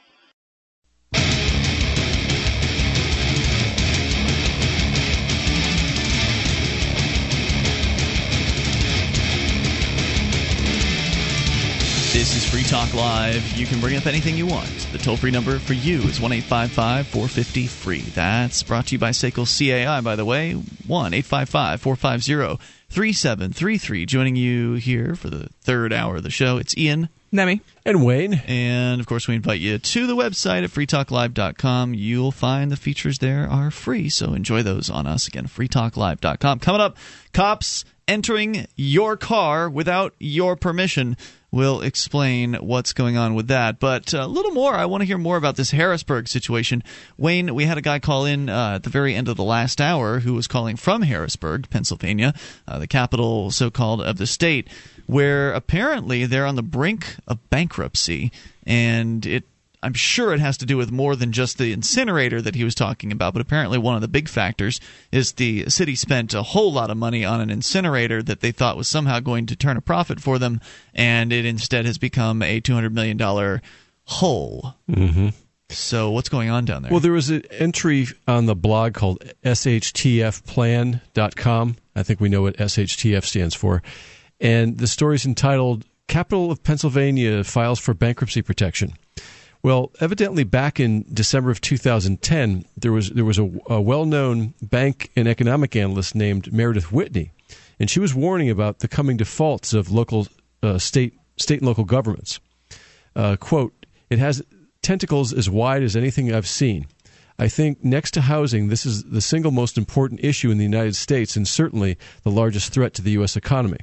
This is Free Talk Live. You can bring up anything you want. The toll free number for you is 1 855 450 free. That's brought to you by Sekel CAI, by the way. 1 855 450 3733. Joining you here for the third hour of the show, it's Ian. Nemi. And Wayne. And of course, we invite you to the website at freetalklive.com. You'll find the features there are free, so enjoy those on us. Again, freetalklive.com. Coming up, cops entering your car without your permission. We'll explain what's going on with that. But a little more, I want to hear more about this Harrisburg situation. Wayne, we had a guy call in uh, at the very end of the last hour who was calling from Harrisburg, Pennsylvania, uh, the capital, so called, of the state, where apparently they're on the brink of bankruptcy. And it I'm sure it has to do with more than just the incinerator that he was talking about, but apparently one of the big factors is the city spent a whole lot of money on an incinerator that they thought was somehow going to turn a profit for them, and it instead has become a $200 million hole. Mm-hmm. So what's going on down there? Well, there was an entry on the blog called shtfplan.com. I think we know what SHTF stands for. And the story is entitled Capital of Pennsylvania Files for Bankruptcy Protection. Well, evidently, back in December of 2010, there was there was a, a well-known bank and economic analyst named Meredith Whitney, and she was warning about the coming defaults of local, uh, state, state and local governments. Uh, "Quote: It has tentacles as wide as anything I've seen. I think next to housing, this is the single most important issue in the United States, and certainly the largest threat to the U.S. economy."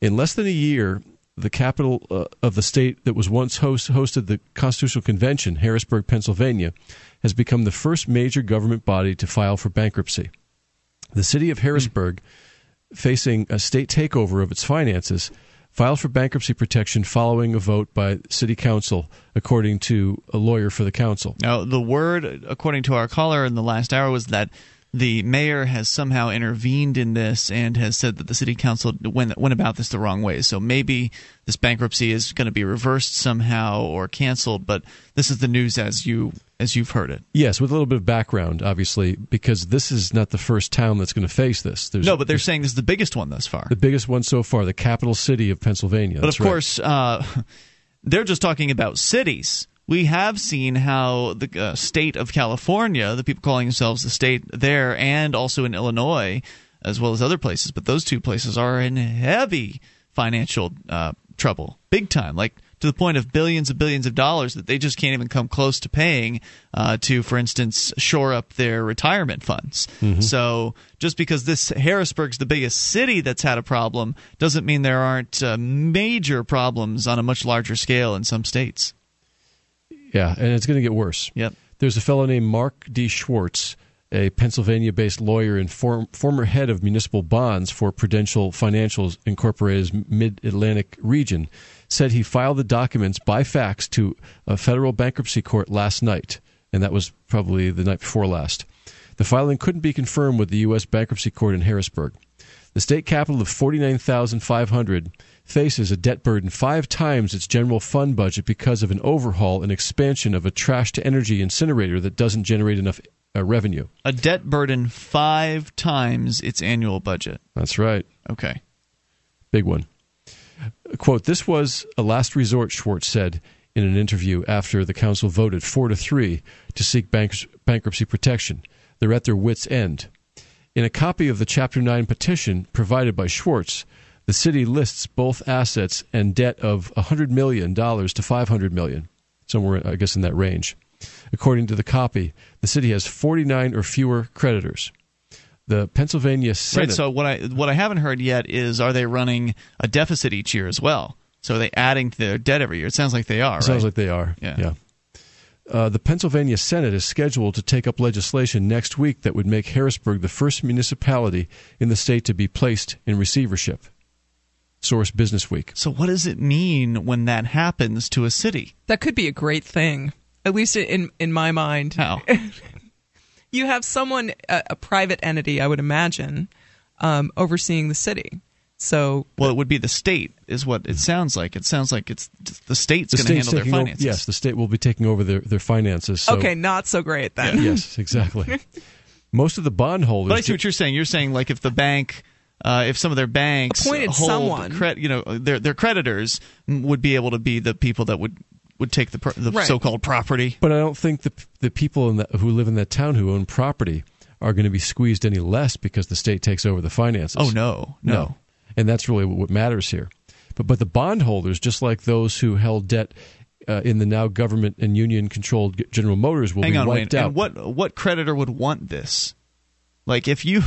In less than a year, the capital uh, of the state that was once host, hosted the Constitutional Convention, Harrisburg, Pennsylvania, has become the first major government body to file for bankruptcy. The city of Harrisburg, mm. facing a state takeover of its finances, filed for bankruptcy protection following a vote by city council, according to a lawyer for the council. Now, the word, according to our caller in the last hour, was that the mayor has somehow intervened in this and has said that the city council went, went about this the wrong way. So maybe this bankruptcy is going to be reversed somehow or canceled. But this is the news as you as you've heard it. Yes, with a little bit of background, obviously, because this is not the first town that's going to face this. There's, no, but they're saying this is the biggest one thus far. The biggest one so far, the capital city of Pennsylvania. But of course, uh, they're just talking about cities we have seen how the uh, state of California, the people calling themselves the state there, and also in Illinois, as well as other places, but those two places are in heavy financial uh, trouble, big time, like to the point of billions and billions of dollars that they just can't even come close to paying uh, to, for instance, shore up their retirement funds. Mm-hmm. So just because this Harrisburg's the biggest city that's had a problem doesn't mean there aren't uh, major problems on a much larger scale in some states. Yeah, and it's going to get worse. Yep. There's a fellow named Mark D. Schwartz, a Pennsylvania based lawyer and form, former head of municipal bonds for Prudential Financials Incorporated's Mid Atlantic region, said he filed the documents by fax to a federal bankruptcy court last night, and that was probably the night before last. The filing couldn't be confirmed with the U.S. Bankruptcy Court in Harrisburg. The state capital of 49,500 faces a debt burden five times its general fund budget because of an overhaul and expansion of a trash to energy incinerator that doesn't generate enough uh, revenue. A debt burden five times its annual budget. That's right. Okay. Big one. Quote, this was a last resort, Schwartz said in an interview after the council voted 4 to 3 to seek bank- bankruptcy protection. They're at their wits' end. In a copy of the Chapter 9 petition provided by Schwartz, the city lists both assets and debt of $100 million to 500 million, somewhere, I guess, in that range. According to the copy, the city has 49 or fewer creditors. The Pennsylvania Senate. Right. So what I what I haven't heard yet is are they running a deficit each year as well? So are they adding to their debt every year? It sounds like they are. Right? Sounds like they are. Yeah. yeah. Uh, the Pennsylvania Senate is scheduled to take up legislation next week that would make Harrisburg the first municipality in the state to be placed in receivership. Source Business Week. So, what does it mean when that happens to a city? That could be a great thing, at least in in my mind. How? you have someone, a, a, private entity, I would imagine, um, overseeing the city. So, well, it would be the state, is what it sounds like. It sounds like it's the state's the going to handle their finances. Over, yes, the state will be taking over their their finances. So. Okay, not so great then. yes, exactly. Most of the bondholders. But I see what you're saying. You're saying like if the bank uh, if some of their banks Appointed hold someone. cre- you know, their their creditors would be able to be the people that would would take the pro- the Right. so-called property. But I don't think the the people in that, who live in that town who own property are going to be squeezed any less because the state takes over the finances. Oh no, no. and that's really what matters here. But but the bondholders, just like those who held debt uh, in the now government and union controlled General Motors, will Hang be on, Wayne. wiped out. And what what creditor would want this? Like if you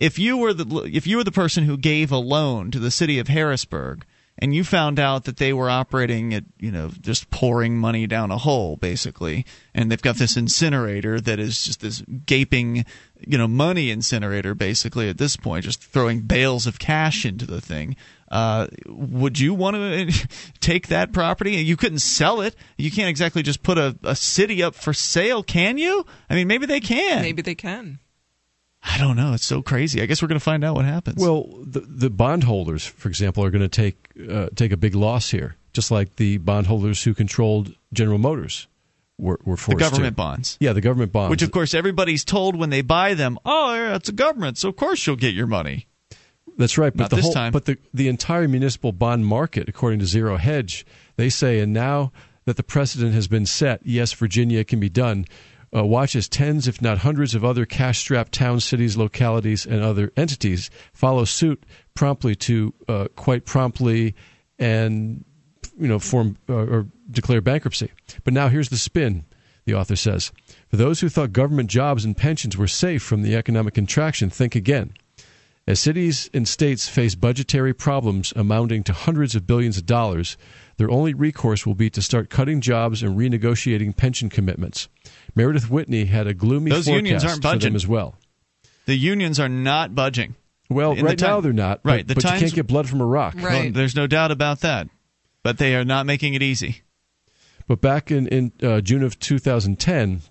if you were the if you were the person who gave a loan to the city of Harrisburg and you found out that they were operating at you know just pouring money down a hole basically and they've got this incinerator that is just this gaping you know money incinerator basically at this point just throwing bales of cash into the thing uh, would you want to take that property? You couldn't sell it. You can't exactly just put a, a city up for sale, can you? I mean, maybe they can. Maybe they can. I don't know. It's so crazy. I guess we're going to find out what happens. Well, the, the bondholders, for example, are going to take uh, take a big loss here, just like the bondholders who controlled General Motors were, were forced to the government to. bonds. Yeah, the government bonds. Which, of course, everybody's told when they buy them, oh, yeah, it's a government, so of course you'll get your money. That's right, but Not the this whole, time. but the the entire municipal bond market, according to Zero Hedge, they say, and now that the precedent has been set, yes, Virginia can be done. Uh, watch as tens, if not hundreds, of other cash-strapped towns, cities, localities, and other entities follow suit promptly to uh, quite promptly and you know form uh, or declare bankruptcy. But now here's the spin. The author says, for those who thought government jobs and pensions were safe from the economic contraction, think again. As cities and states face budgetary problems amounting to hundreds of billions of dollars, their only recourse will be to start cutting jobs and renegotiating pension commitments. Meredith Whitney had a gloomy Those forecast unions aren't for budging. them as well. The unions are not budging. Well, In the right now they're not. Right, but, the but you can't get blood from a rock. Well, there's no doubt about that. But they are not making it easy. But back in, in uh, June of 2010,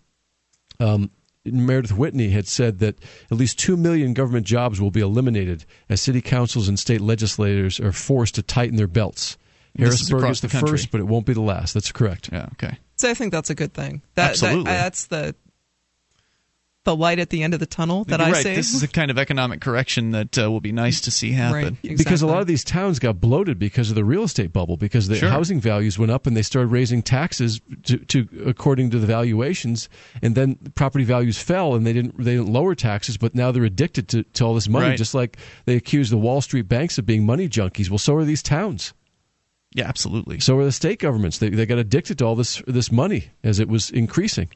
um, Meredith Whitney had said that at least 2 million government jobs will be eliminated as city councils and state legislators are forced to tighten their belts. This is Harrisburg is the, the country. first, but it won't be the last. That's correct. Yeah, okay. So I think that's a good thing. That, Absolutely. That, that's the the light at the end of the tunnel that You're I right. say. This is the kind of economic correction that uh, will be nice to see happen. Right. Because a lot of these towns got bloated because of the real estate bubble, because the Sure. housing values went up and they started raising taxes to, to according to the valuations, and then property values fell and they didn't they didn't lower taxes, but now they're addicted to, to all this money, Right. just like they accuse the Wall Street banks of being money junkies. Well, so are these towns. Yeah, absolutely. So are the state governments. They they got addicted to all this this money as it was increasing.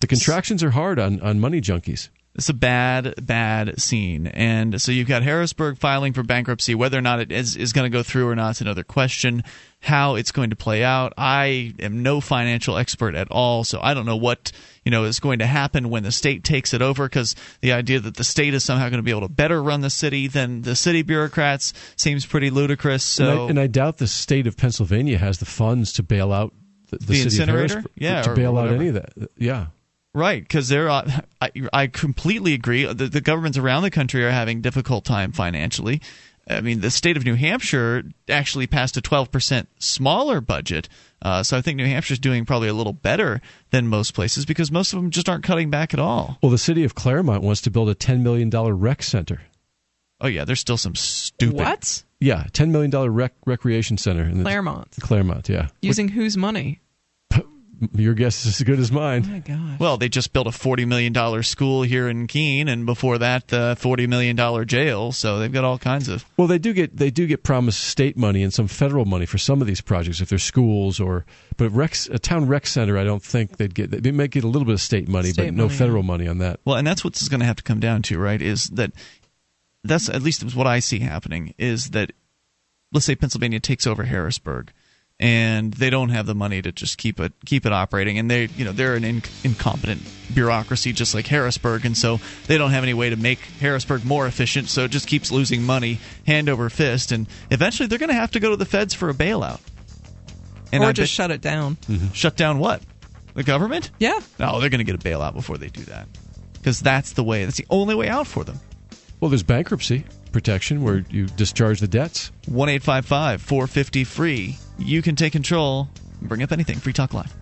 The contractions are hard on, on money junkies. It's a bad, bad scene. And so you've got Harrisburg filing for bankruptcy. Whether or not it is, is going to go through or not is another question. How it's going to play out, I am no financial expert at all, so I don't know what you know is going to happen when the state takes it over. Because the idea that the state is somehow going to be able to better run the city than the city bureaucrats seems pretty ludicrous. and, So I, and I doubt the state of Pennsylvania has the funds to bail out the, the, The city incinerator? of Harrisburg. Yeah, to bail out any of that. Yeah. Right, because they're. Uh, I, I completely agree. The, the governments around the country are having difficult time financially. I mean, the state of New Hampshire actually passed a 12% smaller budget. Uh, so I think New Hampshire's doing probably a little better than most places because most of them just aren't cutting back at all. Well, the city of Claremont wants to build a $10 million rec center. Oh yeah, there's still some stupid. What? Yeah, $10 million rec- recreation center. In the, Claremont. Claremont, yeah. Using whose money? Your guess is as good as mine. Oh my gosh. Well, they just built a forty million dollar school here in Keene, and before that, the forty million dollar jail. So they've got all kinds of. Well, they do get they do get promised state money and some federal money for some of these projects if they're schools or but rec, a town rec center. I don't think they'd get they might get a little bit of state money, State but no money, federal money on that. Well, and that's what's going to have to come down to, right? Is that that's at least what I see happening is that let's say Pennsylvania takes over Harrisburg and they don't have the money to just keep it keep it operating and they you know they're an in, incompetent bureaucracy just like Harrisburg and so they don't have any way to make Harrisburg more efficient so it just keeps losing money hand over fist and eventually they're going to have to go to the feds for a bailout. or I just bet- shut it down. Mm-hmm. shut down what? The government? Yeah. No, they're going to get a bailout before they do that. Because that's the way. That's the only way out for them. Well, there's bankruptcy protection where you discharge the debts. 1 450 free. You can take control bring up anything. Free Talk Live.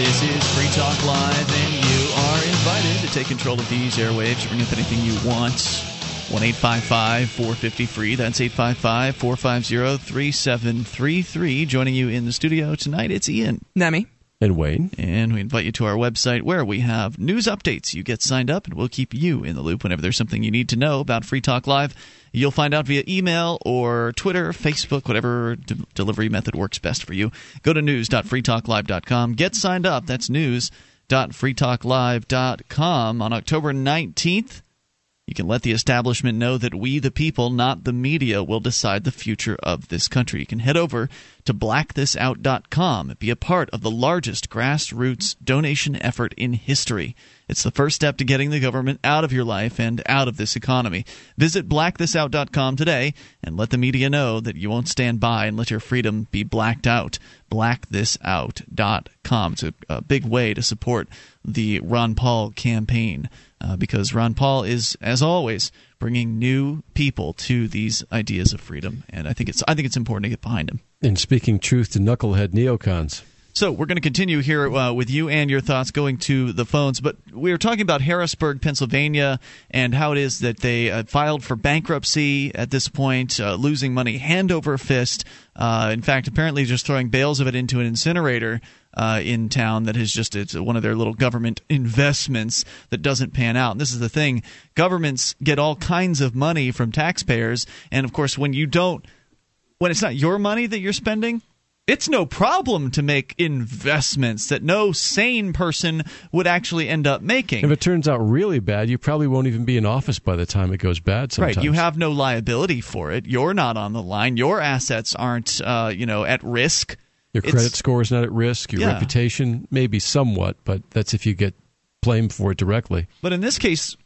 This is Free Talk Live, and you are invited to take control of these airwaves. Bring up anything you want. 1 450 free. That's 855 450 3733. Joining you in the studio tonight, it's Ian. Nemi. And Wayne. And we invite you to our website where we have news updates. You get signed up, and we'll keep you in the loop whenever there's something you need to know about Free Talk Live. You'll find out via email or Twitter, Facebook, whatever de- delivery method works best for you. Go to news.freetalklive.com. Get signed up. That's news.freetalklive.com. On October 19th, you can let the establishment know that we, the people, not the media, will decide the future of this country. You can head over to blackthisout.com and be a part of the largest grassroots donation effort in history. It's the first step to getting the government out of your life and out of this economy. Visit blackthisout.com today and let the media know that you won't stand by and let your freedom be blacked out. Blackthisout.com. It's a, a big way to support the Ron Paul campaign uh, because Ron Paul is, as always, bringing new people to these ideas of freedom, and I think it's I think it's important to get behind him. And speaking truth to knucklehead neocons. So we're going to continue here uh, with you and your thoughts going to the phones, but we were talking about Harrisburg, Pennsylvania, and how it is that they uh, filed for bankruptcy at this point, uh, losing money hand over fist. Uh, in fact, apparently just throwing bales of it into an incinerator uh, in town that is just it's one of their little government investments that doesn't pan out. And this is the thing: governments get all kinds of money from taxpayers, and of course, when you don't, when it's not your money that you're spending, it's no problem to make investments that no sane person would actually end up making. If it turns out really bad, you probably won't even be in office by the time it goes bad. Sometimes. Right, you have no liability for it. You're not on the line. Your assets aren't, uh, you know, at risk. Your credit it's, score is not at risk. Your yeah. reputation, maybe somewhat, but that's if you get blamed for it directly. But in this case,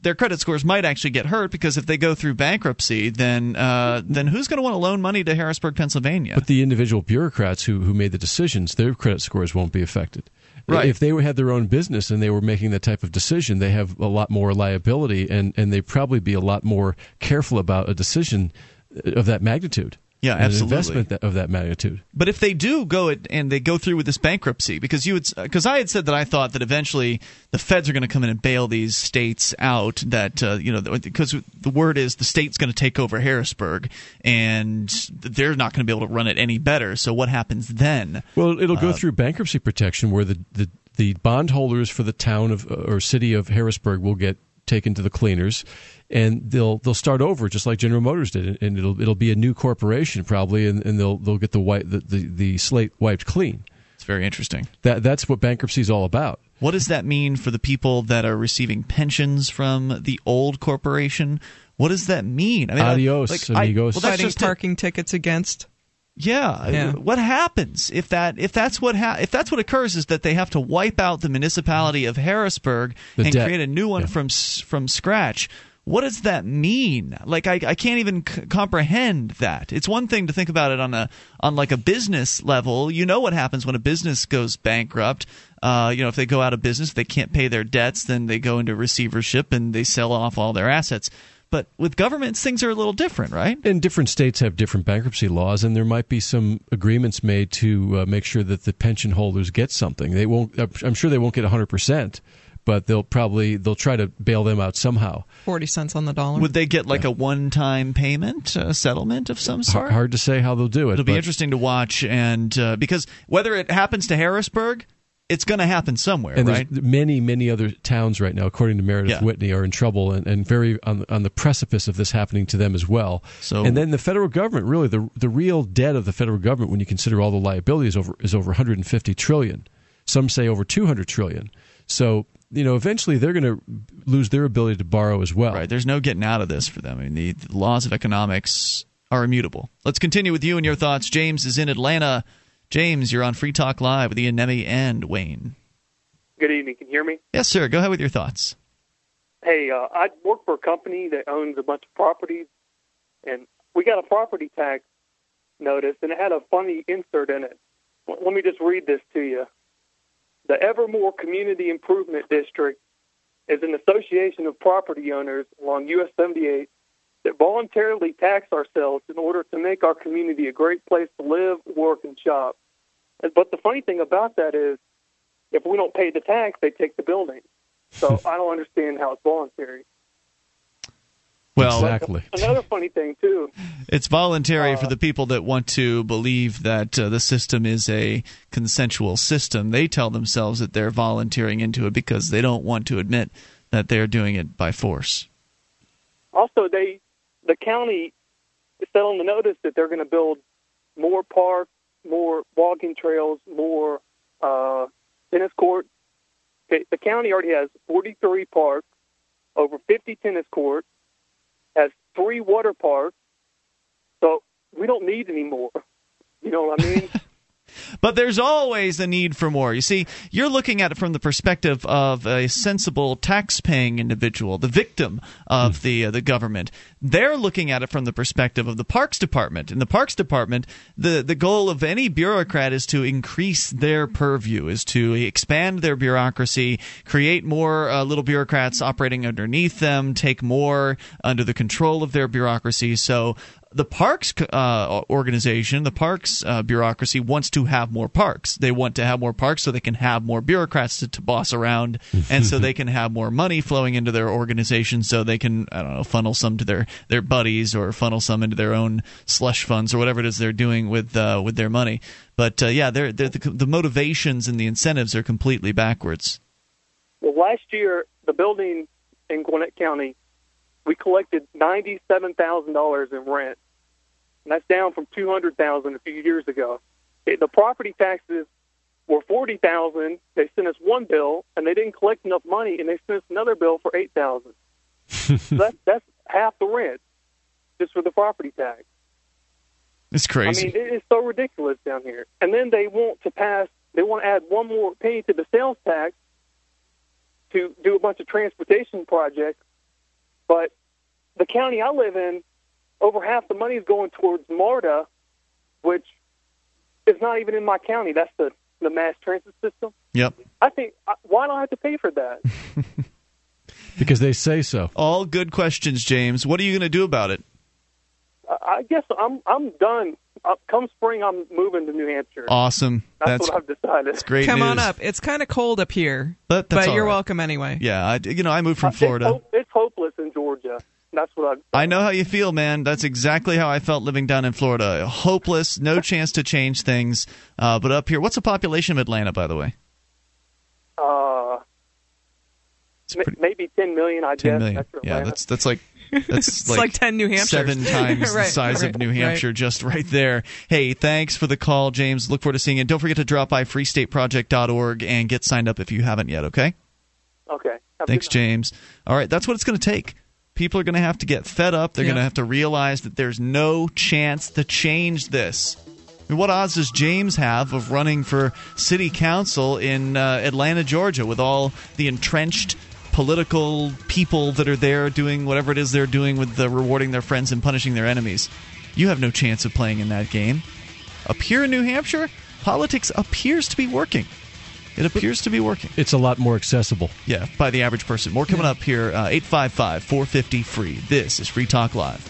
their credit scores might actually get hurt because if they go through bankruptcy, then uh, then who's going to want to loan money to Harrisburg, Pennsylvania? But the individual bureaucrats who who made the decisions, their credit scores won't be affected. Right. If they had their own business and they were making that type of decision, they have a lot more liability, and and they probably be a lot more careful about a decision of that magnitude. Yeah, absolutely. investment of that magnitude. But if they do go it and they go through with this bankruptcy, because you would, because I had said that I thought that eventually the feds are going to come in and bail these states out. That uh, you know, because the word is the state's going to take over Harrisburg, and they're not going to be able to run it any better. So what happens then? Well, it'll go uh, through bankruptcy protection, where the the the bondholders for the town of or city of Harrisburg will get taken to the cleaners and they'll they'll start over just like General Motors did, and it'll it'll be a new corporation probably, and, and they'll they'll get the white the, the, the slate wiped clean. It's very interesting. That that's what bankruptcy is all about. What does that mean for the people that are receiving pensions from the old corporation? What does that mean? I mean, uh, Adios, like, amigos. I, well, that's just parking tickets against. Yeah. Yeah. What happens if that if that's what ha- if that's what occurs is that they have to wipe out the municipality of Harrisburg The and debt. create a new one Yeah. from from scratch? What does that mean? Like I, I can't even c- comprehend that. It's one thing to think about it on a on like a business level. You know what happens when a business goes bankrupt. Uh, you know, if they go out of business, they can't pay their debts, then they go into receivership and they sell off all their assets. But with governments, things are a little different, right? And different states have different bankruptcy laws, and there might be some agreements made to uh, make sure that the pension holders get something. They won't. I'm sure they won't get 100 percent, but they'll probably they'll try to bail them out somehow. 40 cents on the dollar. Would they get like a one-time payment, a settlement of some sort? Hard, hard to say how they'll do it. It'll be but- interesting to watch, and uh, because whether it happens to Harrisburg, it's going to happen somewhere, And right? there's many, many other towns right now, according to Meredith Yeah. Whitney, are in trouble and, and very on, on the precipice of this happening to them as well. So- and then the federal government, really, the the real debt of the federal government, when you consider all the liabilities, over is over 150 trillion. Some say over 200 trillion. So you know, eventually they're going to lose their ability to borrow as well. Right. There's no getting out of this for them. I mean, the, the laws of economics are immutable. Let's continue with you and your thoughts. James is in Atlanta. James, you're on Free Talk Live with Ian Nemi and Wayne. Good evening. Can you hear me? Yes, sir. Go ahead with your thoughts. Hey, uh, I work for a company that owns a bunch of properties, and we got a property tax notice, and it had a funny insert in it. Let me just read this to you. The Evermore Community Improvement District is an association of property owners along US 78 that voluntarily tax ourselves in order to make our community a great place to live, work, and shop. But the funny thing about that is, if we don't pay the tax, they take the building. So I don't understand how it's voluntary. Well, exactly. Another funny thing too. It's voluntary Uh, for the people that want to believe that uh, the system is a consensual system. They tell themselves that they're volunteering into it because they don't want to admit that they're doing it by force. Also, they the county said on the notice that they're going to build more parks, more walking trails, more uh, tennis courts. Okay, the county already has 43 parks, over 50 tennis courts, has three water parks. So we don't need any more. You know what I mean? But there's always a need for more. You see, you're looking at it from the perspective of a sensible tax-paying individual, the victim of the uh, the government. They're looking at it from the perspective of the Parks Department. In the Parks Department, the the goal of any bureaucrat is to increase their purview, is to expand their bureaucracy, create more uh, little bureaucrats operating underneath them, take more under the control of their bureaucracy. So the parks uh, organization, the parks uh, bureaucracy wants to have more parks. They want to have more parks so they can have more bureaucrats to, to boss around, and so they can have more money flowing into their organization, so they can I don't know funnel some to their their buddies or funnel some into their own slush funds or whatever it is they're doing with uh, with their money. But uh, yeah, they're, they're the, the motivations and the incentives are completely backwards. Well, last year, the building in Gwinnett County, we collected ninety-seven thousand dollars in rent, and that's down from two hundred thousand a few years ago. It, the property taxes were forty thousand. They sent us one bill, and they didn't collect enough money, and they sent us another bill for eight thousand. so that's that's half the rent just for the property tax. It's crazy. I mean, it is so ridiculous down here. And then they want to pass, they want to add one more penny to the sales tax to do a bunch of transportation projects. But the county I live in, over half the money is going towards MARTA, which is not even in my county. That's the, the mass transit system. Yep. I think, why do I have to pay for that? Because they say so. All good questions, James. What are you going to do about it? I I guess I'm I'm done. Uh, come spring, I'm moving to New Hampshire. Awesome. That's, what I've decided. That's great Come on up. It's kind of cold up here, But, that's all you're right. welcome anyway. Yeah, I, you know, I moved from It's, Florida. hope, it's hopeless in Georgia. That's what I. I know how you feel, man. That's exactly how I felt living down in Florida. Hopeless, no chance to change things. Uh, but up here, what's the population of Atlanta, by the way? Uh, m- maybe ten million. I Ten guess. million. That's Yeah, that's that's like that's It's like 10 New Hampshire. seven times the size right, of New right. Hampshire, just right there. Hey, thanks for the call, James. Look forward to seeing you. Don't forget to drop by freestateproject.org and get signed up if you haven't yet. Okay. okay. Have Thanks. James. All right, that's what it's going to take. People are going to have to get fed up. They're Yeah. going to have to realize that there's no chance to change this. I mean, what odds does James have of running for city council in uh, Atlanta, Georgia, with all the entrenched political people that are there doing whatever it is they're doing with the rewarding their friends and punishing their enemies? You have no chance of playing in that game. Up here in New Hampshire, politics appears to be working. It appears to be working. It's a lot more accessible. Yeah, by the average person. More coming up here. Uh, 855 450 free. This is Free Talk Live.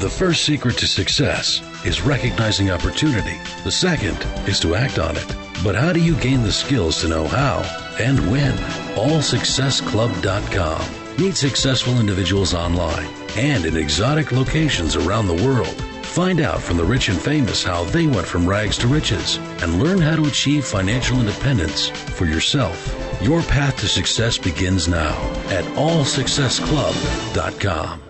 The first secret to success is recognizing opportunity. The second is to act on it. But how do you gain the skills to know how and win. AllSuccessClub.com. Meet successful individuals online and in exotic locations around the world. Find out from the rich and famous how they went from rags to riches and learn how to achieve financial independence for yourself. Your path to success begins now at AllSuccessClub.com.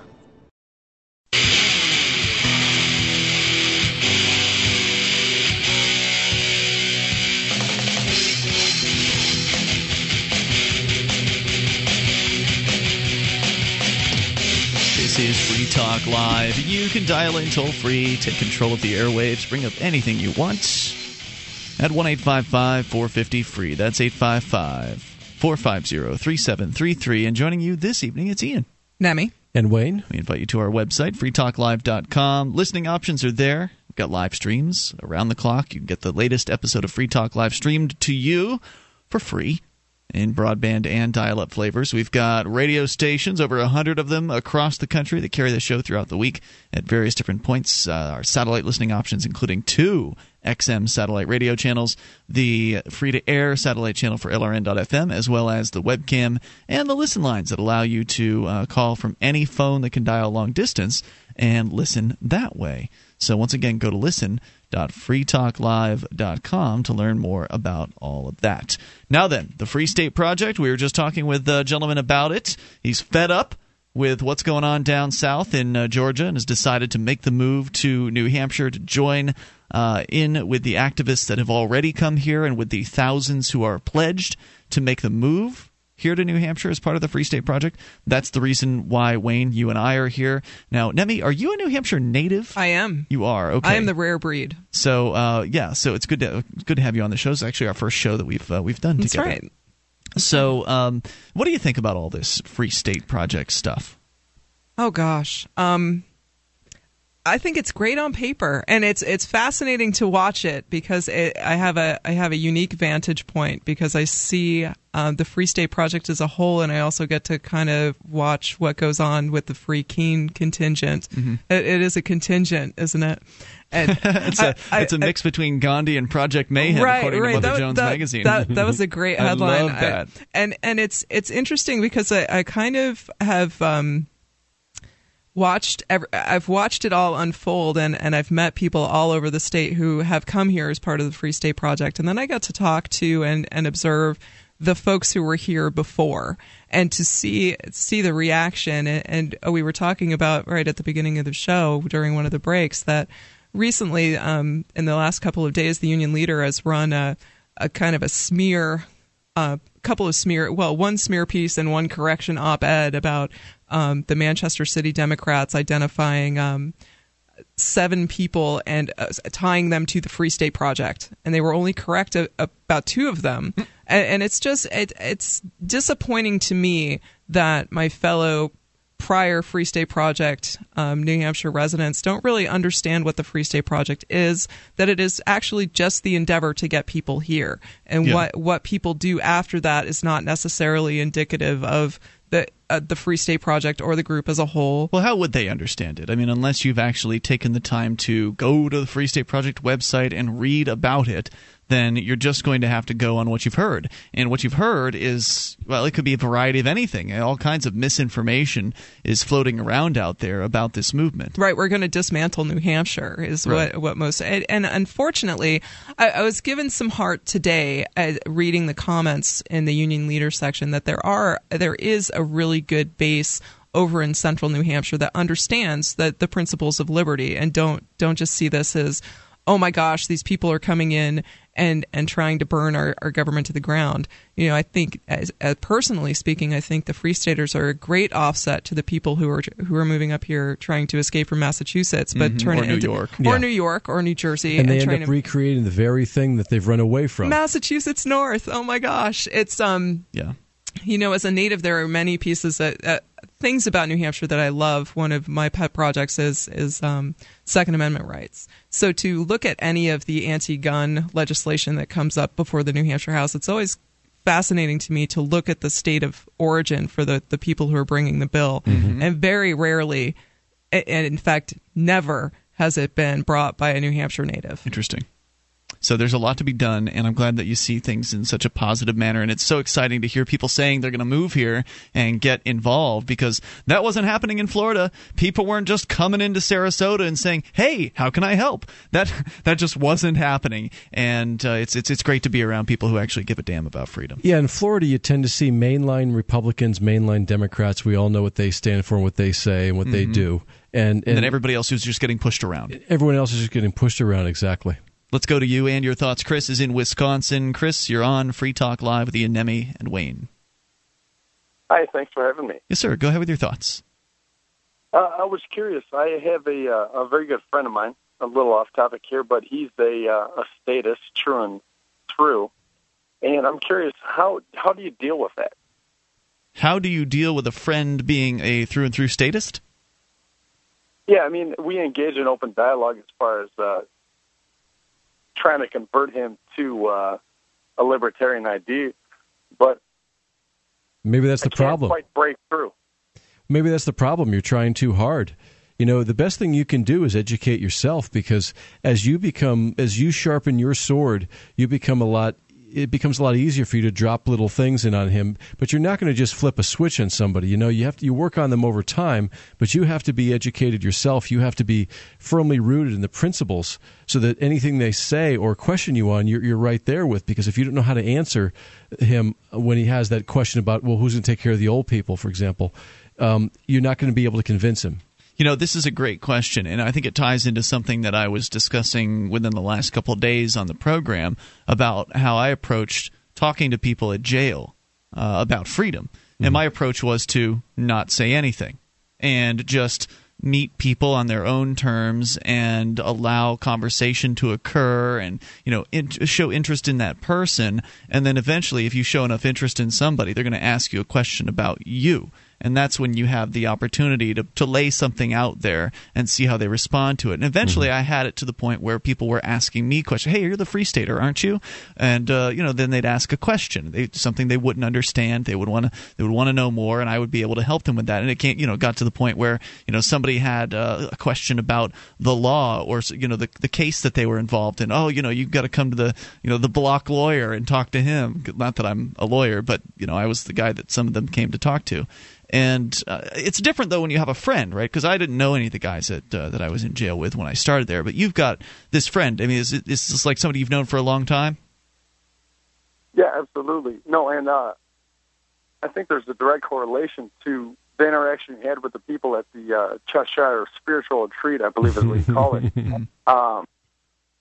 is Free Talk Live. You can dial in toll free, take control of the airwaves, bring up anything you want at 1 450 free. That's 855 450 3733. And joining you this evening, it's Ian. Nemi. And Wayne. We invite you to our website, freetalklive.com. Listening options are there. We've got live streams around the clock. You can get the latest episode of Free Talk Live streamed to you for free in broadband and dial up flavors. We've got radio stations, over 100 of them across the country that carry the show throughout the week at various different points. Uh, our satellite listening options, including two XM satellite radio channels, the free to air satellite channel for LRN.FM, as well as the webcam and the listen lines that allow you to uh, call from any phone that can dial long distance and listen that way. So, once again, go to listen.freetalklive.com to learn more about all of that. Now, then, the Free State Project, we were just talking with the gentleman about it. He's fed up with what's going on down south in uh, Georgia and has decided to make the move to New Hampshire to join uh, in with the activists that have already come here and with the thousands who are pledged to make the move here to New Hampshire as part of the Free State Project. That's the reason why Wayne, you and I are here now. Nemi, are you a New Hampshire native? I am. You are. Okay. I am the rare breed. So uh, yeah, so it's good to good to have you on the show. It's actually our first show that we've uh, we've done That's together. right. So, um, what do you think about all this Free State Project stuff? Oh gosh. Um I think it's great on paper, and it's it's fascinating to watch it because it, I have a I have a unique vantage point because I see um, the Free State Project as a whole, and I also get to kind of watch what goes on with the Free Keene contingent. Mhm. It, it is a contingent, isn't it? And it's a I- it's a I- mix between Gandhi and Project Mayhem, right, according right. to Mother that, Jones that- magazine. That, that was a great headline. I love that. and and it's it's interesting because I, I kind of have um, watched ev- I've watched it all unfold and and I've met people all over the state who have come here as part of the Free State Project. And then I got to talk to and and observe the folks who were here before and to see see the reaction. And, and oh, we were talking about right at the beginning of the show during one of the breaks that recently um, in the last couple of days the union leader has run a, a kind of a smear a couple of smear well one smear piece and one correction op-ed about um, the manchester city democrats identifying um, seven people and uh, tying them to the Free State Project, and they were only correct a, about two of them. and, and it's just it, it's disappointing to me that my fellow prior Free State Project um, New Hampshire residents don't really understand what the Free State Project is. That it is actually just the endeavor to get people here, and Yeah. what what people do after that is not necessarily indicative of the uh, the Free State Project or the group as a whole. Well, how would they understand it? I mean, unless you've actually taken the time to go to the Free State Project website and read about it, then you're just going to have to go on what you've heard. And what you've heard is, well, it could be a variety of anything. All kinds of misinformation is floating around out there about this movement. Right, we're going to dismantle New Hampshire is Right. what what most and, and unfortunately, I, I was given some heart today uh, reading the comments in the union leader section that there are there is a really good base over in central New Hampshire that understands that the principles of liberty and don't don't just see this as oh my gosh these people are coming in and and trying to burn our, our government to the ground you know i think as, as personally speaking i think the free staters are a great offset to the people who are who are moving up here trying to escape from massachusetts but Mhm. turn Or it New into York. or Yeah. new york or new jersey and they end trying up to recreating the very thing that they've run away from. massachusetts north oh my gosh it's um yeah you know, as a native, there are many pieces that uh, things about New Hampshire that I love. One of my pet projects is is um, Second Amendment rights. So to look at any of the anti-gun legislation that comes up before the New Hampshire House, it's always fascinating to me to look at the state of origin for the the people who are bringing the bill, Mhm. and very rarely, and in fact, never has it been brought by a New Hampshire native. Interesting. So there's a lot to be done, and I'm glad that you see things in such a positive manner. And it's so exciting to hear people saying they're going to move here and get involved because that wasn't happening in Florida. People weren't just coming into Sarasota and saying, "Hey, how can I help?" That that just wasn't happening. And uh, it's it's it's great to be around people who actually give a damn about freedom. Yeah, in Florida, you tend to see mainline Republicans, mainline Democrats. We all know what they stand for and what they say and what they Mhm. do. And, And then everybody else who's just getting pushed around. everyone else is just getting pushed around, exactly. Let's go to you and your thoughts. Chris is in Wisconsin. Chris, you're on Free Talk Live with Ian Nemi and Wayne. Hi, thanks for having me. Yes, sir. Go ahead with your thoughts. Uh, I was curious. I have a uh, a very good friend of mine. A little off topic here, but he's a uh, a statist, true and through. And I'm curious how how do you deal with that? How do you deal with a friend being a through and through statist? Yeah, I mean, we engage in open dialogue as far as uh, trying to convert him to uh, a libertarian idea, but maybe that's I the problem. Quite break through. Maybe that's the problem. You're trying too hard. You know, the best thing you can do is educate yourself because as you become, as you sharpen your sword, you become a lot it becomes a lot easier for you to drop little things in on him. But you're not going to just flip a switch on somebody. You know, you have to you work on them over time, but you have to be educated yourself. You have to be firmly rooted in the principles so that anything they say or question you on, you're, you're right there with. Because if you don't know how to answer him when he has that question about, well, who's going to take care of the old people, for example, um, you're not going to be able to convince him. You know, this is a great question, and I think it ties into something that I was discussing within the last couple of days on the program about how I approached talking to people at jail uh, about freedom. Mm-hmm. And my approach was to not say anything and just meet people on their own terms and allow conversation to occur and you know in, show interest in that person and then eventually if you show enough interest in somebody they're going to ask you a question about you and that's when you have the opportunity to, to lay something out there and see how they respond to it. And eventually, mm-hmm. I had it to the point where people were asking me questions. Hey, you're the free stater, aren't you? And uh, you know, then they'd ask a question, they, something they wouldn't understand. They would want to they would want to know more, and I would be able to help them with that. And it can't you know got to the point where you know somebody had uh, a question about the law or you know the the case that they were involved in. Oh, you know, you've got to come to the you know the block lawyer and talk to him. Not that I'm a lawyer, but you know, I was the guy that some of them came to talk to and uh, it's different though when you have a friend, right? Because I didn't know any of the guys that uh, that I was in jail with when I started there. But you've got this friend. I mean, is, is this like somebody you've known for a long time? Yeah, absolutely. No, and uh, I think there's a direct correlation to the interaction you had with the people at the uh, Cheshire Spiritual Retreat, I believe is what you call it. um,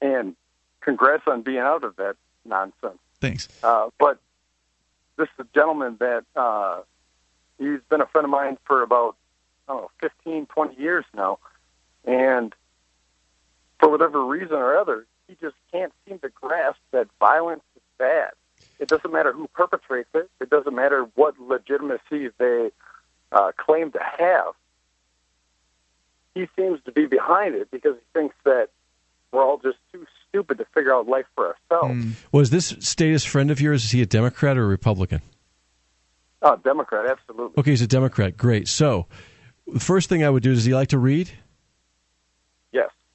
and congrats on being out of that nonsense. Thanks. Uh, but this is a gentleman that uh, he's been a friend of mine for about I don't know 15, 20 years now, and for whatever reason or other, he just can't seem to grasp that violence is bad. It doesn't matter who perpetrates it. It doesn't matter what legitimacy they uh, claim to have. He seems to be behind it because he thinks that we're all just too stupid to figure out life for ourselves. Mm. Was this statist friend of yours? Is he a Democrat or a Republican? Oh, Democrat, absolutely. Okay, he's a Democrat. Great. So, the first thing I would do, does he like to read?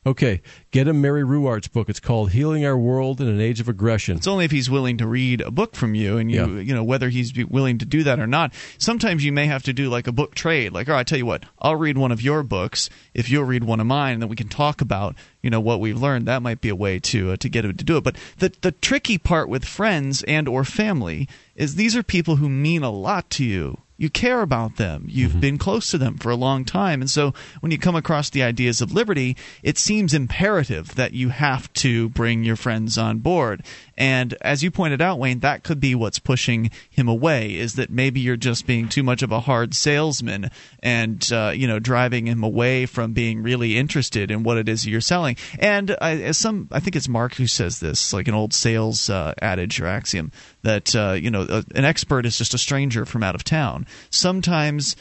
Okay, get him Mary Ruwart's book. It's called "Healing Our World in an Age of Aggression." It's only if he's willing to read a book from you, and you, yeah. you know, whether he's willing to do that or not. Sometimes you may have to do like a book trade. Like, all right, I tell you what, I'll read one of your books if you'll read one of mine, and then we can talk about you know what we've learned. That might be a way to uh, to get him to do it. But the the tricky part with friends and or family is these are people who mean a lot to you you care about them. You've mm-hmm. been close to them for a long time. And so when you come across the ideas of liberty, it seems imperative that you have to bring your friends on board. And as you pointed out, Wayne, that could be what's pushing him away is that maybe you're just being too much of a hard salesman and, uh, you know, driving him away from being really interested in what it is you're selling. And uh, as some, I think it's Mark who says this, like an old sales uh, adage or axiom that, uh, you know, an expert is just a stranger from out of town. Sometimes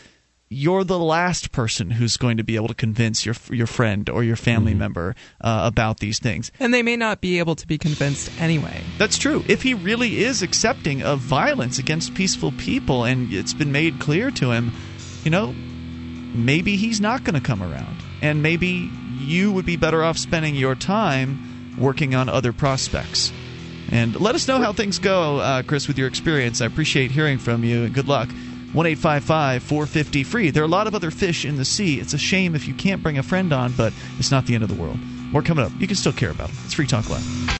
you're the last person who's going to be able to convince your your friend or your family mm-hmm. member uh, about these things. And they may not be able to be convinced anyway. That's true. If he really is accepting of violence against peaceful people and it's been made clear to him, you know, maybe he's not going to come around. And maybe you would be better off spending your time working on other prospects. And let us know how things go, uh, Chris, with your experience. I appreciate hearing from you, and good luck. 1 450 free. There are a lot of other fish in the sea. It's a shame if you can't bring a friend on, but it's not the end of the world. More coming up. You can still care about them. It's Free Talk Live.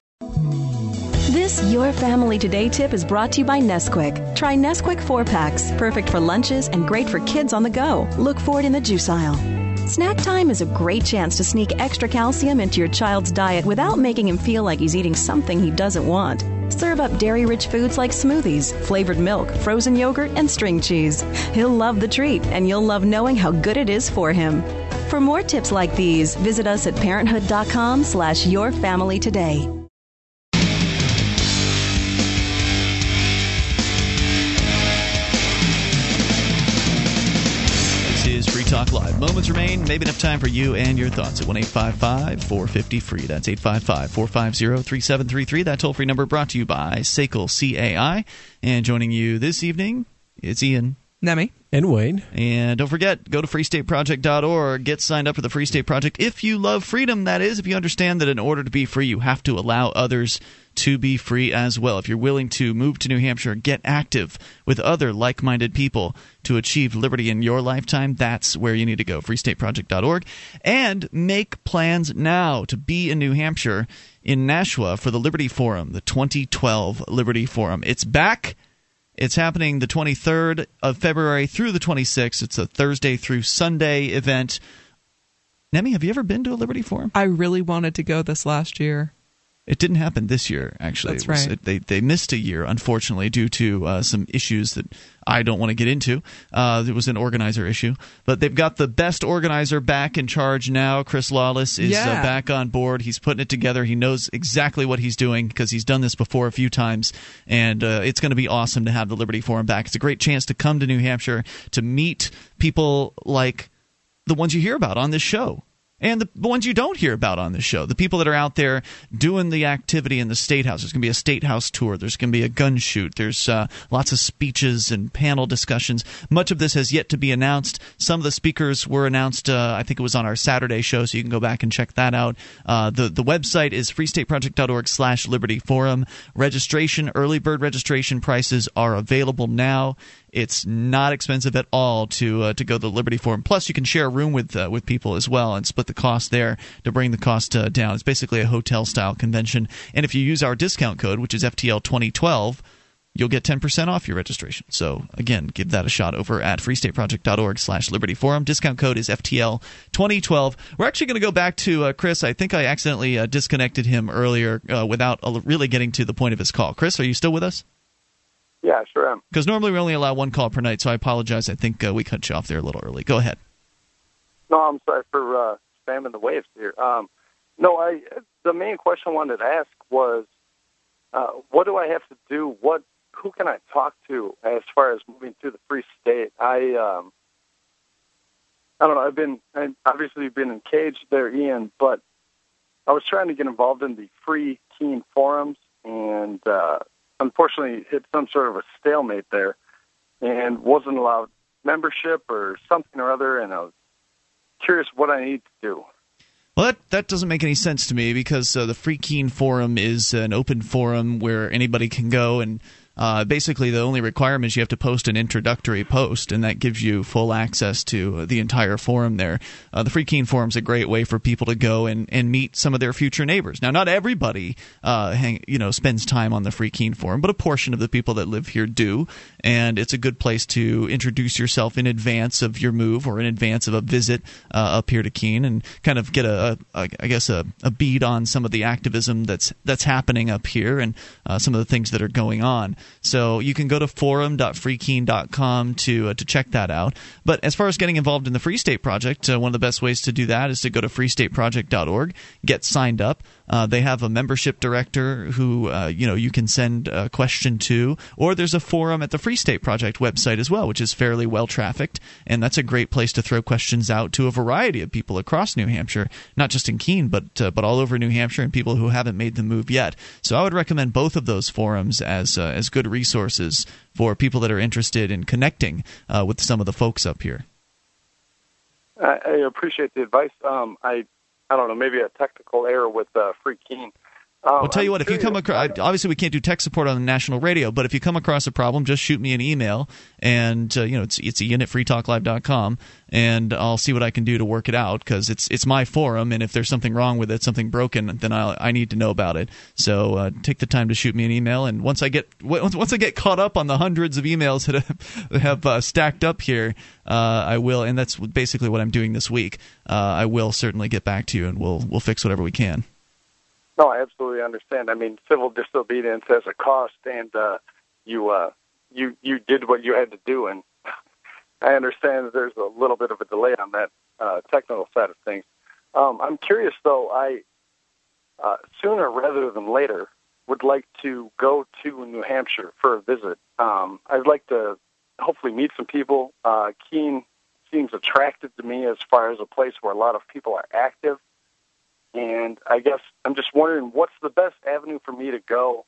This Your Family Today tip is brought to you by Nesquik. Try Nesquik 4 packs, perfect for lunches and great for kids on the go. Look for it in the juice aisle. Snack time is a great chance to sneak extra calcium into your child's diet without making him feel like he's eating something he doesn't want. Serve up dairy rich foods like smoothies, flavored milk, frozen yogurt, and string cheese. He'll love the treat, and you'll love knowing how good it is for him. For more tips like these, visit us at parenthood.com slash your family today. Live. Moments remain, maybe enough time for you and your thoughts at 1 450 free. That's 855 450 3733. That toll free number brought to you by SACL CAI. And joining you this evening, it's Ian. Nemi. And Wayne. And don't forget, go to freestateproject.org, get signed up for the Free State Project. If you love freedom, that is, if you understand that in order to be free, you have to allow others to be free as well. If you're willing to move to New Hampshire, get active with other like minded people to achieve liberty in your lifetime, that's where you need to go. freestateproject.org. And make plans now to be in New Hampshire in Nashua for the Liberty Forum, the 2012 Liberty Forum. It's back. It's happening the 23rd of February through the 26th. It's a Thursday through Sunday event. Nemi, have you ever been to a Liberty Forum? I really wanted to go this last year. It didn't happen this year, actually. That's It was- right. it- they they missed a year, unfortunately, due to uh, some issues that I don't want to get into. Uh, there was an organizer issue, but they've got the best organizer back in charge now. Chris Lawless is uh, back on board. He's putting it together. He knows exactly what he's doing because he's done this before a few times, and uh, it's going to be awesome to have the Liberty Forum back. It's a great chance to come to New Hampshire to meet people like the ones you hear about on this show and the ones you don't hear about on this show. The people that are out there doing the activity in the state house. There's going to be a state house tour. There's going to be a gun shoot. There's uh, lots of speeches and panel discussions. Much of this has yet to be announced. Some of the speakers were announced. Uh, I think it was on our Saturday show, so you can go back and check that out. Uh, the the website is freestateproject.org/slash Liberty Forum. Registration, early bird registration prices are available now. It's not expensive at all to uh, to go to the Liberty Forum. Plus, you can share a room with uh, with people as well and split the cost there to bring the cost uh, down. It's basically a hotel style convention. And if you use our discount code, which is FTL 2012, you'll get 10% off your registration. So again, give that a shot over at freestateproject.org slash Liberty Forum. Discount code is FTL 2012. We're actually going to go back to uh, Chris. I think I accidentally uh, disconnected him earlier uh, without really getting to the point of his call. Chris, are you still with us? Yeah, sure am. Because normally we only allow one call per night, so I apologize. I think uh, we cut you off there a little early. Go ahead. No, I'm sorry for uh, spamming the waves here. Um, no, I. The main question I wanted to ask was, uh, what do I have to do? What, who can I talk to as far as moving to the free state? I, um, I don't know. I've been, I've obviously been engaged there, Ian, but I was trying to get involved in the free Keene forums, and uh, unfortunately hit some sort of a stalemate there, and wasn't allowed membership or something or other, and I was curious what I need to do. Well, that, that doesn't make any sense to me because uh, the Free Keene Forum is an open forum where anybody can go and uh, basically the only requirement is you have to post an introductory post, and that gives you full access to the entire forum there. Uh, the Free Keene Forum is a great way for people to go and, and meet some of their future neighbors. Now, not everybody uh, hang, you know spends time on the Free Keene Forum, but a portion of the people that live here do, and it's a good place to introduce yourself in advance of your move or in advance of a visit uh, up here to Keene and kind of get a, a I guess a, a bead on some of the activism that's that's happening up here and uh, some of the things that are going on. So you can go to forum.freekeene.com to uh, to check that out. But as far as getting involved in the Free State Project, uh, one of the best ways to do that is to go to freestateproject.org, get signed up. Uh, they have a membership director who uh, you know you can send a question to, or there's a forum at the Free State Project website as well, which is fairly well trafficked, and that's a great place to throw questions out to a variety of people across New Hampshire, not just in Keene, but uh, but all over New Hampshire, and people who haven't made the move yet. So I would recommend both of those forums as uh, as good resources for people that are interested in connecting uh, with some of the folks up here. I, appreciate the advice. Um, I, I don't know, maybe a technical error with uh, Free Keene. Um, I'll tell you what, if you come across, obviously we can't do tech support on the national radio, but if you come across a problem, just shoot me an email, and uh, you know it's it's ian at freetalklive.com, and I'll see what I can do to work it out because it's it's my forum, and if there's something wrong with it, something broken, then I I need to know about it. So uh, take the time to shoot me an email, and once I get once once I get caught up on the hundreds of emails that have, that have uh, stacked up here, uh, I will, and that's basically what I'm doing this week. Uh, I will certainly get back to you, and we'll we'll fix whatever we can. No, I absolutely understand. I mean, civil disobedience has a cost, and uh, you uh, you you did what you had to do, and I understand that there's a little bit of a delay on that uh, technical side of things. Um, I'm curious, though. I uh, sooner rather than later would like to go to New Hampshire for a visit. Um, I'd like to hopefully meet some people. Uh, Keene seems attractive to me as far as a place where a lot of people are active. And I guess I'm just wondering what's the best avenue for me to go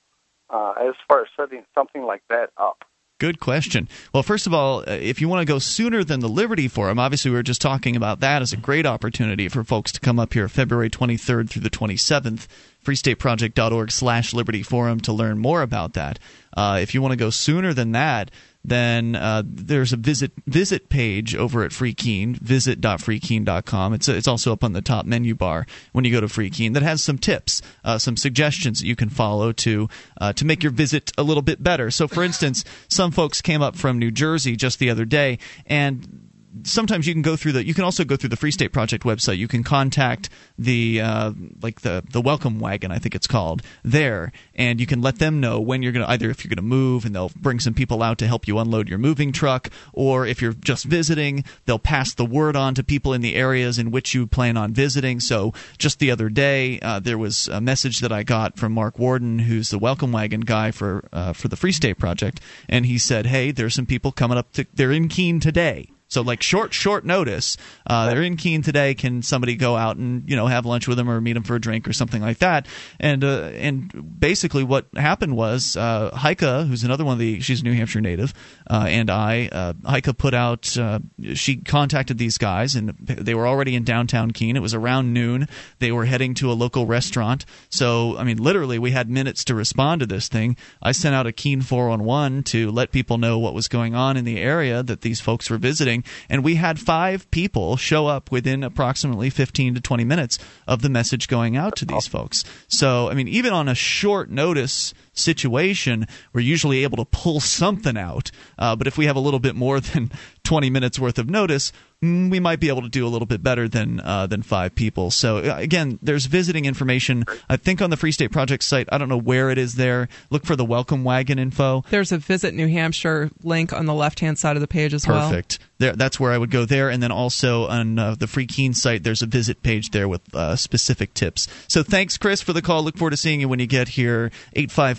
uh, as far as setting something like that up. Good question. Well, first of all, uh, if you want to go sooner than the Liberty Forum, obviously we were just talking about that as a great opportunity for folks to come up here February 23rd through the 27th freestateproject.org slash liberty forum to learn more about that. Uh, if you want to go sooner than that, then uh, there's a visit visit page over at Free Keene, visit.freekeene.com. It's it's also up on the top menu bar when you go to FreeKeene that has some tips, uh, some suggestions that you can follow to uh, to make your visit a little bit better. So, for instance, some folks came up from New Jersey just the other day and sometimes you can go through the you can also go through the free state project website. You can contact the uh, like the the welcome wagon i think it's called there and you can let them know when you're going to either if you're going to move and they'll bring some people out to help you unload your moving truck or if you're just visiting they'll pass the word on to people in the areas in which you plan on visiting. So just the other day uh, there was a message that i got from mark warden who's the welcome wagon guy for uh, for the free state project and he said hey there's some people coming up to they're in keene today so like short, short notice. Uh, they're in Keene today. Can somebody go out and you know have lunch with them or meet them for a drink or something like that? And uh, and basically what happened was uh, Heike, who's another one of the she's a New Hampshire native, uh, and I uh, Heike put out. Uh, she contacted these guys and they were already in downtown Keene. It was around noon. They were heading to a local restaurant. So I mean, literally, we had minutes to respond to this thing. I sent out a Keene 411 to let people know what was going on in the area that these folks were visiting and we had five people show up within approximately 15 to 20 minutes of the message going out to these folks. So, I mean, even on a short notice situation, we're usually able to pull something out. Uh, but if we have a little bit more than 20 minutes worth of notice, mm, we might be able to do a little bit better than uh, than five people. So uh, again, there's visiting information. I think on the Free State Project site. I don't know where it is there. Look for the Welcome Wagon info. There's a Visit New Hampshire link on the left hand side of the page as Perfect. well. Perfect. There, that's where I would go there, and then also on uh, the FreeKeene site, there's a visit page there with uh, specific tips. So thanks, Chris, for the call. Look forward to seeing you when you get here.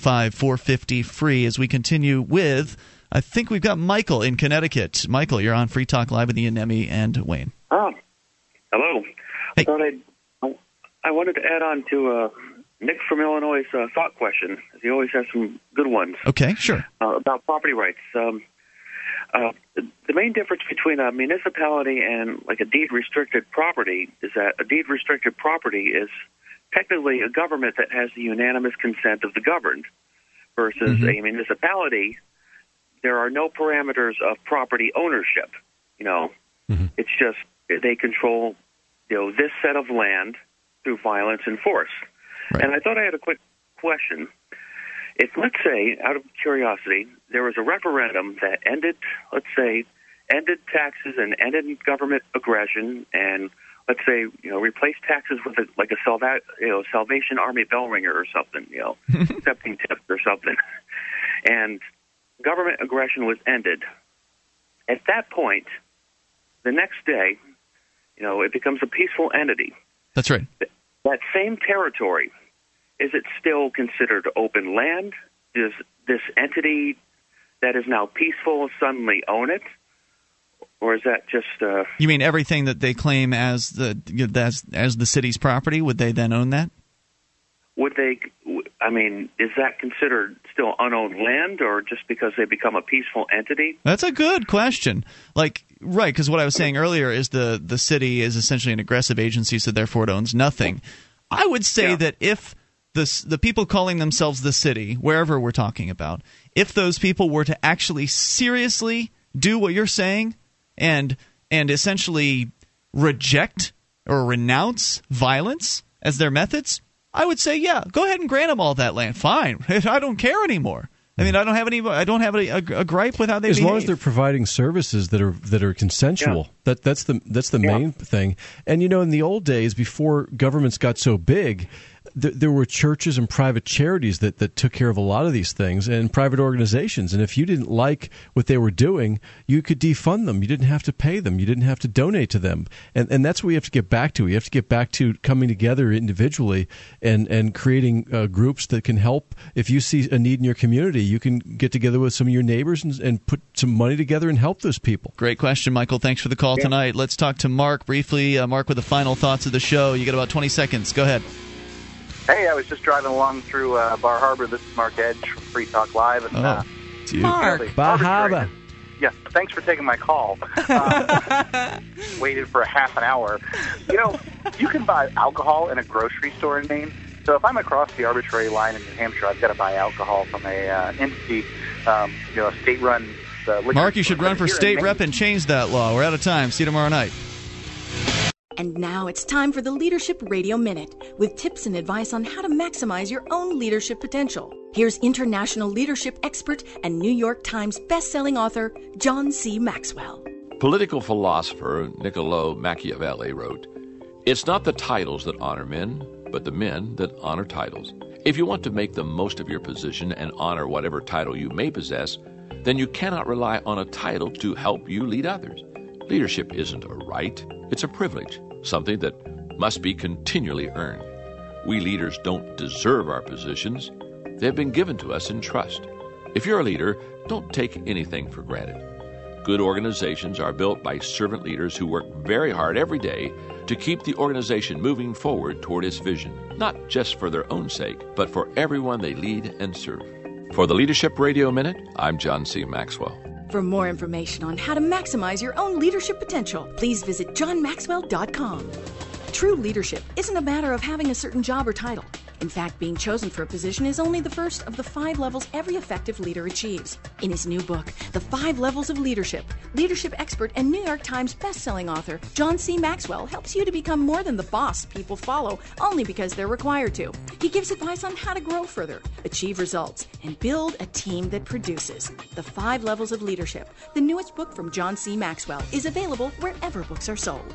855 450 free as we continue with. I think we've got Michael in Connecticut. Michael, you're on Free Talk Live with Ian Emmy and Wayne. Oh, hello. Hey. I thought I'd, I wanted to add on to uh, Nick from Illinois' uh, thought question. He always has some good ones. Okay, sure. Uh, about property rights. Um, uh, the main difference between a municipality and like a deed restricted property is that a deed restricted property is technically a government that has the unanimous consent of the governed, versus mm-hmm. a municipality there are no parameters of property ownership. You know, mm-hmm. it's just they control, you know, this set of land through violence and force. Right. And I thought I had a quick question. If, let's say, out of curiosity, there was a referendum that ended, let's say, ended taxes and ended government aggression, and let's say, you know, replace taxes with a, like a Salva- you know, Salvation Army bell ringer or something, you know, accepting tips or something, and government aggression was ended, at that point, the next day, you know, it becomes a peaceful entity. That's right. That same territory, is it still considered open land? Does this entity that is now peaceful suddenly own it? Or is that just? Uh, you mean everything that they claim as the as as the city's property? Would they then own that? Would they? I mean, is that considered still unowned land, or just because they become a peaceful entity? That's a good question. Like, right? Because what I was saying earlier is the the city is essentially an aggressive agency, so therefore it owns nothing. I would say yeah. that if the the people calling themselves the city, wherever we're talking about, if those people were to actually seriously do what you're saying and and essentially reject or renounce violence as their methods, I would say, yeah, go ahead and grant them all that land. Fine, I don't care anymore. I mean, I don't have any. I don't have a, a, a gripe with how they. As behave. long as they're providing services that are that are consensual, yeah. that that's the that's the yeah. main thing. And you know, in the old days, before governments got so big, th- there were churches and private charities that, that took care of a lot of these things and private organizations. And if you didn't like what they were doing, you could defund them. You didn't have to pay them. You didn't have to donate to them. And, and that's what we have to get back to. We have to get back to coming together individually and, and creating uh, groups that can help. If you see a need in your community, you can get together with some of your neighbors and, and put some money together and help those people. Great question, Michael. Thanks for the call Yeah. tonight. Let's talk to Mark briefly. Uh, Mark, with the final thoughts of the show. You got about 20 seconds. Go ahead. Hey, I was just driving along through uh, Bar Harbor. This is Mark Edge from Free Talk Live. And, Oh, uh, it's you. Mark. Bar Harbor. Yes, thanks for taking my call. Uh, waited for a half an hour. You know, you can buy alcohol in a grocery store in Maine. So if I'm across the arbitrary line in New Hampshire, I've got to buy alcohol from a uh, entity, um, you know, a state-run. Uh, liquor Mark, you should run for state rep and change that law. We're out of time. See you tomorrow night. And now it's time for the Leadership Radio Minute with tips and advice on how to maximize your own leadership potential. Here's international leadership expert and New York Times bestselling author John C. Maxwell. Political philosopher Niccolo Machiavelli wrote, It's not the titles that honor men, but the men that honor titles. If you want to make the most of your position and honor whatever title you may possess, then you cannot rely on a title to help you lead others. Leadership isn't a right, it's a privilege, something that must be continually earned. We leaders don't deserve our positions, they've been given to us in trust. If you're a leader, don't take anything for granted. Good organizations are built by servant leaders who work very hard every day to keep the organization moving forward toward its vision, not just for their own sake, but for everyone they lead and serve. For the Leadership Radio Minute, I'm John C. Maxwell. For more information on how to maximize your own leadership potential, please visit johnmaxwell.com. True leadership isn't a matter of having a certain job or title. In fact, being chosen for a position is only the first of the five levels every effective leader achieves. In his new book, The Five Levels of Leadership, leadership expert and New York Times bestselling author John C. Maxwell helps you to become more than the boss people follow only because they're required to. He gives advice on how to grow further, achieve results, and build a team that produces. The Five Levels of Leadership, the newest book from John C. Maxwell, is available wherever books are sold.